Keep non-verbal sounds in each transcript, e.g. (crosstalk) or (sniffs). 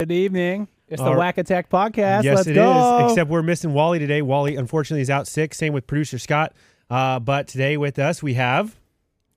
Good evening. It's the All WAC Attack podcast. yes, Let's it is. go. Except we're missing Wally today. Wally, unfortunately, is out sick. Same with producer Scott. Uh, but today with us, we have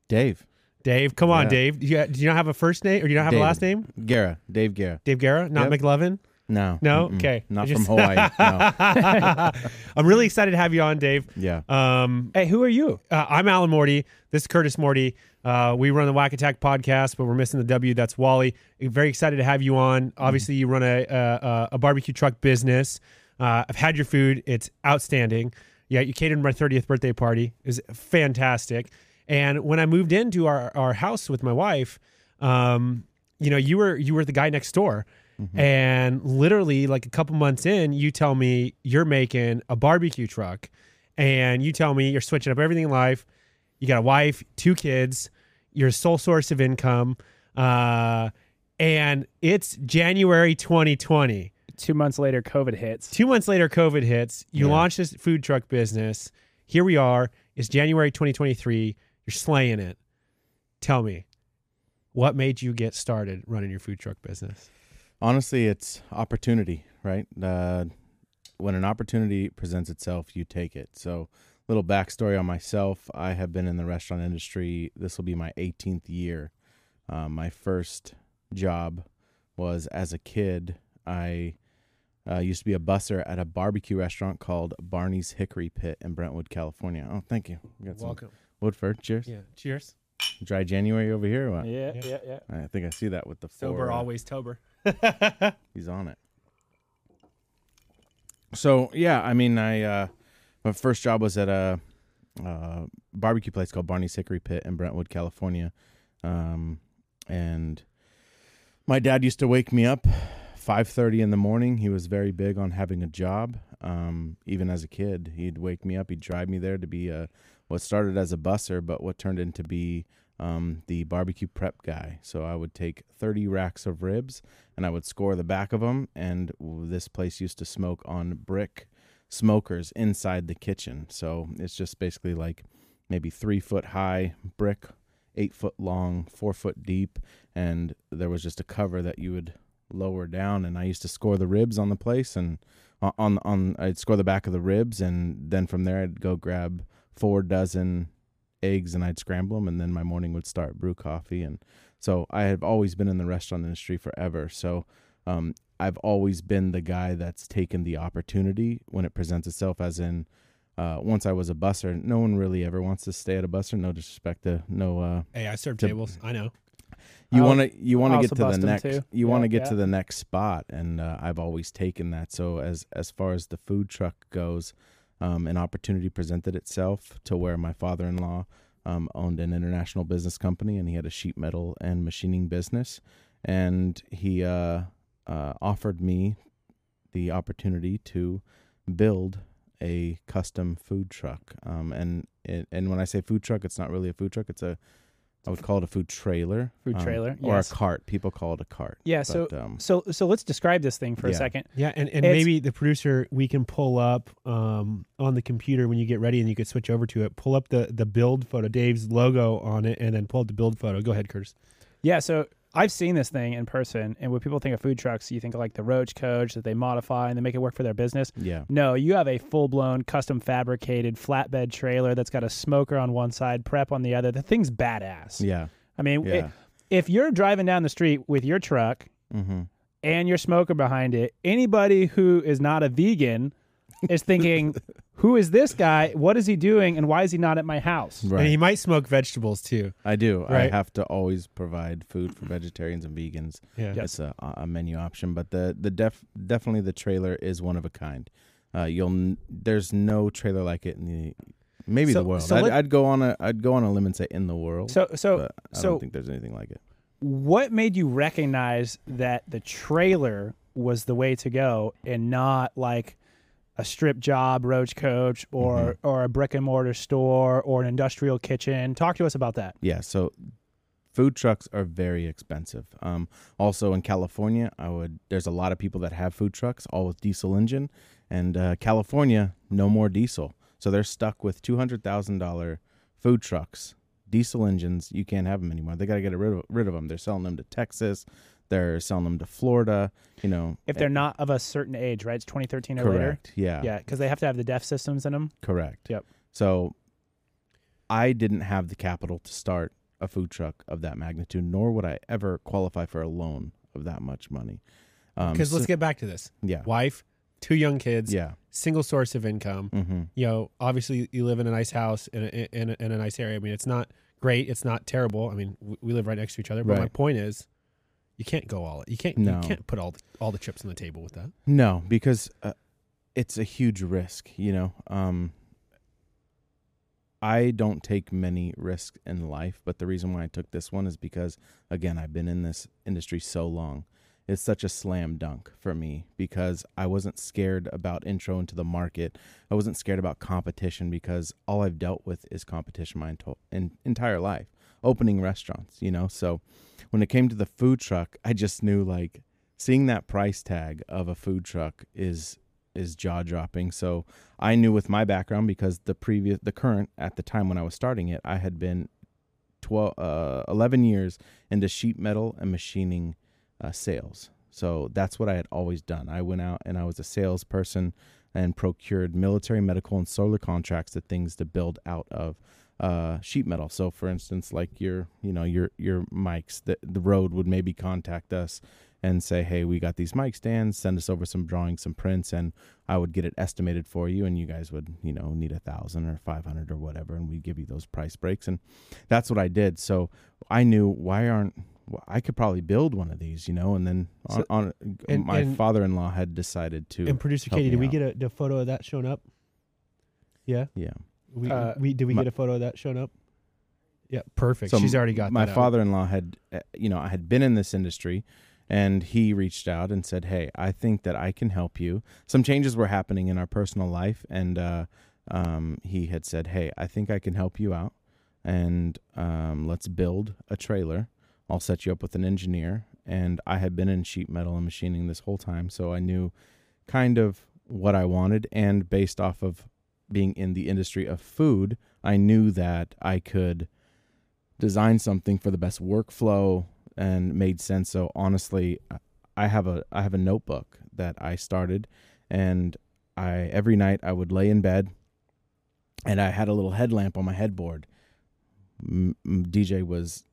Dave. Dave. Come on, Yeah. Dave. Do you, do you not have a first name or do you not have a last name? Guerra. Dave Guerra. Dave Guerra, not Yep. McLovin. No. No? Mm-mm. Okay. Not just- from Hawaii. No. (laughs) I'm really excited to have you on, Dave. Yeah. Um, hey, who are you? uh, I'm Alan Morty. This is Curtis Morty. Uh, we run the WAC Attack podcast, but we're missing the W. That's Wally. Very excited to have you on. Obviously, you run a a, a barbecue truck business. Uh, I've had your food; it's outstanding. Yeah, you catered my 30th birthday party. It was fantastic. And when I moved into our, our house with my wife, um, you know, you were you were the guy next door. And literally, like a couple months in, you tell me you're making a barbecue truck, and you tell me you're switching up everything in life. You got a wife, two kids, your sole source of income, uh, and it's January 2020. Two months later, COVID hits. Two months later, COVID hits. You Yeah. launch this food truck business. Here we are. It's January 2023. You're slaying it. Tell me, what made you get started running your food truck business? Honestly, it's opportunity, right? Uh, when an opportunity presents itself, you take it. So, little backstory on myself: I have been in the restaurant industry. This will be my 18th year. Uh, my first job was as a kid. I uh, used to be a busser at a barbecue restaurant called Barney's Hickory Pit in Brentwood, California. Oh, thank you. We got some Woodford. Cheers. Yeah. Cheers. Dry January over here. What? Yeah, Yeah. yeah. I think I see that with the Sober, four, uh, always tober. (laughs) He's on it. So yeah, I mean, I uh, my first job was at a barbecue place called Barney's Hickory Pit in Brentwood, California, um, and my dad used to wake me up five thirty in the morning. He was very big on having a job. Um, even as a kid, he'd wake me up. He'd drive me there to be a what started as a busser, but what turned into be um, the barbecue prep guy. So I would take 30 racks of ribs and I would score the back of them. And this place used to smoke on brick smokers inside the kitchen. So it's just basically like maybe three foot high brick, eight foot long, four foot deep. And there was just a cover that you would lower down. And I used to score the ribs on the place and on, on, on I'd score the back of the ribs. And then from there, I'd go grab four dozen eggs and I'd scramble them, and then my morning would start brew coffee. And so I have always been in the restaurant industry forever. So um, I've always been the guy that's taken the opportunity when it presents itself. As in, uh, once I was a busser, no one really ever wants to stay at a busser. No disrespect to no. Uh, Hey, I serve To- tables. I know. you want to you want to get to the next you Yeah, want to get yeah. to the next spot and uh, I've always taken that so as as far as the food truck goes um, an opportunity presented itself to where my father-in-law um, owned an international business company and he had a sheet metal and machining business. And he uh, uh, offered me the opportunity to build a custom food truck. Um, and it, and when I say food truck it's not really a food truck. It's a I would call it a food trailer. Food um, trailer, Or yes. a cart. People call it a cart. Yeah, so um, so so let's describe this thing for a second. Yeah, and, and It's- maybe the producer we can pull up um, on the computer when you get ready and you could switch over to it. Pull up the the build photo, Dave's logo on it, and then pull up the build photo. Go ahead, Curtis. Yeah, so I've seen this thing in person, and when people think of food trucks, you think of like the Roach Coach that they modify and they make it work for their business. yeah. No, you have a full blown custom fabricated flatbed trailer that's got a smoker on one side, prep on the other. The thing's badass. Yeah. I mean, Yeah. if you're driving down the street with your truck mm-hmm. and your smoker behind it, anybody who is not a vegan is thinking, (laughs) who is this guy? What is he doing? And why is he not at my house? Right. And he might smoke vegetables too. I do. I Right. have to always provide food for vegetarians and vegans. Yeah. Yeah. It's a, a menu option, but the the def definitely the trailer is one of a kind. Uh, you'll n- there's no trailer like it in the maybe So- the world. so I'd, let- I'd go on a I'd go on a limb and say in the world. So, so, but I so don't think there's anything like it. what made you recognize that the trailer was the way to go and not like a strip job roach coach or Mm-hmm. or a brick and mortar store or an industrial kitchen talk to us about that Yeah, so food trucks are very expensive. Um, also in California, I would there's a lot of people that have food trucks, all with diesel engine, and uh, California no more diesel, so they're stuck with two hundred thousand dollar food trucks, diesel engines. You can't have them anymore. They got to get rid of rid of them. They're selling them to Texas. They're selling them to Florida. You know, If they're not of a certain age, right? It's 2013 or later. yeah, Yeah, because they have to have the DEF systems in them. correct. Yep. So, I didn't have the capital to start a food truck of that magnitude, nor would I ever qualify for a loan of that much money. Um, Because let's so- get back to this. yeah, Wife, two young kids, yeah, single source of income. hmm You know, obviously you live in a nice house in a, in a, in a nice area. I mean, it's not great. It's not terrible. I mean, we, we live right next to each other. But my point is, you can't go all. You can't. No. You can't put all the, all the chips on the table with that. No, because uh, it's a huge risk. You know, um, I don't take many risks in life, but the reason why I took this one is because, again, I've been in this industry so long. It's such a slam dunk for me because I wasn't scared about intro into the market. I wasn't scared about competition because all I've dealt with is competition my ento- en- entire life, opening restaurants, you know. So when it came to the food truck, I just knew like seeing that price tag of a food truck is is jaw dropping. So I knew with my background because the previous the current at the time when I was starting it, I had been 12 uh 11 years into sheet metal and machining uh, sales. So that's what I had always done. I went out and I was a salesperson and procured military, medical, and solar contracts to things to build out of uh, sheet metal. So, for instance, like your, you know, your your mics, the the Rode would maybe contact us and say, "Hey, we got these mic stands. Send us over some drawings, some prints, and I would get it estimated for you, and you guys would, you know, need a thousand or five hundred or whatever, and we'd give you those price breaks, and that's what I did. So I knew why aren't well, I could probably build one of these, you know, and then on, So- on and- my and- father-in-law had decided to, And producer Katie, did we out. get a, the photo of that showing up? Yeah. yeah. We, Uh, we did we my- get a photo of that showing up? Yeah, perfect. So She's already got my father-in-law had uh, you know i had been in this industry and he reached out and said hey i think that i can help you some changes were happening in our personal life and uh, um, he had said hey i think i can help you out and um, let's build a trailer i'll set you up with an engineer and i had been in sheet metal and machining this whole time so i knew kind of what i wanted and based off of being in the industry of food i knew that i could design something for the best workflow and made sense. So honestly, I have a I have a notebook that I started, and I every night I would lay in bed, and I had a little headlamp on my headboard. M- DJ was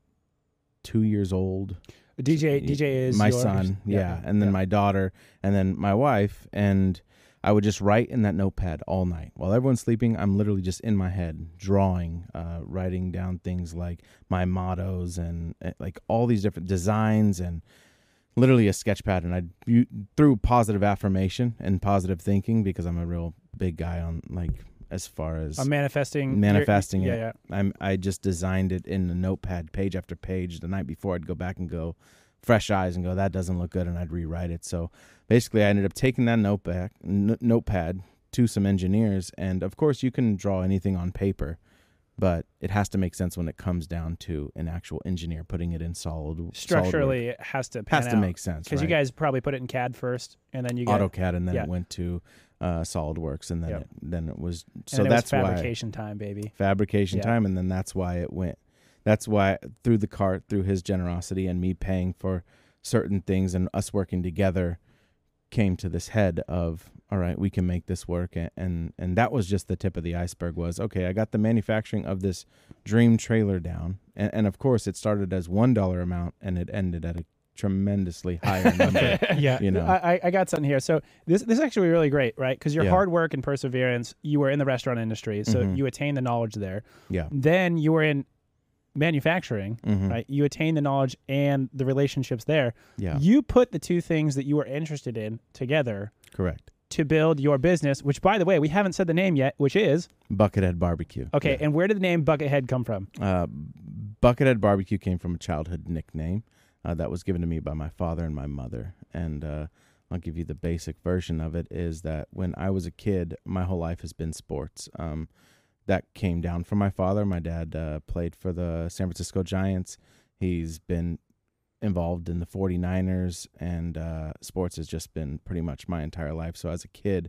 two years old. DJ DJ is my your- son, yeah, and then yeah. my daughter, and then my wife, and I would just write in that notepad all night while everyone's sleeping. I'm literally just in my head drawing, uh, writing down things like my mottos and uh, like all these different designs and literally a sketch pad. And I u- through positive affirmation and positive thinking because I'm a real big guy on like as far as I'm manifesting. your- Manifesting yeah, it. Yeah, I'm I just designed it in the notepad, page after page. The night before, I'd go back and go fresh eyes and go that doesn't look good, and I'd rewrite it. So basically, I ended up taking that notepad n- notepad to some engineers, and of course, you can draw anything on paper, but it has to make sense when it comes down to an actual engineer putting it in solid Structurally, it has to pan has to out. make sense because you guys probably put it in CAD first, and then you get AutoCAD, and then yeah. it went to uh, SolidWorks, and then Yep. it, then it was so it was that's why fabrication time, baby. fabrication Yeah. time and then that's why it went that's why through the cart through his generosity and me paying for certain things and us working together came to this head of all right we can make this work and and, that was just the tip of the iceberg was okay i got the manufacturing of this dream trailer down and, and of course it started as one dollar amount and it ended at a tremendously higher (laughs) number yeah. you know I, I- got something here. So this this is actually really great, right? Because your Yeah. hard work and perseverance, you were in the restaurant industry, so Mhm. you attained the knowledge there. yeah Then you were in manufacturing, Mhm. right? You attain the knowledge and the relationships there. yeah You put the two things that you are interested in together correct to build your business. Which, by the way, we haven't said the name yet, which is buckethead barbecue okay. Yeah. And where did the name Buckethead come from? Uh, Buckethead Barbecue came from a childhood nickname uh, that was given to me by my father and my mother. And uh, I'll give you the basic version of it is that when I was a kid, my whole life has been sports. Um, that came down from my father. My dad uh, played for the San Francisco Giants. He's been involved in the 49ers, and uh, sports has just been pretty much my entire life. So as a kid,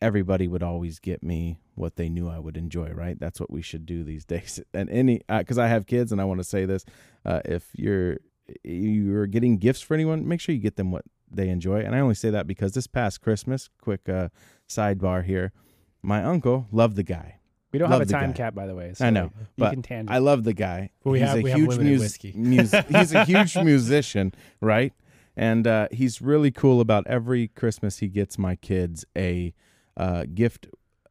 everybody would always get me what they knew I would enjoy, right? That's what we should do these (laughs) days. And any, because I have kids, and I want to say this: uh, if you're you're getting gifts for anyone, make sure you get them what they enjoy. And I only say that because this past Christmas, quick uh, sidebar here, my uncle loved the guy. We don't Love have a the time guy. cap, by the way. So I know, you but can tangent. I love the guy. We he's have- a we have huge limited mus- whiskey. mus- (laughs) he's a huge musician, right? And uh, he's really cool about every Christmas he gets my kids a uh, gift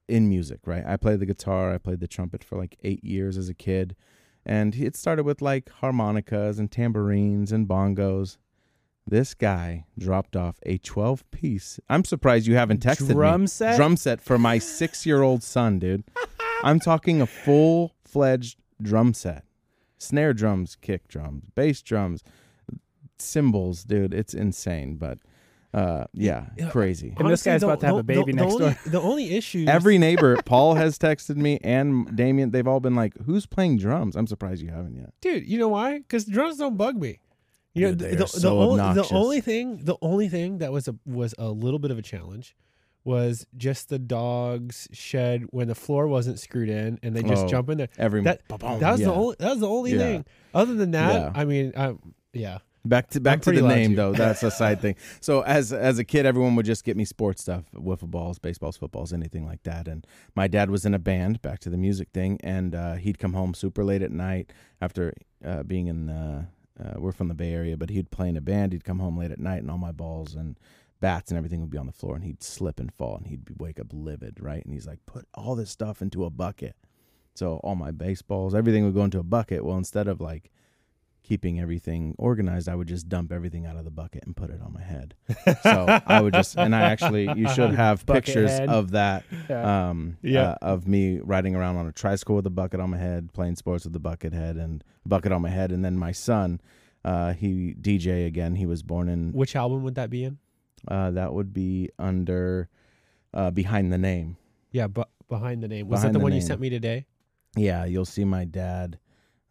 in music, right? I played the guitar, I played the trumpet for like eight years as a kid, and it started with like harmonicas and tambourines and bongos. This guy dropped off a 12 piece. I'm surprised you haven't texted me Drum set? drum set for my six year old son, dude. (laughs) I'm talking a full fledged drum set. Snare drums, kick drums, bass drums, cymbals, dude. It's insane, but uh, yeah, Yeah, crazy. And this guy's about to have a baby next only, door. The only issue, Every neighbor, (laughs) Paul has texted me and Damien, they've all been like, Who's playing drums? I'm surprised you haven't yet. dude, you know why? Because drums don't bug me. You know, Dude, the, the, so the, only, the only thing, the only thing that was a was a little bit of a challenge was just the dogs shed when the floor wasn't screwed in and they just Oh, jump in there. Every That that was Yeah. the only that was the only Yeah. thing. Other than that, Yeah. I mean, I, yeah, Back to back to the name though. That's a (laughs) side thing. So as as a kid, everyone would just get me sports stuff, wiffle balls, baseballs, footballs, anything like that. And my dad was in a band. Back to the music thing, and uh, he'd come home super late at night after uh, being in. Uh, we're from the Bay Area, but he'd play in a band. He'd come home late at night, and all my balls and bats and everything would be on the floor, and he'd slip and fall, and he'd wake up livid, right? And he's like, "Put all this stuff into a bucket." So all my baseballs, everything would go into a bucket. Well, instead of like keeping everything organized, I would just dump everything out of the bucket and put it on my head. so I would just, and I actually, you should (laughs) have Bucket pictures head. of that, Yeah. um, Yeah. uh, of me riding around on a tricycle with a bucket on my head, playing sports with a bucket head and bucket on my head. And then my son, uh, he DJ again. He was born in, which album would that be in? Uh, that would be under, uh, behind the name. Yeah, but behind the name was Behind that the, the one you sent me today? Yeah, you'll see my dad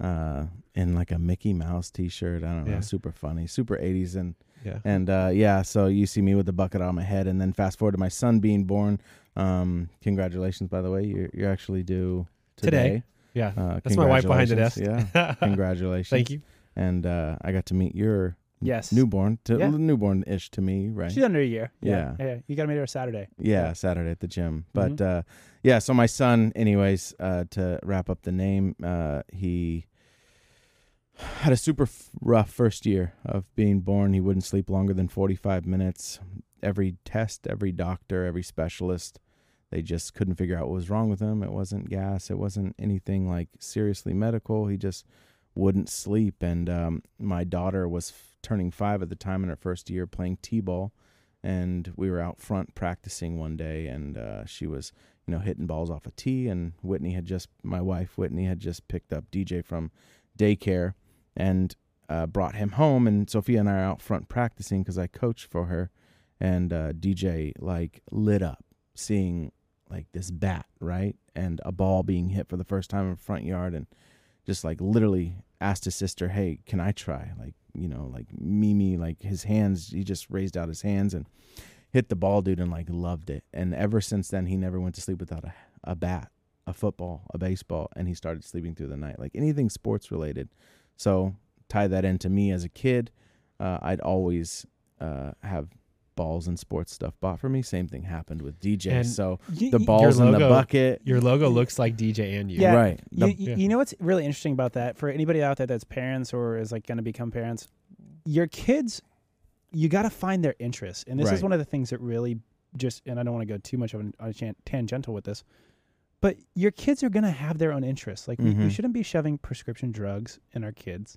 uh, in like a Mickey Mouse T-shirt. I don't know, Yeah. super funny, super '80s, and Yeah, and uh, yeah. So you see me with the bucket on my head, and then fast forward to my son being born. Um, congratulations, by the way, you're you're actually due Today. today. yeah. Uh, That's my wife behind the desk. Yeah, (laughs) congratulations. Thank you. And uh, I got to meet your Yes. newborn, to, Yeah. newborn-ish to me, right? She's under a year. Yeah. Yeah. You got to meet her Saturday. Yeah, Saturday at the gym. But Mm-hmm. uh, yeah, so my son, anyways, uh, to wrap up the name, uh, he had a super f- rough first year of being born. He wouldn't sleep longer than 45 minutes. Every test, every doctor, every specialist, they just couldn't figure out what was wrong with him. It wasn't gas, it wasn't anything like seriously medical. He just wouldn't sleep. And um, my daughter was turning five at the time in her first year playing T ball and we were out front practicing one day and uh, she was you know hitting balls off a tee and whitney had just my wife whitney had just picked up dj from daycare and uh, brought him home and sophia and i are out front practicing because i coach for her and uh, dj like lit up seeing like this bat right and a ball being hit for the first time in front yard and just like literally asked his sister hey can i try? Like you know like mimi like his hands he just raised out his hands and hit the ball dude and like loved it. And ever since then he never went to sleep without a, a bat a football a baseball and he started sleeping through the night like anything sports related. So tie that into me as a kid uh, i'd always uh, have balls and sports stuff bought for me same thing happened with dj And so You- the you- balls in the bucket Your logo looks like DJ and you. Yeah. right You, The- you, yeah. you know what's really interesting about that for anybody out there that's parents or is like going to become parents, your kids, you got to find their interests, and this is one of the things that really just. And I don't want to go too much of an, a chan- tangential with this, but your kids are going to have their own interests. Like we, we Mhm. shouldn't be shoving prescription drugs in our kids.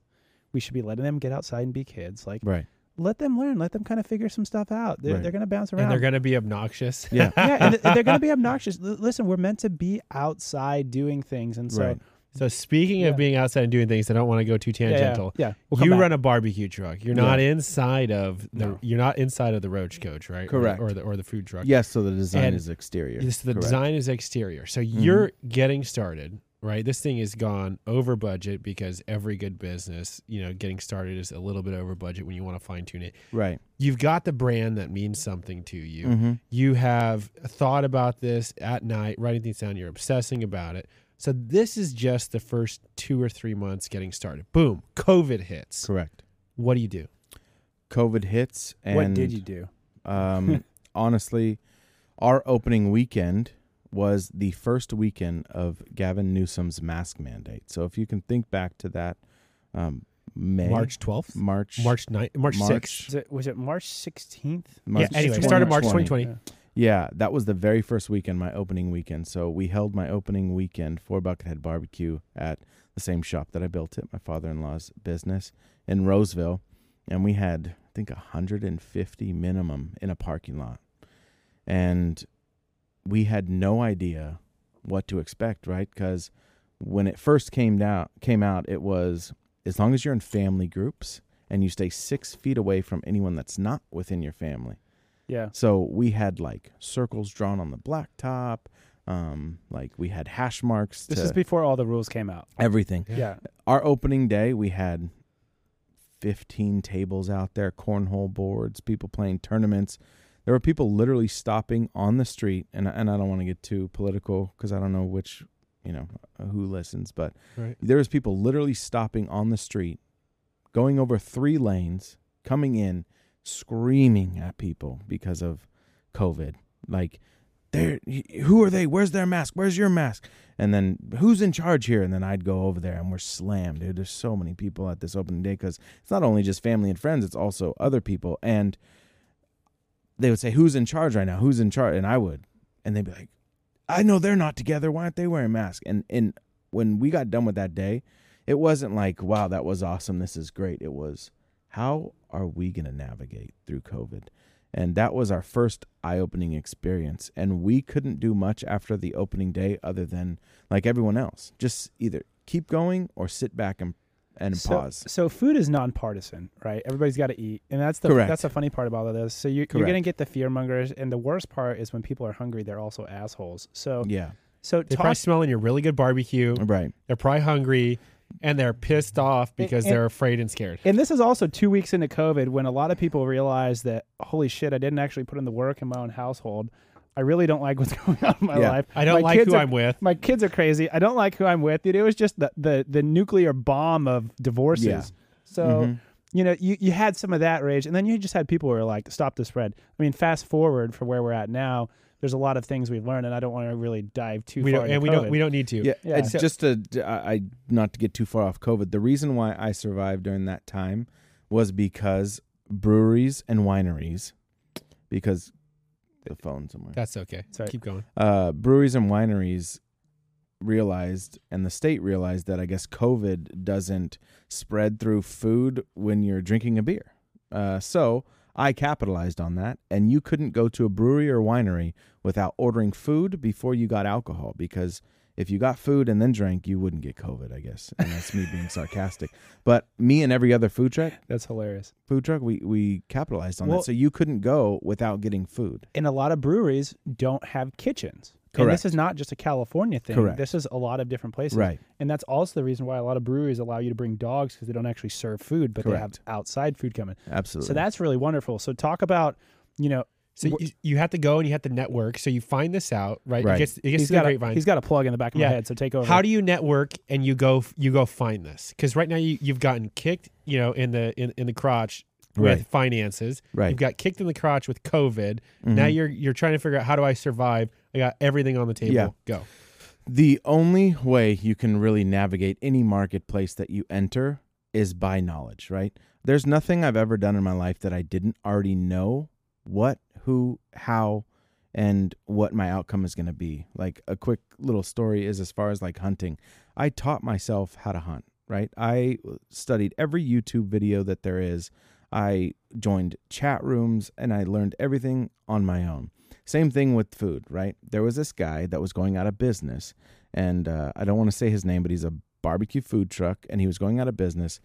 We should be letting them get outside and be kids. Like right let them learn, let them kind of figure some stuff out. They're, Right. they're going to bounce around. And they're gonna be obnoxious. (laughs) yeah yeah, (laughs) and th- they're going to be obnoxious. L- listen, we're meant to be outside doing things, and so Right. So speaking Yeah. of being outside and doing things, I don't want to go too yeah, yeah, tangential. Yeah, We'll you back. run a barbecue truck. You're Yeah. not inside of the. No. You're not inside of the roach coach, right? Or- Correct. Or, the or the food truck. yes so the design And is exterior Yes, the Correct. design is exterior. So Mm-hmm. you're getting started, right? This thing is gone over budget because every good business, you know, getting started is a little bit over budget when you want to fine tune it. right You've got the brand that means something to you. mm-hmm. You have thought about this at night, writing things down. You're obsessing about it. So this is just the first two or three months getting started. Boom, COVID hits. correct what do you do? COVID hits, and what did you do? Um, (laughs) honestly, our opening weekend was the first weekend of Gavin Newsom's mask mandate. So if you can think back to that, um, May, March 12th? March, March 9th, March, March. 6th. Was it, was it March 16th? March yeah, anyway, 20, started March 20. 2020. Yeah, that was the very first weekend, my opening weekend. So we held my opening weekend for Buckethead Barbecue at the same shop that I built it, my father-in-law's business in Roseville, and we had I think 150 minimum in a parking lot, and we had no idea what to expect, right? Because when it first came out, came out, it was as long as you're in family groups and you stay six feet away from anyone that's not within your family. Yeah. So we had like circles drawn on the blacktop. Um, like we had hash marks. This to is before all the rules came out. everything. Yeah. Our opening day, we had 15 tables out there, cornhole boards, people playing tournaments. There were people literally stopping on the street, and and I don't want to get too political because I don't know which, you know, uh, who listens, but Right. there was people literally stopping on the street, going over three lanes, coming in, screaming at people because of COVID. Like, they who are they? Where's their mask? Where's your mask? And then who's in charge here? And then I'd go over there, and we're slammed, dude. There's so many people at this opening day because it's not only just family and friends; it's also other people. And they would say, "Who's in charge right now? Who's in charge?" And I would, and they'd be like, "I know they're not together. Why aren't they wearing masks?" And and when we got done with that day, it wasn't like, "Wow, that was awesome. This is great." It was, "How are we going to navigate through COVID?" And that was our first eye-opening experience. And we couldn't do much after the opening day, other than like everyone else, just either keep going or sit back and and so, pause. So food is nonpartisan, right? Everybody's got to eat, and that's the Correct. that's the funny part about all of this. So you, you're gonna get the fear mongers, and the worst part is when people are hungry, they're also assholes. So Yeah, so They're talk, probably smelling your really good barbecue. right. They're probably hungry and they're pissed off because and- they're afraid and scared. and this is also two weeks into COVID when a lot of people realize that holy shit, I didn't actually put in the work in my own household. I really don't like what's (laughs) going on in my Yeah. life. I don't My like kids who are- I'm with. My kids are crazy. I don't like who I'm with. Dude, it was just the the, the nuclear bomb of divorces. Yeah. So Mhm. you know, you, you had some of that rage, and then you just had people who were like, "Stop the spread." I mean, fast forward for where we're at now. There's a lot of things we've learned, and I don't want to really dive too We far. don't, into and we COVID. don't we don't need to. Yeah, Yeah. it's So- just to I, I not to get too far off COVID. The reason why I survived during that time was because breweries and wineries, because the phone somewhere. That's okay. Sorry. Keep going. Uh, breweries and wineries realized, and the state realized that I guess COVID doesn't spread through food when you're drinking a beer. Uh, so I capitalized on that, and you couldn't go to a brewery or winery without ordering food before you got alcohol because if you got food and then drank, you wouldn't get COVID, I guess. And that's me being sarcastic. But me and every other food truck, That's hilarious. food truck, we, we capitalized on Well- that. So you couldn't go without getting food. And a lot of breweries don't have kitchens. And this Correct. is not just a California thing. Correct. This is a lot of different places. Right. And that's also the reason why a lot of breweries allow you to bring dogs because they don't actually serve food, but they have Correct. outside food coming. Absolutely. So that's really wonderful. So talk about, you know, So you, you have to go and you have to network. So you find this out, right? Right. It gets, it gets he's to the got a, he's got a plug in the back of Yeah. my head. So take over. How do you network and you go you go find this? Because right now you, you've gotten kicked, you know, in the in, in the crotch Right. with finances. Right. You've got kicked in the crotch with COVID. Now Mhm. you're you're trying to figure out how do I survive? I got everything on the table. Yeah. Go. The only way you can really navigate any marketplace that you enter is by knowledge, right? There's nothing I've ever done in my life that I didn't already know what, who, how, and what my outcome is going to be. Like a quick little story is as far as like hunting. I taught myself how to hunt, right? I studied every YouTube video that there is. I joined chat rooms and I learned everything on my own. Same thing with food, right? There was this guy that was going out of business, and uh, I don't want to say his name, but he's a barbecue food truck, and he was going out of business.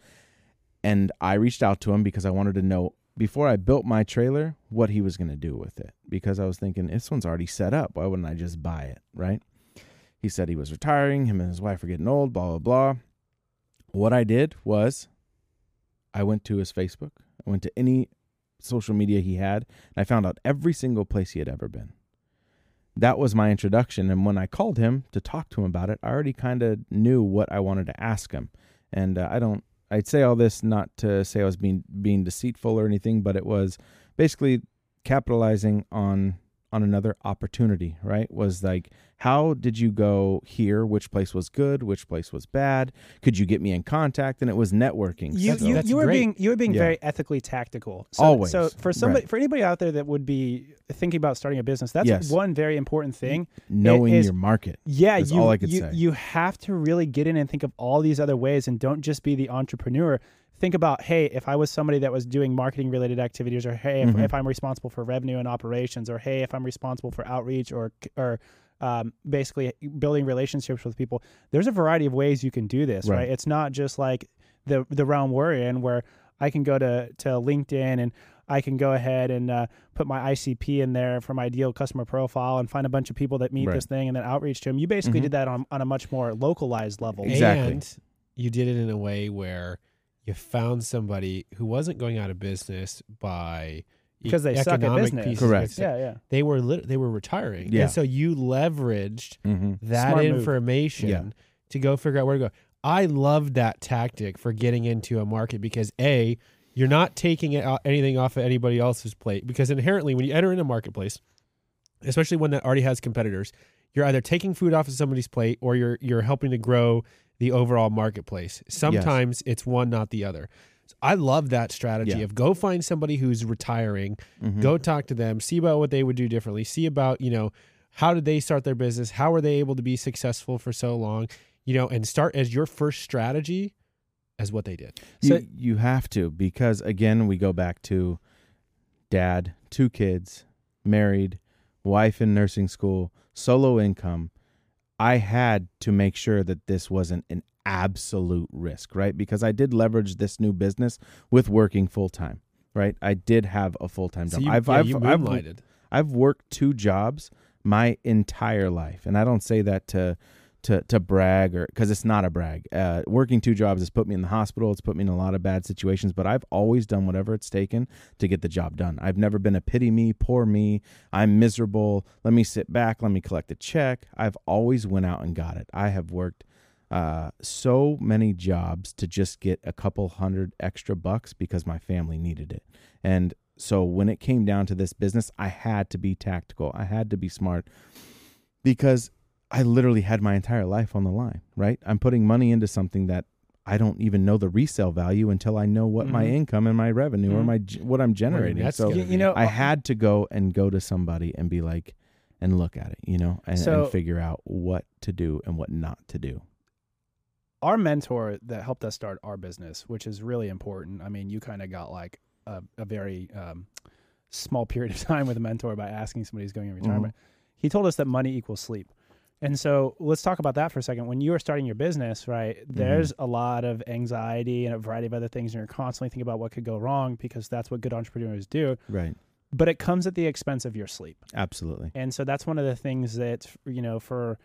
And I reached out to him because I wanted to know before I built my trailer what he was going to do with it. Because I was thinking, this one's already set up. Why wouldn't I just buy it, right? He said he was retiring, him and his wife were getting old, blah, blah, blah. What I did was I went to his Facebook, I went to any social media he had, and I found out every single place he had ever been. That was my introduction. And when I called him to talk to him about it, I already kind of knew what I wanted to ask him. And uh, I don't I'd say all this not to say I was being being deceitful or anything, but it was basically capitalizing on on another opportunity, right? Was like, how did you go here? Which place was good? Which place was bad? Could you get me in contact? And it was networking. You That's- you, you were being you were being Yeah. very ethically tactical. So, Always. So for somebody Right. for anybody out there that would be thinking about starting a business, that's Yes. one very important thing. knowing is- your market. Yeah, you all I could you, say. you have to really get in and think of all these other ways and don't just be the entrepreneur. Think about, hey, if I was somebody that was doing marketing related activities, or hey, if, Mhm. if I'm responsible for revenue and operations, or hey, if I'm responsible for outreach, or or um, basically building relationships with people. There's a variety of ways you can do this, right? Right. It's not just like the the realm we're in, where I can go to to LinkedIn and I can go ahead and uh, put my ICP in there for my ideal customer profile and find a bunch of people that meet Right. this thing and then outreach to them. You basically Mhm. did that on, on a much more localized level. Exactly. And you did it in a way where you found somebody who wasn't going out of business by Because they suck at business. pieces Correct. Yeah, yeah. They were lit- they were retiring. Yeah. And so you leveraged Mm-hmm. that Smart information Yeah. to go figure out where to go. I love that tactic for getting into a market because a you're not taking it anything off of anybody else's plate because inherently when you enter in a marketplace, especially one that already has competitors, you're either taking food off of somebody's plate or you're you're helping to grow the overall marketplace. Sometimes it's one not the other. So I love that strategy Yeah. of go find somebody who's retiring, Mm-hmm. go talk to them, see about what they would do differently, see about, you know, how did they start their business? How were they able to be successful for so long? You know, and start as your first strategy as what they did. You, you have to because again we go back to dad, two kids, married, wife in nursing school, solo income. I had to make sure that this wasn't an absolute risk, right? Because I did leverage this new business with working full time, right? I did have a full time So job. you, I've, yeah, I've, you I've. I've worked two jobs my entire life, and I don't say that to to to brag or because it's not a brag. Uh, working two jobs has put me in the hospital. It's put me in a lot of bad situations, but I've always done whatever it's taken to get the job done. I've never been a pity me, poor me. I'm miserable. Let me sit back. Let me collect a check. I've always went out and got it. I have worked uh, so many jobs to just get a couple hundred extra bucks because my family needed it. And so when it came down to this business, I had to be tactical. I had to be smart because I literally had my entire life on the line, right? I'm putting money into something that I don't even know the resale value until I know what my Mhm. income and my revenue or Mhm. my what I'm generating. that's So You, know, I had to go and go to somebody and be like and look at it, you know, and, So- and figure out what to do and what not to do. our mentor that helped us start our business, which is really important. I mean, you kind of got like a, a very um, small period of (laughs) time with a mentor by asking somebody who's going in retirement. He told us that money equals sleep. And so let's talk about that for a second. When you are starting your business, right, there's a lot of anxiety and a variety of other things, and you're constantly thinking about what could go wrong because that's what good entrepreneurs do. Right. But it comes at the expense of your sleep. Absolutely. And so that's one of the things that, you know, for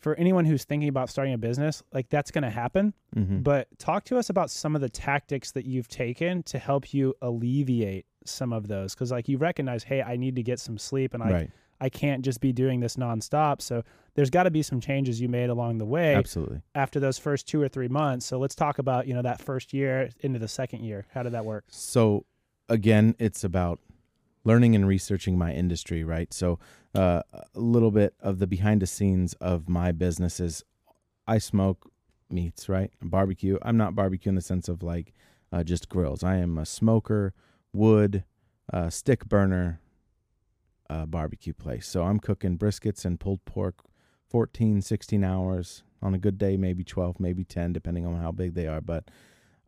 for anyone who's thinking about starting a business, like that's going to happen. hmm But talk to us about some of the tactics that you've taken to help you alleviate some of those because like you recognize, hey, I need to get some sleep and I right. I can't just be doing this nonstop. So there's got to be some changes you made along the way Absolutely. after those first two or three months. So let's talk about you know that first year into the second year. How did that work? So again, it's about learning and researching my industry, right? So uh, a little bit of the behind the scenes of my business is I smoke meats, right? Barbecue. I'm not barbecue in the sense of like uh, just grills. I am a smoker, wood, uh, stick burner, uh, barbecue place. So I'm cooking briskets and pulled pork 14, 16 hours on a good day, maybe 12, maybe 10, depending on how big they are. But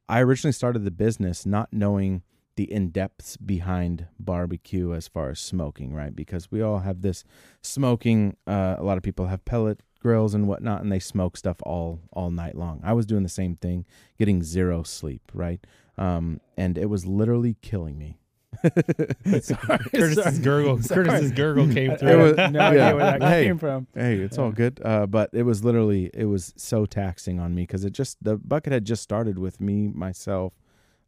I originally started the business not knowing the in depths behind barbecue as far as smoking, right? Because we all have this smoking. Uh, a lot of people have pellet grills and whatnot, and they smoke stuff all all night long. I was doing the same thing, getting zero sleep, right? Um, and it was literally killing me. (laughs) Curtis's gurgle. Curtis's gurgle came through. I It have was- no (laughs) idea yeah. where that Hey. came from. Hey, it's Yeah. all good. Uh, but it was literally it was so taxing on me because it just the bucket had just started with me, myself,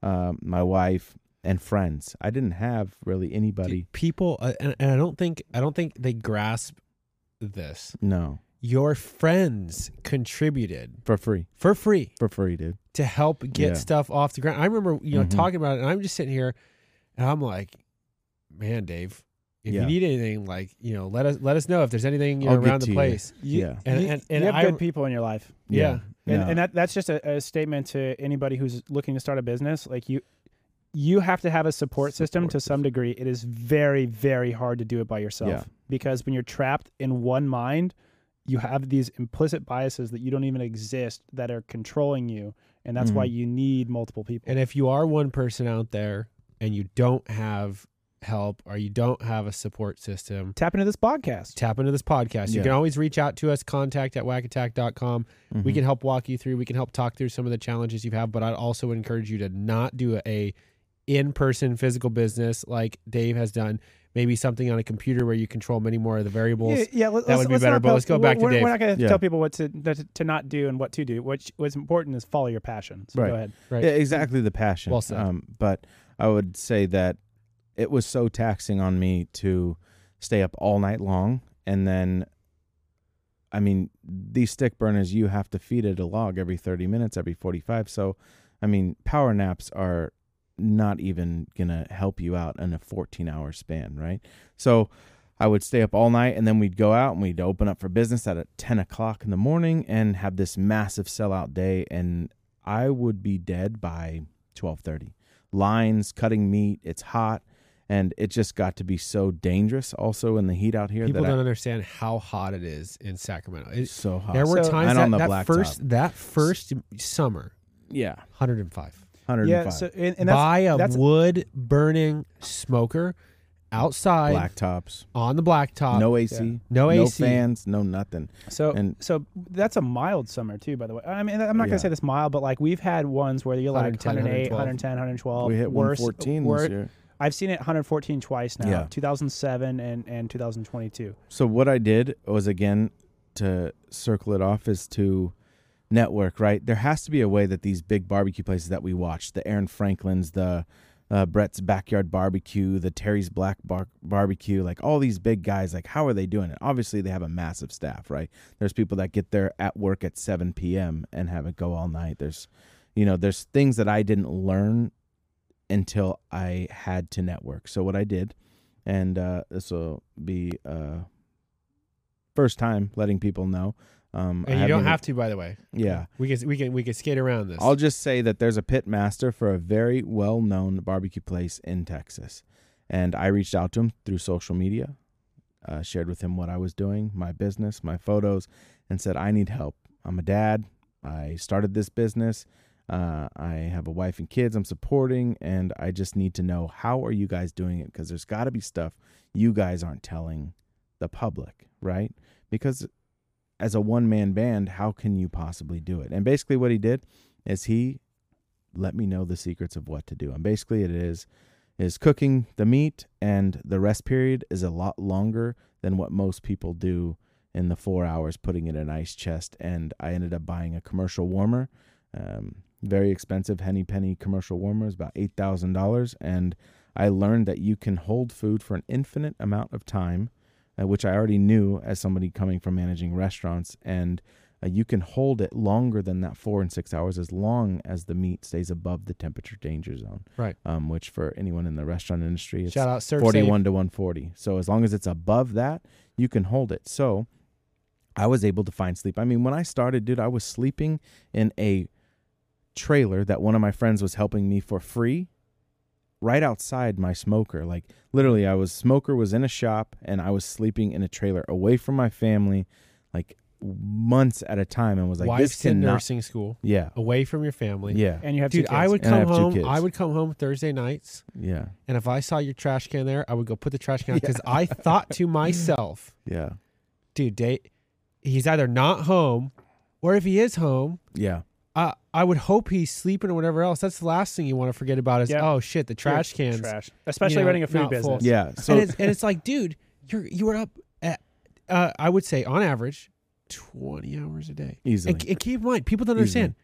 um, my wife, and friends. I didn't have really anybody. Dude, people, uh, and, and I don't think I don't think they grasp this. No, Your friends contributed for free, for free for free, dude. to help get Yeah. stuff off the ground. I remember, you know, Mhm. talking about it, and I'm just sitting here, and I'm like, man, Dave, if Yeah. you need anything, like, you know, let us let us know if there's anything you know around the you. place. You, Yeah. And- you, and- and you have I- good people in your life. Yeah. And, Yeah. and that that's just a, a statement to anybody who's looking to start a business. Like you, you have to have a support, system Support to some degree. It is very, very hard to do it by yourself Yeah. because when you're trapped in one mind, you have these implicit biases that you don't even exist that are controlling you, and that's why Mhm. you need multiple people. And if you are one person out there and you don't have help or you don't have a support system, Tap into this podcast. tap into this podcast. You can always reach out to us, contact at whackattack.com. We Mhm. can help walk you through. We can help talk through some of the challenges you have, but I'd also encourage you to not do a in-person physical business like Dave has done. Maybe something on a computer where you control many more of the variables. Yeah, yeah let, That let's- would be let's better, not but let's go back to we're, Dave. We're not going to Yeah. tell people what to, to to not do and what to do. What's what's important is follow your passion. So Right. go ahead. Right. Yeah, exactly the passion. Well said. Um, but I would say that it was so taxing on me to stay up all night long, and then, I mean, these stick burners you have to feed it a log every thirty minutes, every forty-five. So, I mean, power naps are not even gonna help you out in a fourteen-hour span, right? So. I would stay up all night and then we'd go out and we'd open up for business at 10 o'clock in the morning and have this massive sellout day. And I would be dead by 12:30. Lines, cutting meat, it's hot and it just got to be so dangerous also in the heat out here People that don't I, understand how hot it is in Sacramento. It's so hot. there were So- times that, on the that blacktop. first that first summer, yeah, 105. 105 Yeah. So and, and that's Buy a that's wood burning smoker outside black tops, on the blacktop. no AC, no AC. no AC. fans, no nothing. So And- so that's a mild summer too, by the way. I mean, I'm not Yeah. gonna say this mild, but like we've had ones where you're like 110, 108, 112. 110, 112. we hit worse, 114 wor- this year. I've seen it 114 twice now. Yeah. 2007 and and 2022. So what I did was again to circle it off is to network, right? There has to be a way that these big barbecue places that we watch, the Aaron Franklin's, the uh, Brett's Backyard Barbecue, the Terry's Black Bar- Barbecue, like all these big guys, like how are they doing it? Obviously, they have a massive staff, right? There's people that get there at work at 7 p.m. and have it go all night. There's, you know, there's things that I didn't learn until I had to network. So what I did, and uh, this will be uh, first time letting people know. Um, I And you don't have to, by the way. Yeah, We can we can we can skate around this. I'll just say that there's a pit master for a very well known barbecue place in Texas. And I reached out to him through social media, uh, shared with him what I was doing, my business, my photos, and said, I need help. I'm a dad. I started this business. Uh, I have a wife and kids I'm supporting, and I just need to know how are you guys doing it? Because there's got to be stuff you guys aren't telling the public, right? Because as a one man band, how can you possibly do it? And basically, what he did is he let me know the secrets of what to do. And basically, it is is cooking the meat, and the rest period is a lot longer than what most people do in the four hours putting it in an ice chest. And I ended up buying a commercial warmer, um, very expensive Henny Penny commercial warmer, is about eight thousand dollars, and I learned that you can hold food for an infinite amount of time uh, which I already knew as somebody coming from managing restaurants. And uh, you can hold it longer than that four and six hours as long as the meat stays above the temperature danger zone. Right. Um, which for anyone in the restaurant industry, it's Shout out Surf 41 to 140. So as long as it's above that, you can hold it. So I was able to find sleep. I mean, when I started, dude, I was sleeping in a trailer that one of my friends was helping me for free right outside my smoker. Like literally I was smoker was in a shop and I was sleeping in a trailer away from my family like months at a time and was like this Wife's in cannot nursing school, Yeah. away from your family. Yeah. And you have Dude, two I would And I come have two home. kids. I would come home Thursday nights, Yeah. and if I saw your trash can there, I would go put the trash can out (laughs) because I thought to (laughs) myself, Yeah. dude, date, he's either not home, or if he is home, Yeah. Uh, I would hope he's sleeping or whatever else. That's the last thing you want to forget about is Yeah. oh shit, the trash cans. trash, especially know, running a food not full. business. Yeah. So and, it's, and it's like, dude, you're you were up at uh, I would say on average twenty hours a day. easily. And, and keep in mind, people don't understand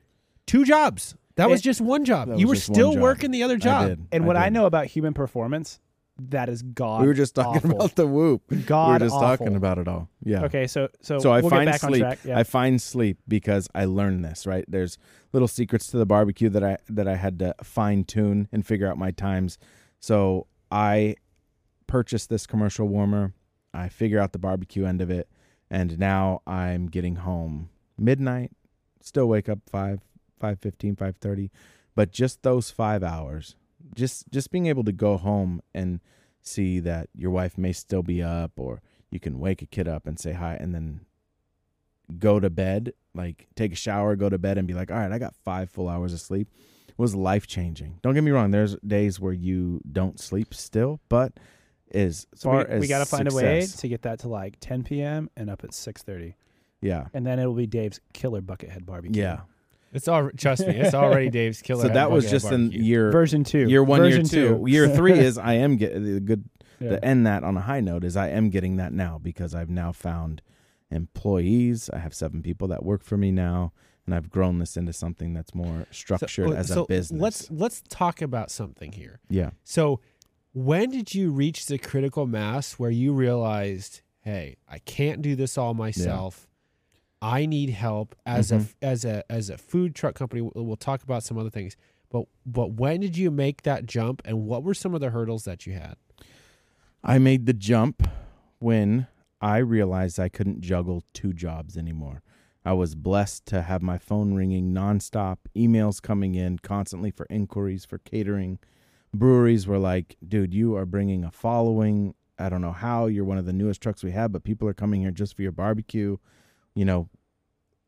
two jobs. That was just one job. You were still working the other I job. did. And what I know about human performance that is god. we were just talking awful. about the whoop. god. we were just awful. talking about it all. Yeah. Okay, so so So I we'll find sleep. on track. Yeah. I find sleep because I learned this, right? There's little secrets to the barbecue that I that I had to fine tune and figure out my times. So I purchased this commercial warmer. I figure out the barbecue end of it, and now I'm getting home midnight. Still wake up five, five fifteen, five thirty, but just those five hours, just just being able to go home and see that your wife may still be up, or you can wake a kid up and say hi, and then go to bed, like take a shower, go to bed, and be like, all right, I got five full hours of sleep, was life changing. Don't get me wrong. There's days where you don't sleep still, but as so far we, as we got to find a way to get that to like 10 p.m. and up at 6:30, yeah, and then it'll be Dave's killer buckethead barbecue. yeah. It's all trust me, it's already (laughs) Dave's killer. So that was Buckethead just in Barbecue. year version two. year one, version year two. Year three (laughs) is I am getting the good Yeah. to end that on a high note is I am getting that now because I've now found employees. I have seven people that work for me now, and I've grown this into something that's more structured oh, So- as so a business. Let's let's talk about something here. yeah. So, when did you reach the critical mass where you realized, "Hey, I can't do this all myself. I need help." As Mhm. a as a as a food truck company, we'll, we'll talk about some other things. But but when did you make that jump, and what were some of the hurdles that you had? I made the jump when I realized I couldn't juggle two jobs anymore. I was blessed to have my phone ringing nonstop, emails coming in constantly for inquiries for catering. Breweries were like, dude, you are bringing a following. I don't know how. You're one of the newest trucks we have, but people are coming here just for your barbecue. You know,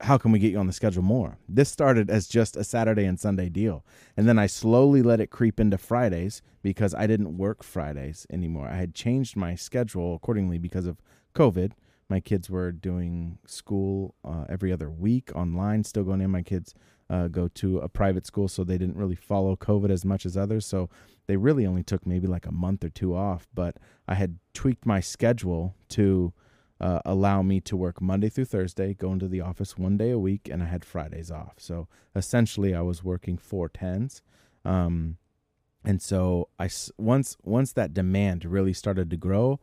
how can we get you on the schedule more? This started as just a Saturday and Sunday deal. And then I slowly let it creep into Fridays because I didn't work Fridays anymore. I had changed my schedule accordingly because of COVID. My kids were doing school uh, every other week online, still going in. My kids uh, go to a private school, so they didn't really follow COVID as much as others. So they really only took maybe like a month or two off. But I had tweaked my schedule to uh, allow me to work Monday through Thursday, go into the office one day a week, and I had Fridays off. So essentially, I was working four tens. Um, and so I once once that demand really started to grow,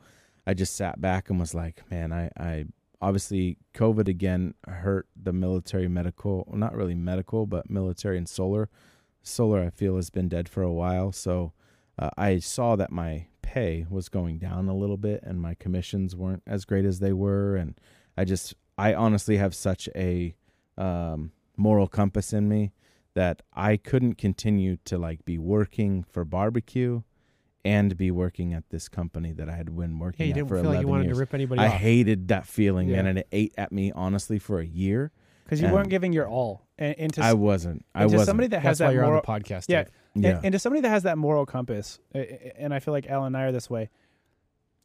I just sat back and was like, man, I, I obviously COVID again hurt the military medical, well, not really medical, but military and solar. Solar, I feel, has been dead for a while. So uh, I saw that my pay was going down a little bit and my commissions weren't as great as they were. And I just, I honestly have such a um, moral compass in me that I couldn't continue to like be working for barbecue and be working at this company that I had been working Yeah, you at didn't for feel 11 like you wanted years. to rip anybody I off. hated that feeling, man, and it ate at me honestly for a year. because you and- weren't giving your all. And, and to, I wasn't. I to wasn't. somebody that has That's why that you're moral, on the podcast. Yeah. Dave. Yeah. and, and to somebody that has that moral compass, and I feel like Alan and I are this way.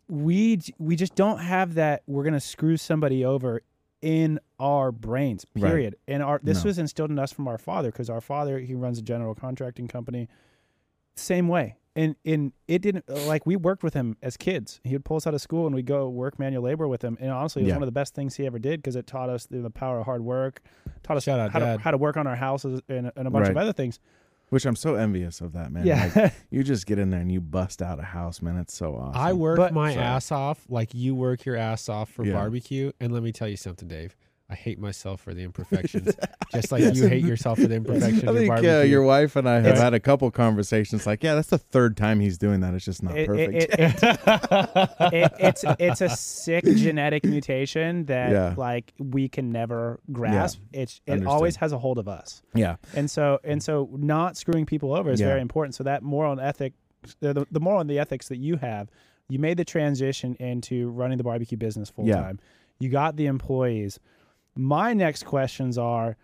We we just don't have that. We're gonna screw somebody over in our brains. Right. Period. And our this No. was instilled in us from our father because our father he runs a general contracting company. Same way. And in it didn't like we worked with him as kids. He would pull us out of school and we'd go work manual labor with him. And honestly, it was Yeah. one of the best things he ever did because it taught us the, power of hard work, taught us Shout out, how to, how to work on our houses and, and a bunch of other things. Which I'm so envious of that, man. yeah. Like, (laughs) you just get in there and you bust out a house, man. It's so awesome. I work But- my Sorry. ass off like you work your ass off for Yeah. barbecue. And let me tell you something, Dave. I hate myself for the (laughs) imperfections, just like you hate yourself for the (laughs) imperfections I of your think uh, your wife and I have It's- had a couple conversations. Like, yeah, that's the third time he's doing that. It's just not It- perfect. it- it- it, it's it's a sick genetic mutation that Yeah. like we can never grasp. It's it Understood. always has a hold of us, yeah, and so and so not screwing people over is Yeah. very important. So that moral and ethic, the, the, the moral and the ethics that you have, you made the transition into running the barbecue business full Yeah. time. You got the employees. My next questions are.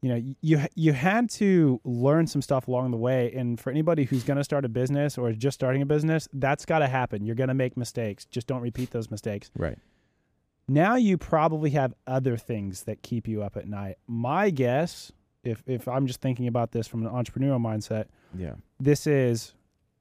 You know, you you had to learn some stuff along the way, and for anybody who's going to start a business or is just starting a business, that's got to happen. You're going to make mistakes. Just don't repeat those mistakes. right. Now you probably have other things that keep you up at night. My guess, if if I'm just thinking about this from an entrepreneurial mindset, Yeah. this is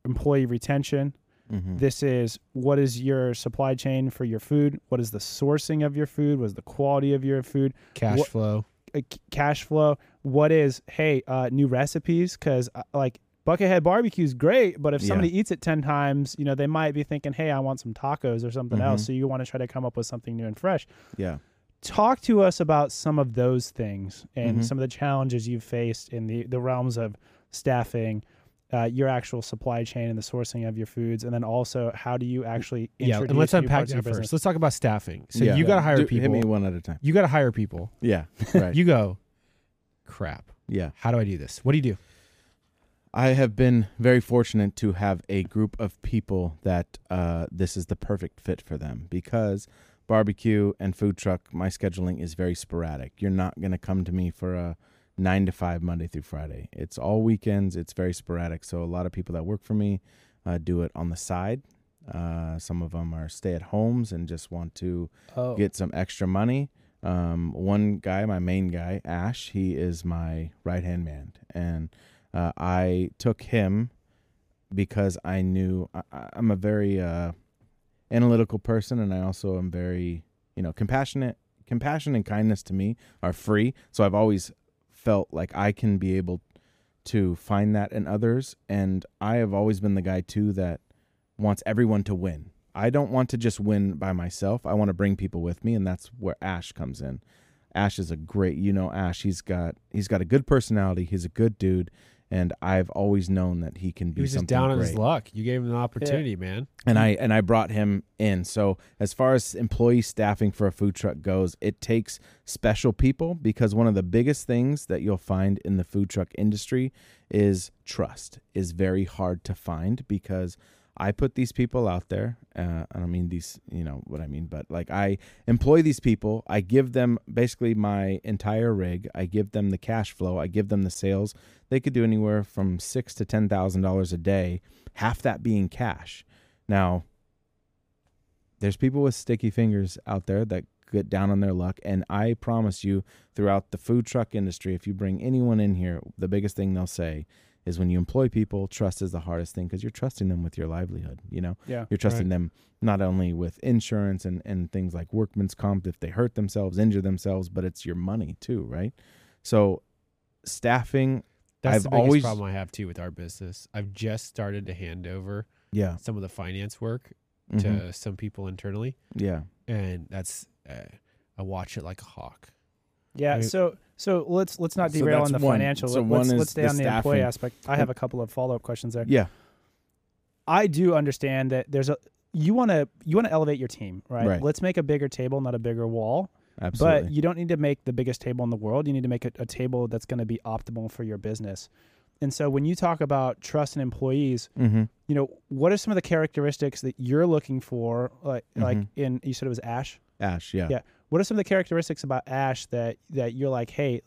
employee retention. Mm-hmm. This is what is your supply chain for your food? What is the sourcing of your food? What is the quality of your food? Cash What- flow. uh, c- cash flow what is hey uh new recipes because uh, like Buckethead barbecue is great, but if Yeah. somebody eats it 10 times, you know, they might be thinking, hey, I want some tacos or something else. Mhm. So you want to try to come up with something new and fresh. Yeah. Talk to us about some of those things and Mhm. some of the challenges you've faced in the, the realms of staffing, uh, your actual supply chain and the sourcing of your foods. And then also, how do you actually Yeah, and let's new unpack parts that first. Let's talk about staffing. So Yeah. you got to hire Do- people. Hit me one at a time. You got to hire people. Yeah. (laughs) Right. You go, crap. yeah. How do I do this? What do you do? I have been very fortunate to have a group of people that uh, this is the perfect fit for them because barbecue and food truck, my scheduling is very sporadic. You're not going to come to me for a nine to five Monday through Friday. It's all weekends. It's very sporadic. So a lot of people that work for me uh, do it on the side. Uh, some of them are stay at homes and just want to oh. get some extra money. Um, one guy, my main guy, Ash, he is my right hand man, and uh, I took him because I knew I, I'm a very uh, analytical person, and I also am very, you know, compassionate. Compassion and kindness to me are free, so I've always felt like I can be able to find that in others, and I have always been the guy too that wants everyone to win. I don't want to just win by myself. I want to bring people with me, and that's where Ash comes in. Ash is a great, you know, Ash. He's got he's got a good personality. He's a good dude, and I've always known that he can be He was just something down on his luck. You gave him an opportunity, man. and I and I brought him in. So as far as employee staffing for a food truck goes, it takes special people because one of the biggest things that you'll find in the food truck industry is trust is very hard to find because I put these people out there. Uh, I don't mean these, you know what I mean, but like I employ these people. I give them basically my entire rig. I give them the cash flow. I give them the sales. They could do anywhere from six to ten thousand dollars a day. Half that being cash. Now, there's people with sticky fingers out there that get down on their luck, and I promise you, throughout the food truck industry, if you bring anyone in here, the biggest thing they'll say is when you employ people, trust is the hardest thing because you're trusting them with your livelihood. You know, Yeah. you're trusting them not only with insurance and, and things like workman's comp if they hurt themselves, injure themselves, but it's your money too, right? So staffing, That's I've the biggest always- problem I have too with our business. I've just started to hand over yeah, some of the finance work mhm, to some people internally, yeah, and that's uh, I watch it like a hawk. Yeah. Right. So so let's let's not So derail on the one. financial. So let's one is let's stay the on the employee staffing. aspect. I have a couple of follow up questions there. yeah, I do understand that there's a you want to you want to elevate your team, right? Right. Let's make a bigger table, not a bigger wall. absolutely. But you don't need to make the biggest table in the world. You need to make a, a table that's going to be optimal for your business. And so when you talk about trust in employees, mm-hmm. you know, what are some of the characteristics that you're looking for like like Mhm. in you said it was Ash? Ash, yeah. Yeah. What are some of the characteristics about Ash that that you're like, hey,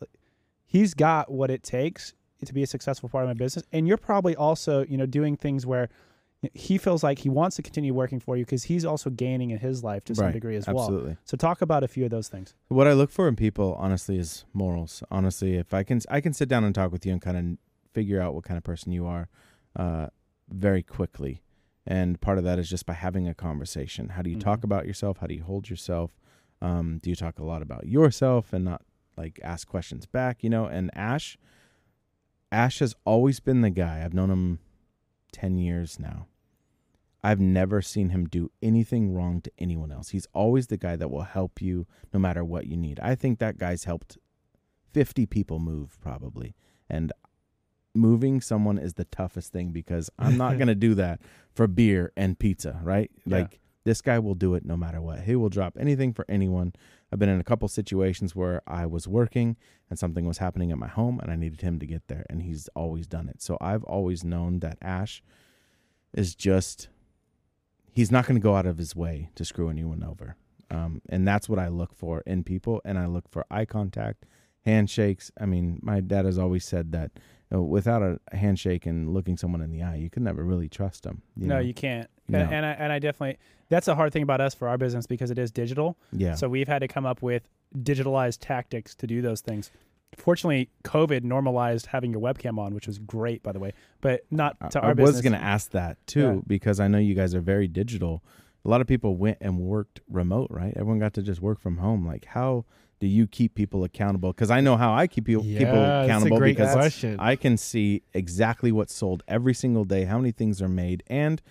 he's got what it takes to be a successful part of my business, and you're probably also, you know, doing things where he feels like he wants to continue working for you because he's also gaining in his life to some Right. degree as well. Absolutely. So talk about a few of those things. What I look for in people, honestly, is morals. Honestly, if I can, I can sit down and talk with you and kind of figure out what kind of person you are, uh, very quickly. And part of that is just by having a conversation. How do you talk Mhm. about yourself? How do you hold yourself? Um, do you talk a lot about yourself and not like ask questions back? You know. And Ash, Ash has always been the guy. I've known him ten years now. I've never seen him do anything wrong to anyone else. He's always the guy that will help you no matter what you need. I think that guy's helped 50 people move probably. And moving someone is the toughest thing because I'm not (laughs) going to do that for beer and pizza, right? Yeah. Like this guy will do it no matter what. He will drop anything for anyone. I've been in a couple situations where I was working and something was happening at my home and I needed him to get there and he's always done it. So I've always known that Ash is just he's not going to go out of his way to screw anyone over. Um, and that's what I look for in people. And I look for eye contact, handshakes. I mean, my dad has always said that you know, without a handshake and looking someone in the eye, you can never really trust them. You no, know? you can't. No. And, and I and I definitely that's a hard thing about us for our business because it is digital. yeah. So we've had to come up with digitalized tactics to do those things. Fortunately, COVID normalized having your webcam on, which was great, by the way. But not I- to I our was business. Was going to ask that too Yeah. because I know you guys are very digital. a lot of people went and worked remote, right? Everyone got to just work from home. Like, how do you keep people accountable? Because I know how I keep people, people Yeah, that's a accountable great because question. I can see exactly what's sold every single day, how many things are made, and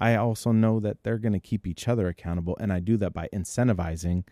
I also know that they're going to keep each other accountable, and I do that by incentivizing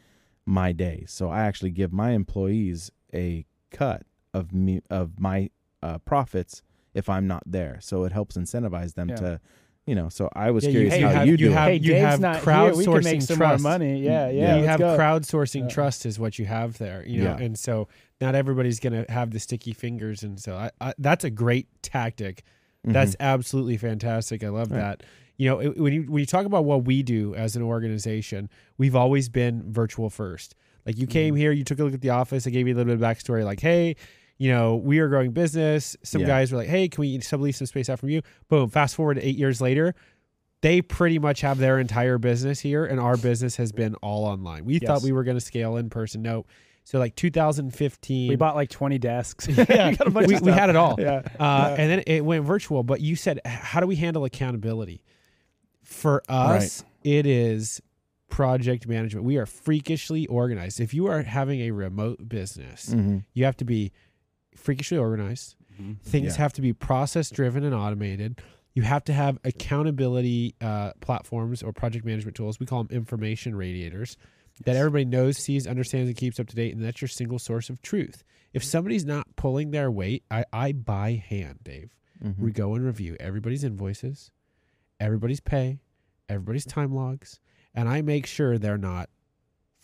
my day. So I actually give my employees a cut of me of my uh, profits if I'm not there. So it helps incentivize them Yeah. to, you know. So I was Yeah, you- curious hey, how have- you you do have- it. hey, you Dave's have not here. Crowdsourcing make trust. more money. Yeah, yeah. Yeah, you have go. crowdsourcing Yeah. trust is what you have there, you know, Yeah. and so not everybody's going to have the sticky fingers, and so I, I, that's a great tactic. That's absolutely fantastic. I love Mm-hmm. Right. that. You know, it- when you when you talk about what we do as an organization, we've always been virtual first. Like you came Mm-hmm. here, you took a look at the office, I gave you a little bit of backstory, like, hey, you know, we are growing business. Some Yeah. guys were like, hey, can we sublease some space out from you? Boom. Fast forward to eight years later, they pretty much have their entire business here, and our business has been all online. We thought we were going to scale in person. No. So like 2015, We bought like 20 desks. (laughs) yeah, (laughs) We got a bunch we, of we stuff. had it all. Yeah. Uh, and then it went virtual. But you said, how do we handle accountability? For us, it is project management. We are freakishly organized. If you are having a remote business, Mhm. you have to be freakishly organized. Things Yeah. have to be process driven and automated. You have to have accountability uh, platforms or project management tools. We call them information radiators that everybody knows, sees, understands, and keeps up to date. And that's your single source of truth. If somebody's not pulling their weight, I, I by hand, Dave. Mhm. We go and review everybody's invoices, everybody's pay, everybody's time logs, and I make sure they're not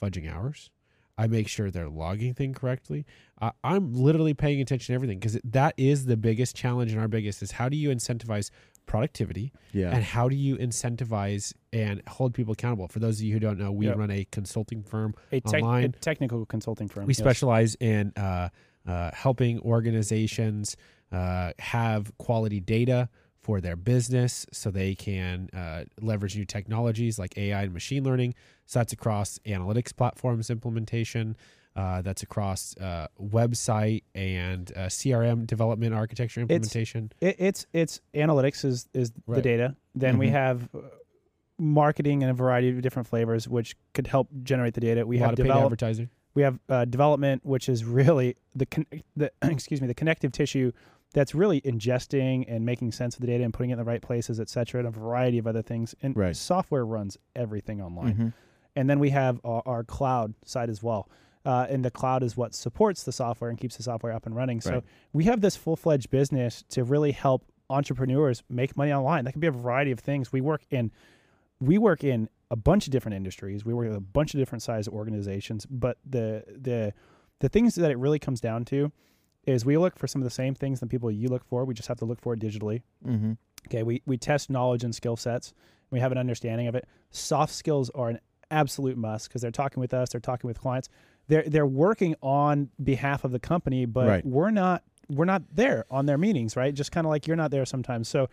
fudging hours. I make sure they're logging things correctly. I I'm literally paying attention to everything because that is the biggest challenge and our biggest is how do you incentivize productivity Yeah. and how do you incentivize and hold people accountable? For those of you who don't know, we Yep. run a consulting firm A, tech- a online. technical consulting firm. We yes. specialize in uh, uh, helping organizations uh, have quality data for their business so they can uh, leverage new technologies like AI and machine learning. So that's across analytics platforms implementation. Uh, that's across uh, website and uh, CRM development architecture implementation. It, it's it's analytics is is the data. Then we Mhm. have uh, marketing in a variety of different flavors, which could help generate the data. We a have lot of paid develop, advertising. we have uh, development, which is really the con- the (clears throat) excuse me the connective tissue that's really ingesting and making sense of the data and putting it in the right places, et cetera, and a variety of other things. And Right. software runs everything online. Mhm. And then we have our, our cloud side as well. Uh, and the cloud is what supports the software and keeps the software up and running. So Right. we have this full fledged business to really help entrepreneurs make money online. That can be a variety of things. We work in we work in a bunch of different industries. We work with a bunch of different size organizations. But the the the things that it really comes down to is we look for some of the same things that people you look for. We just have to look for it digitally. Mhm. Okay, we, we test knowledge and skill sets. We have an understanding of it. Soft skills are an absolute must because they're talking with us, they're talking with clients. They're they're working on behalf of the company, but Right. we're not we're not there on their meetings, right? Just kind of like you're not there sometimes. So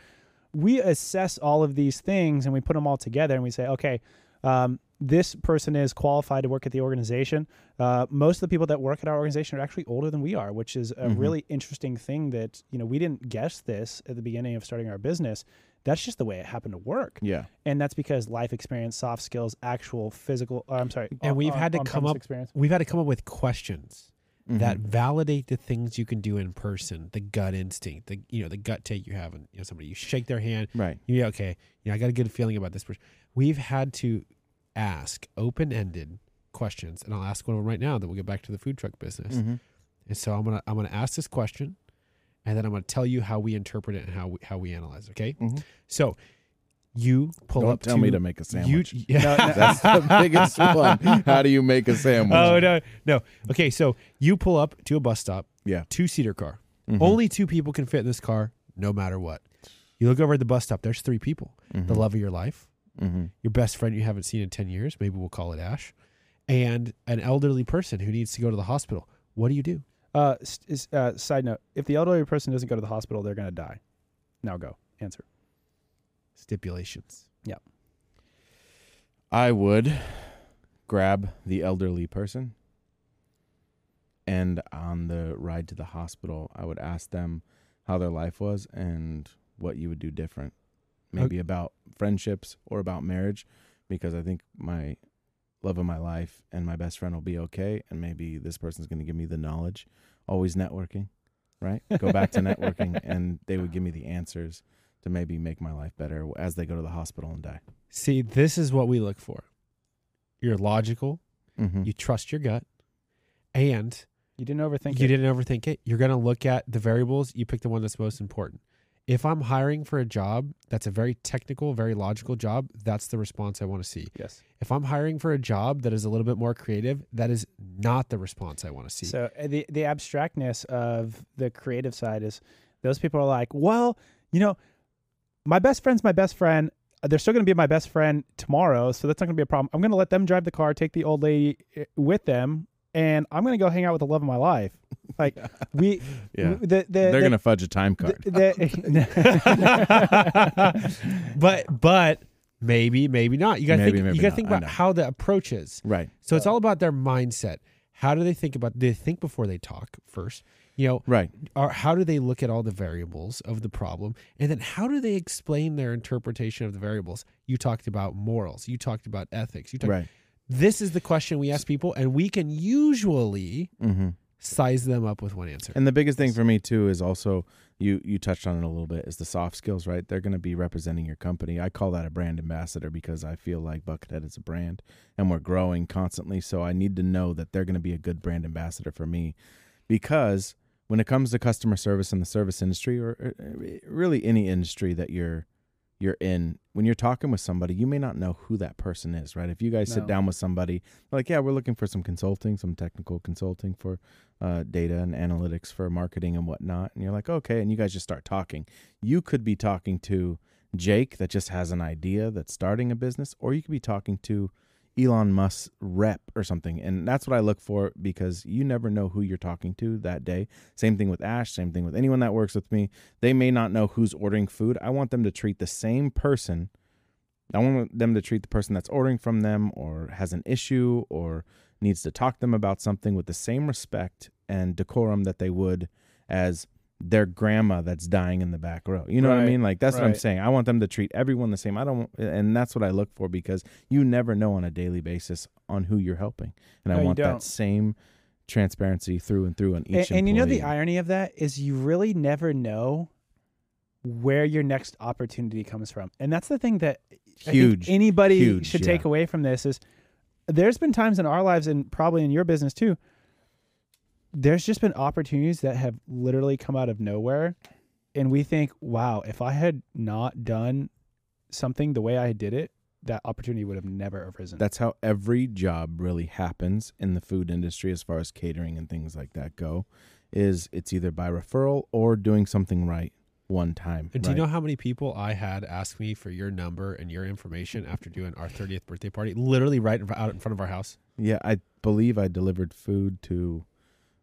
we assess all of these things and we put them all together and we say, okay, um, this person is qualified to work at the organization. Uh, most of the people that work at our organization are actually older than we are, which is a Mhm. really interesting thing that, you know, we didn't guess this at the beginning of starting our business. That's just the way it happened to work. Yeah. And that's because life experience, soft skills, actual physical, uh, I'm sorry. And on- we've on- had to come up- experience. We've had to come up with questions that Mhm. validate the things you can do in person, the gut instinct, the you know the gut take you have, and you know somebody you shake their hand, right. you okay, you know I got a good feeling about this person. We've had to ask open ended questions, and I'll ask one of them right now. Then we'll get back to the food truck business. Mhm. And so I'm gonna I'm gonna ask this question, and then I'm gonna tell you how we interpret it and how we, how we analyze it. Okay, Mhm. so you pull Don't up tell to, me to make a sandwich. You, (laughs) yeah. No, no. That's the biggest (laughs) one. How do you make a sandwich? Oh no, no. Okay, so you pull up to a bus stop. Yeah. Two seater car. Mhm. Only two people can fit in this car, no matter what. You look over at the bus stop. There's three people. The love of your life, Mhm. your best friend you haven't seen in ten years. Maybe we'll call it Ash, and an elderly person who needs to go to the hospital. What do you do? Uh, s- is, uh, side note: If the elderly person doesn't go to the hospital, they're going to die. Now go answer. Stipulations. Yeah. I would grab the elderly person and on the ride to the hospital, I would ask them how their life was and what you would do different. Maybe about friendships or about marriage. because I think my love of my life and my best friend will be okay, and maybe this person's going to give me the knowledge. Always networking, right? Go back to networking, (laughs) and they would give me the answers to maybe make my life better as they go to the hospital and die. See, this is what we look for. You're logical. Mm-hmm. You trust your gut, and You didn't overthink you it. didn't overthink it. You're going to look at the variables. You pick the one that's most important. If I'm hiring for a job that's a very technical, very logical job, that's the response I want to see. Yes. If I'm hiring for a job that is a little bit more creative, that is not the response I want to see. So uh, the the abstractness of the creative side is those people are like, well, you know, my best friend's my best friend. Uh, They're still going to be my best friend tomorrow, so that's not going to be a problem. I'm going to let them drive the car, take the old lady uh, with them, and I'm going to go hang out with the love of my life. Like (laughs) we, Yeah. the, the, They're the, going to fudge a time card. (laughs) (laughs) but but maybe maybe not. You got to Maybe, think. maybe You got to not. think about how the approach is. right. So it's all about their mindset. How do they think about? Do they think before they talk first? You know, Right. or how do they look at all the variables of the problem, and then how do they explain their interpretation of the variables? You talked about morals. You talked about ethics. You talked. Right. This is the question we ask people, and we can usually Mm-hmm. Size them up with one answer. And the biggest thing for me too is also you you touched on it a little bit is the soft skills, right? They're going to be representing your company. I call that a brand ambassador because I feel like Buckethead is a brand and we're growing constantly, so I need to know that they're going to be a good brand ambassador for me because when it comes to customer service in the service industry or, or really any industry that you're you're in when you're talking with somebody you may not know who that person is right? If you guys sit down with somebody like yeah we're looking for some consulting some technical consulting for uh, data and analytics for marketing and whatnot and you're like okay and you guys just start talking. You could be talking to jake that just has an idea that's starting a business or you could be talking to elon musk's rep or something and that's what i look for because you never know who you're talking to that day. Same thing with ash same thing with anyone that works with me. They may not know who's ordering food. I want them to treat the same person. I want them to treat the person that's ordering from them or has an issue or needs to talk to them about something with the same respect and decorum that they would as their grandma that's dying in the back row. You know what I mean? Like that's what I'm saying. I want them to treat everyone the same. I don't and that's what I look for because you never know on a daily basis on who you're helping. And No, I want that same transparency through and through on each and, and you know the irony of that is you really never know where your next opportunity comes from and that's the thing that Huge. anybody Huge, should take away from this is there's been times in our lives and probably in your business too there's just been opportunities that have literally come out of nowhere and we think wow if i had not done something the way i did it that opportunity would have never arisen That's how every job really happens in the food industry as far as catering and things like that go. Is it's either by referral or doing something right one time. And do you know how many people I had ask me for your number and your information after doing our 30th birthday party, literally right out in front of our house? Yeah, I believe I delivered food to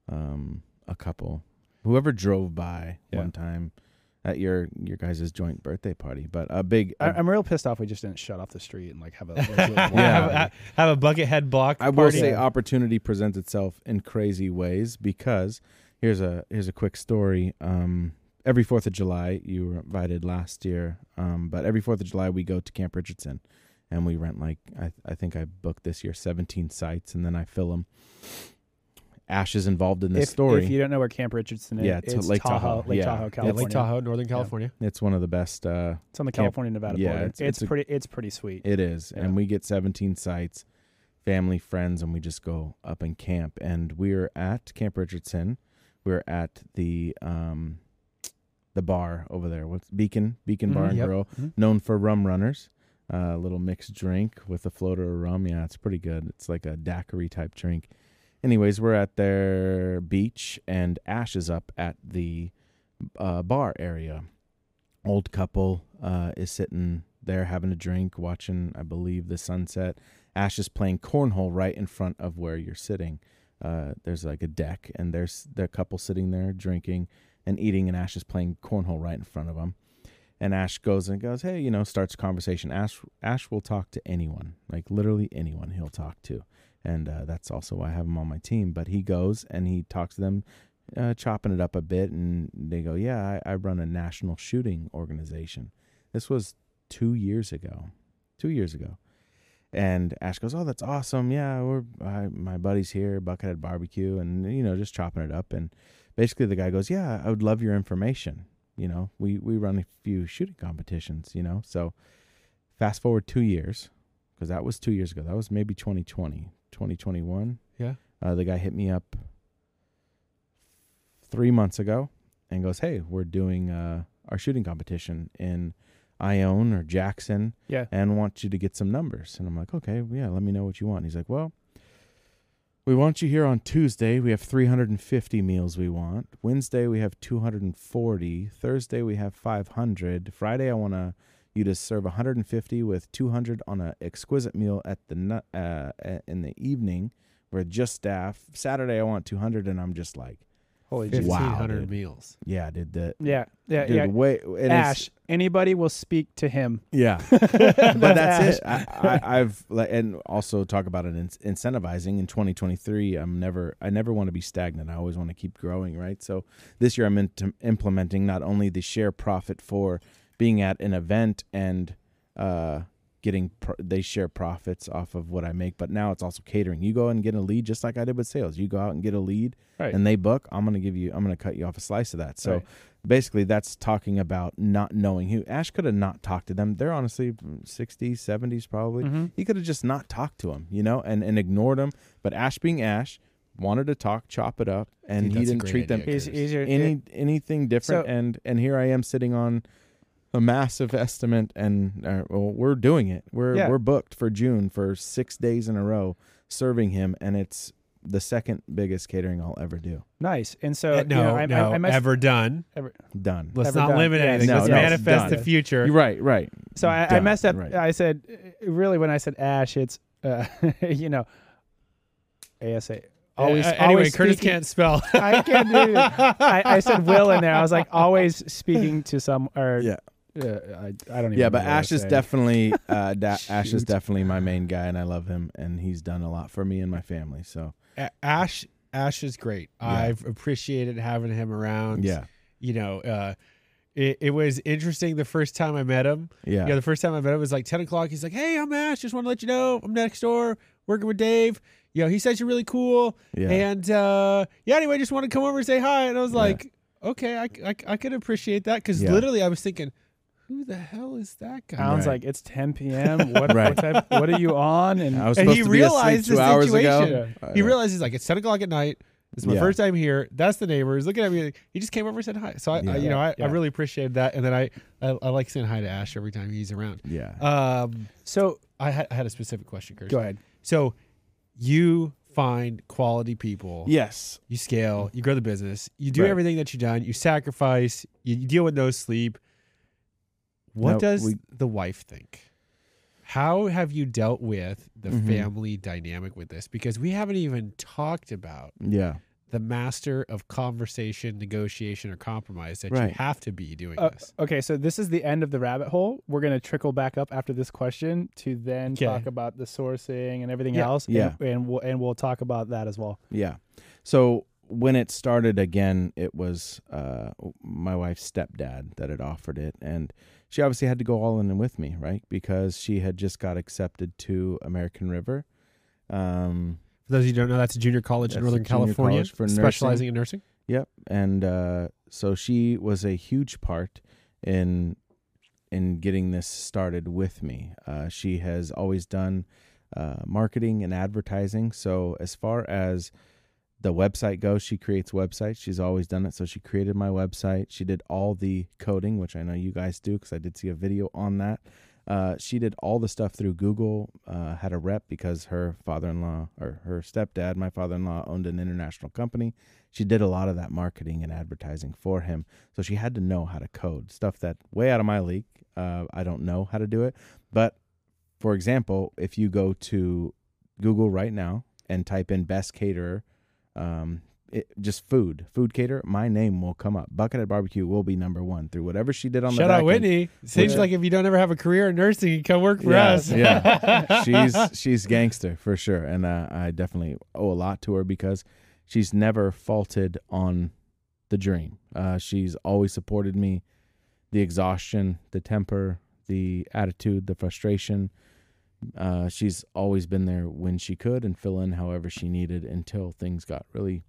um, a couple. Whoever drove by Yeah. one time at your your guys' joint birthday party, but a big. I, a- I'm real pissed off we just didn't shut off the street and like have a (laughs) legit have, Yeah. a, have a Buckethead block. I will say opportunity presents itself in crazy ways because here's a here's a quick story. Um, every Fourth of July, you were invited last year, um, but every Fourth of July we go to Camp Richardson, and we rent like I I think I booked this year 17 sites, and then I fill them. Ash is involved in this if, story. If you don't know where Camp Richardson is, Yeah, it's it's Lake Tahoe, Tahoe. Lake Yeah. Tahoe, Yeah, Yeah, California. Lake Tahoe, Northern California. it's one of the best. Uh, It's on the California Nevada yeah, border. it's- It's, it's a- pretty. It's pretty sweet. It is. Yeah. And we get 17 sites, family, friends, and we just go up and camp. And we're at Camp Richardson. We're at the um the bar over there. What's Beacon? Beacon Bar Mhm. and Yep. Grill. Mhm. Known for rum runners. A little mixed drink with a floater of rum. Yeah, it's pretty good. It's like a daiquiri type drink. Anyways, we're at their beach and Ash is up at the uh, bar area. Old couple uh, is sitting there having a drink, watching, I believe, the sunset. Ash is playing cornhole right in front of where you're sitting. Uh, there's like a deck, and there's the couple sitting there drinking and eating, and Ash is playing cornhole right in front of them. And Ash goes and goes, hey, you know, starts conversation. Ash Ash will talk to anyone, like literally anyone he'll talk to, and uh, that's also why I have him on my team. But he goes and he talks to them, uh, chopping it up a bit, and they go, yeah, I, I run a national shooting organization. This was two years ago, two years ago, And Ash goes, "Oh, that's awesome! Yeah, we're I, my buddy's here, Buckethead Barbecue, and you know, just chopping it up." And basically, the guy goes, "Yeah, I would love your information. You know, we we run a few shooting competitions. You know, so fast forward two years, because that was two years ago. That was maybe 2020, 2021. Yeah. Uh, the guy hit me up three months ago and goes, "Hey, we're doing uh, our shooting competition in Ione or Jackson, Yeah. and want you to get some numbers." And I'm like, "Okay, yeah, let me know what you want." And he's like, "Well." We want you here on Tuesday. We have 350 meals we want. Wednesday we have 240. Thursday we have 500. Friday I want to you to serve 150 with 200 on an exquisite meal at the nu- uh, in the evening. We're just staff. Saturday I want 200, and I'm just like, Holy Jesus. Wow, Fifteen hundred meals. yeah, dude, the Yeah. Yeah. dude, yeah. the way and it's- Ash, anybody will speak to him. yeah, (laughs) but that's Ash. it. I, I, I've and also talk about it in, incentivizing in 2023. I'm never, I never want to be stagnant. I always want to keep growing, right? So this year I'm into implementing not only the share profit for being at an event and uh, getting, pro- they share profits off of what I make, but now it's also catering. You go and get a lead, just like I did with sales. You go out and get a lead, Right. and they book. I'm gonna give you, I'm gonna cut you off a slice of that. So Right. basically that's talking about not knowing who ash could have not talked to them they're honestly 60s 70s probably Mhm. he could have just not talked to him you know and, and ignored him but ash being ash wanted to talk chop it up and think he didn't great treat them idea. He's, he's your, any anything different So- and and here i am sitting on a massive estimate and uh, well, we're doing it we're Yeah. we're booked for june for six days in a row serving him and it's the second biggest catering i'll ever do nice. And so, Uh, you no, know, I, no, I, I messed, ever done. done Let's Ever not done. limit Yes. anything. No, Let's no, manifest the future. you're right right so I, I messed up. right. I said, uh, really, when I said Ash, it's, uh, (laughs) you know, ASA. Always, Uh, anyway, always Curtis speaking- can't spell. I can't do it. I, I said (laughs) Will in there. I was like always speaking to some or yeah uh, I, I don't even. Yeah, but know what I Ash is definitely uh, (laughs) da- Ash is Shoot. definitely my main guy, and I love him, and he's done a lot for me and my family. So A- Ash Ash is great. I've appreciated having him around. yeah, You know, uh, it, it was interesting the first time I met him. yeah, Yeah, the first time I met him was like 10 o'clock. He's like, Hey, I'm Ash. Just want to let you know I'm next door working with Dave. You know, he says you're really cool. yeah, And uh, yeah, anyway, just want to come over and say hi. And I was like, Okay, I, I, I could appreciate that. Because Yeah. literally I was thinking, Who the hell is that guy? Sounds Right. like it's 10 p.m. (laughs) What, Right. what, type, what are you on? And I was and he to be realized two the hours ago. situation. I He know. realizes like it's 10 o'clock at night. This is my Yeah. first time here. That's the neighbor. He's looking at me. He just came over and said hi. So I, Yeah. I you know, I, Yeah. I really appreciate that. And then I, I, I like saying hi to Ash every time he's around. yeah, Um, so I had, I had a specific question, Chris. go ahead. So you find quality people. yes, You scale. You grow the business. You do Right. everything that you've done. You sacrifice. You, you deal with no sleep. What No, does we- the wife think? How have you dealt with the Mhm. family dynamic with this? Because we haven't even talked about yeah, the master of conversation, negotiation, or compromise that you have to be doing Uh, this. okay, so this is the end of the rabbit hole. We're going to trickle back up after this question to then Okay. talk about the sourcing and everything Yeah. else. Yeah. And, and, we'll, and we'll talk about that as well. yeah. So when it started again, it was uh, my wife's stepdad that had offered it, and she obviously had to go all in with me, right? Because she had just got accepted to American River. Um, For those of you who don't know, that's a junior college in Northern California, for nursing. specializing in nursing. Yep, and uh, so she was a huge part in in getting this started with me. Uh, she has always done uh, marketing and advertising. So as far as the website goes, she creates websites. She's always done it. So she created my website. She did all the coding, which I know you guys do because I did see a video on that. Uh, she did all the stuff through Google. Uh, had a rep because her father-in-law or her stepdad, my father-in-law, owned an international company she did a lot of that marketing and advertising for him. So she had to know how to code stuff that way out of my league. Uh, I don't know how to do it. But for example, if you go to Google right now and type in best caterer, um, it, just food, food caterer, my name will come up. Buckethead Barbecue will be number one through whatever she did on the Shout out end. Whitney. Seems Yeah. like if you don't ever have a career in nursing, you come work for Yeah, us. yeah. (laughs) she's she's gangster for sure, and uh, I definitely owe a lot to her because she's never faulted on the dream. Uh, she's always supported me. The exhaustion, the temper, the attitude, the frustration. Uh, she's always been there when she could and fill in however she needed until things got really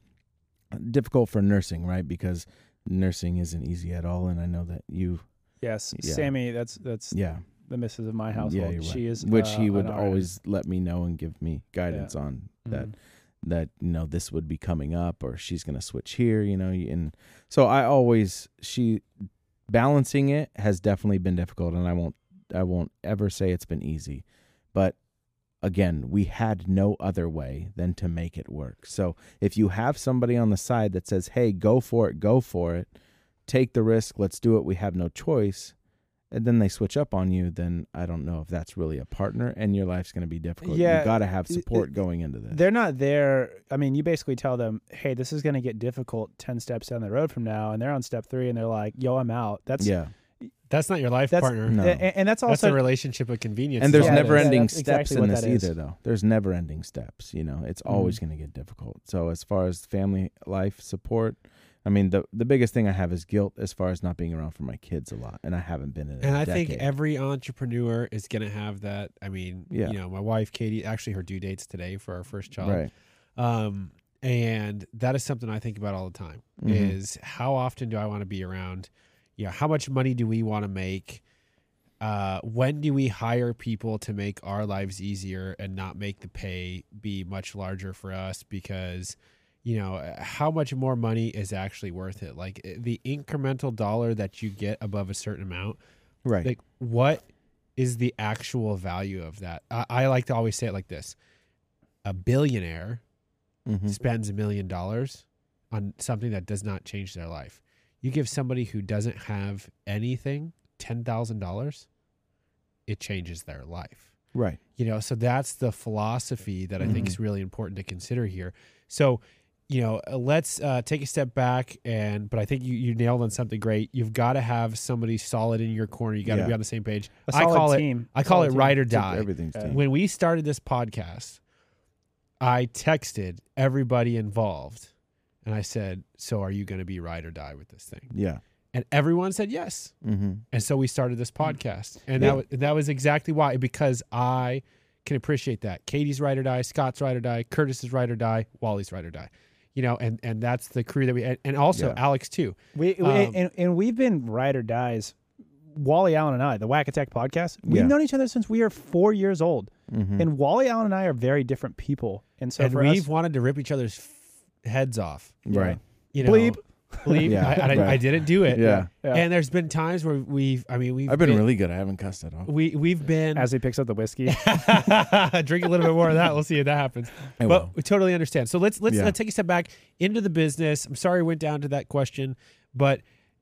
difficult for nursing, right? Because nursing isn't easy at all, and I know that you, Yes, Yeah. Sammy. That's that's yeah, the missus of my household. yeah, She right. is, which uh, he would always let me know and give me guidance on that Mhm. that you know this would be coming up or she's going to switch here you know and so i always she balancing it has definitely been difficult and i won't i won't ever say it's been easy but again we had no other way than to make it work. So if you have somebody on the side that says hey go for it go for it. Take the risk let's do it we have no choice and then they switch up on you then i don't know if that's really a partner and your life's going to be difficult. Yeah, you got to have support it- going into this. They're not there. I mean, you basically tell them, "Hey, this is going to get difficult ten steps down the road from now," and they're on step three, and they're like, "Yo, I'm out." That's yeah That's not your life That's- partner. No. and, and that's That's also a relationship of convenience. and there's Yeah, never ending That's steps exactly in this either though there's never ending steps you know it's always Mm-hmm. going to get difficult so as far as family life support i mean the the biggest thing i have is guilt as far as not being around for my kids a lot and i haven't been in it. and I I think every entrepreneur is going to have that. I mean, Yeah. you know, my wife Katie, actually, her due date's today for our first child. right Um, and that is something I think about all the time. Mhm. Is how often do I want to be around? You know, how much money do we want to make? Uh, when do we hire people to make our lives easier and not make the pay be much larger for us? Because, you know, how much more money is actually worth it? Like eh, the incremental dollar that you get above a certain amount right like what is the actual value of that I, I like to always say it like this a billionaire Mhm. spends a million dollars on something that does not change their life you give somebody who doesn't have anything $10000 it changes their life right you know so that's the philosophy that i think Mhm. is really important to consider here so you know uh, let's uh, take a step back and but i think you, you nailed on something great you've got to have somebody solid in your corner you got to Yeah. be on the same page a I solid call it- i call Solid it team. or die everything's team. when we started this podcast i texted everybody involved and i said so are you going to be ride or die with this thing yeah and everyone said yes hmm and so we started this podcast, and Yeah. that was, that was exactly why because I can appreciate that. Katie's ride or die, Scott's ride or die, Curtis's ride or die, Wally's ride or die. You know, and and that's the crew that we and, and also Yeah. Alex too. We, we Um, and, and we've been ride or dies. Wally Allen and I, the WAC Attack podcast, we've Yeah. known each other since we are four years old. hmm And Wally Allen and I are very different people. And so and for we've us, wanted to rip each other's f- heads off. right You know, Bleep. bleep. (laughs) Yeah, I, and I, right. I didn't do it. yeah Yeah. And there's been times where we've. I mean, we've. i've been really good i haven't cussed at all We we've been. as he picks up the whiskey, (laughs) drink a little bit more of that. We'll see if that happens. I but will. we totally understand. So let's let's Yeah. uh, take a step back into the business. I'm sorry I went down to that question, but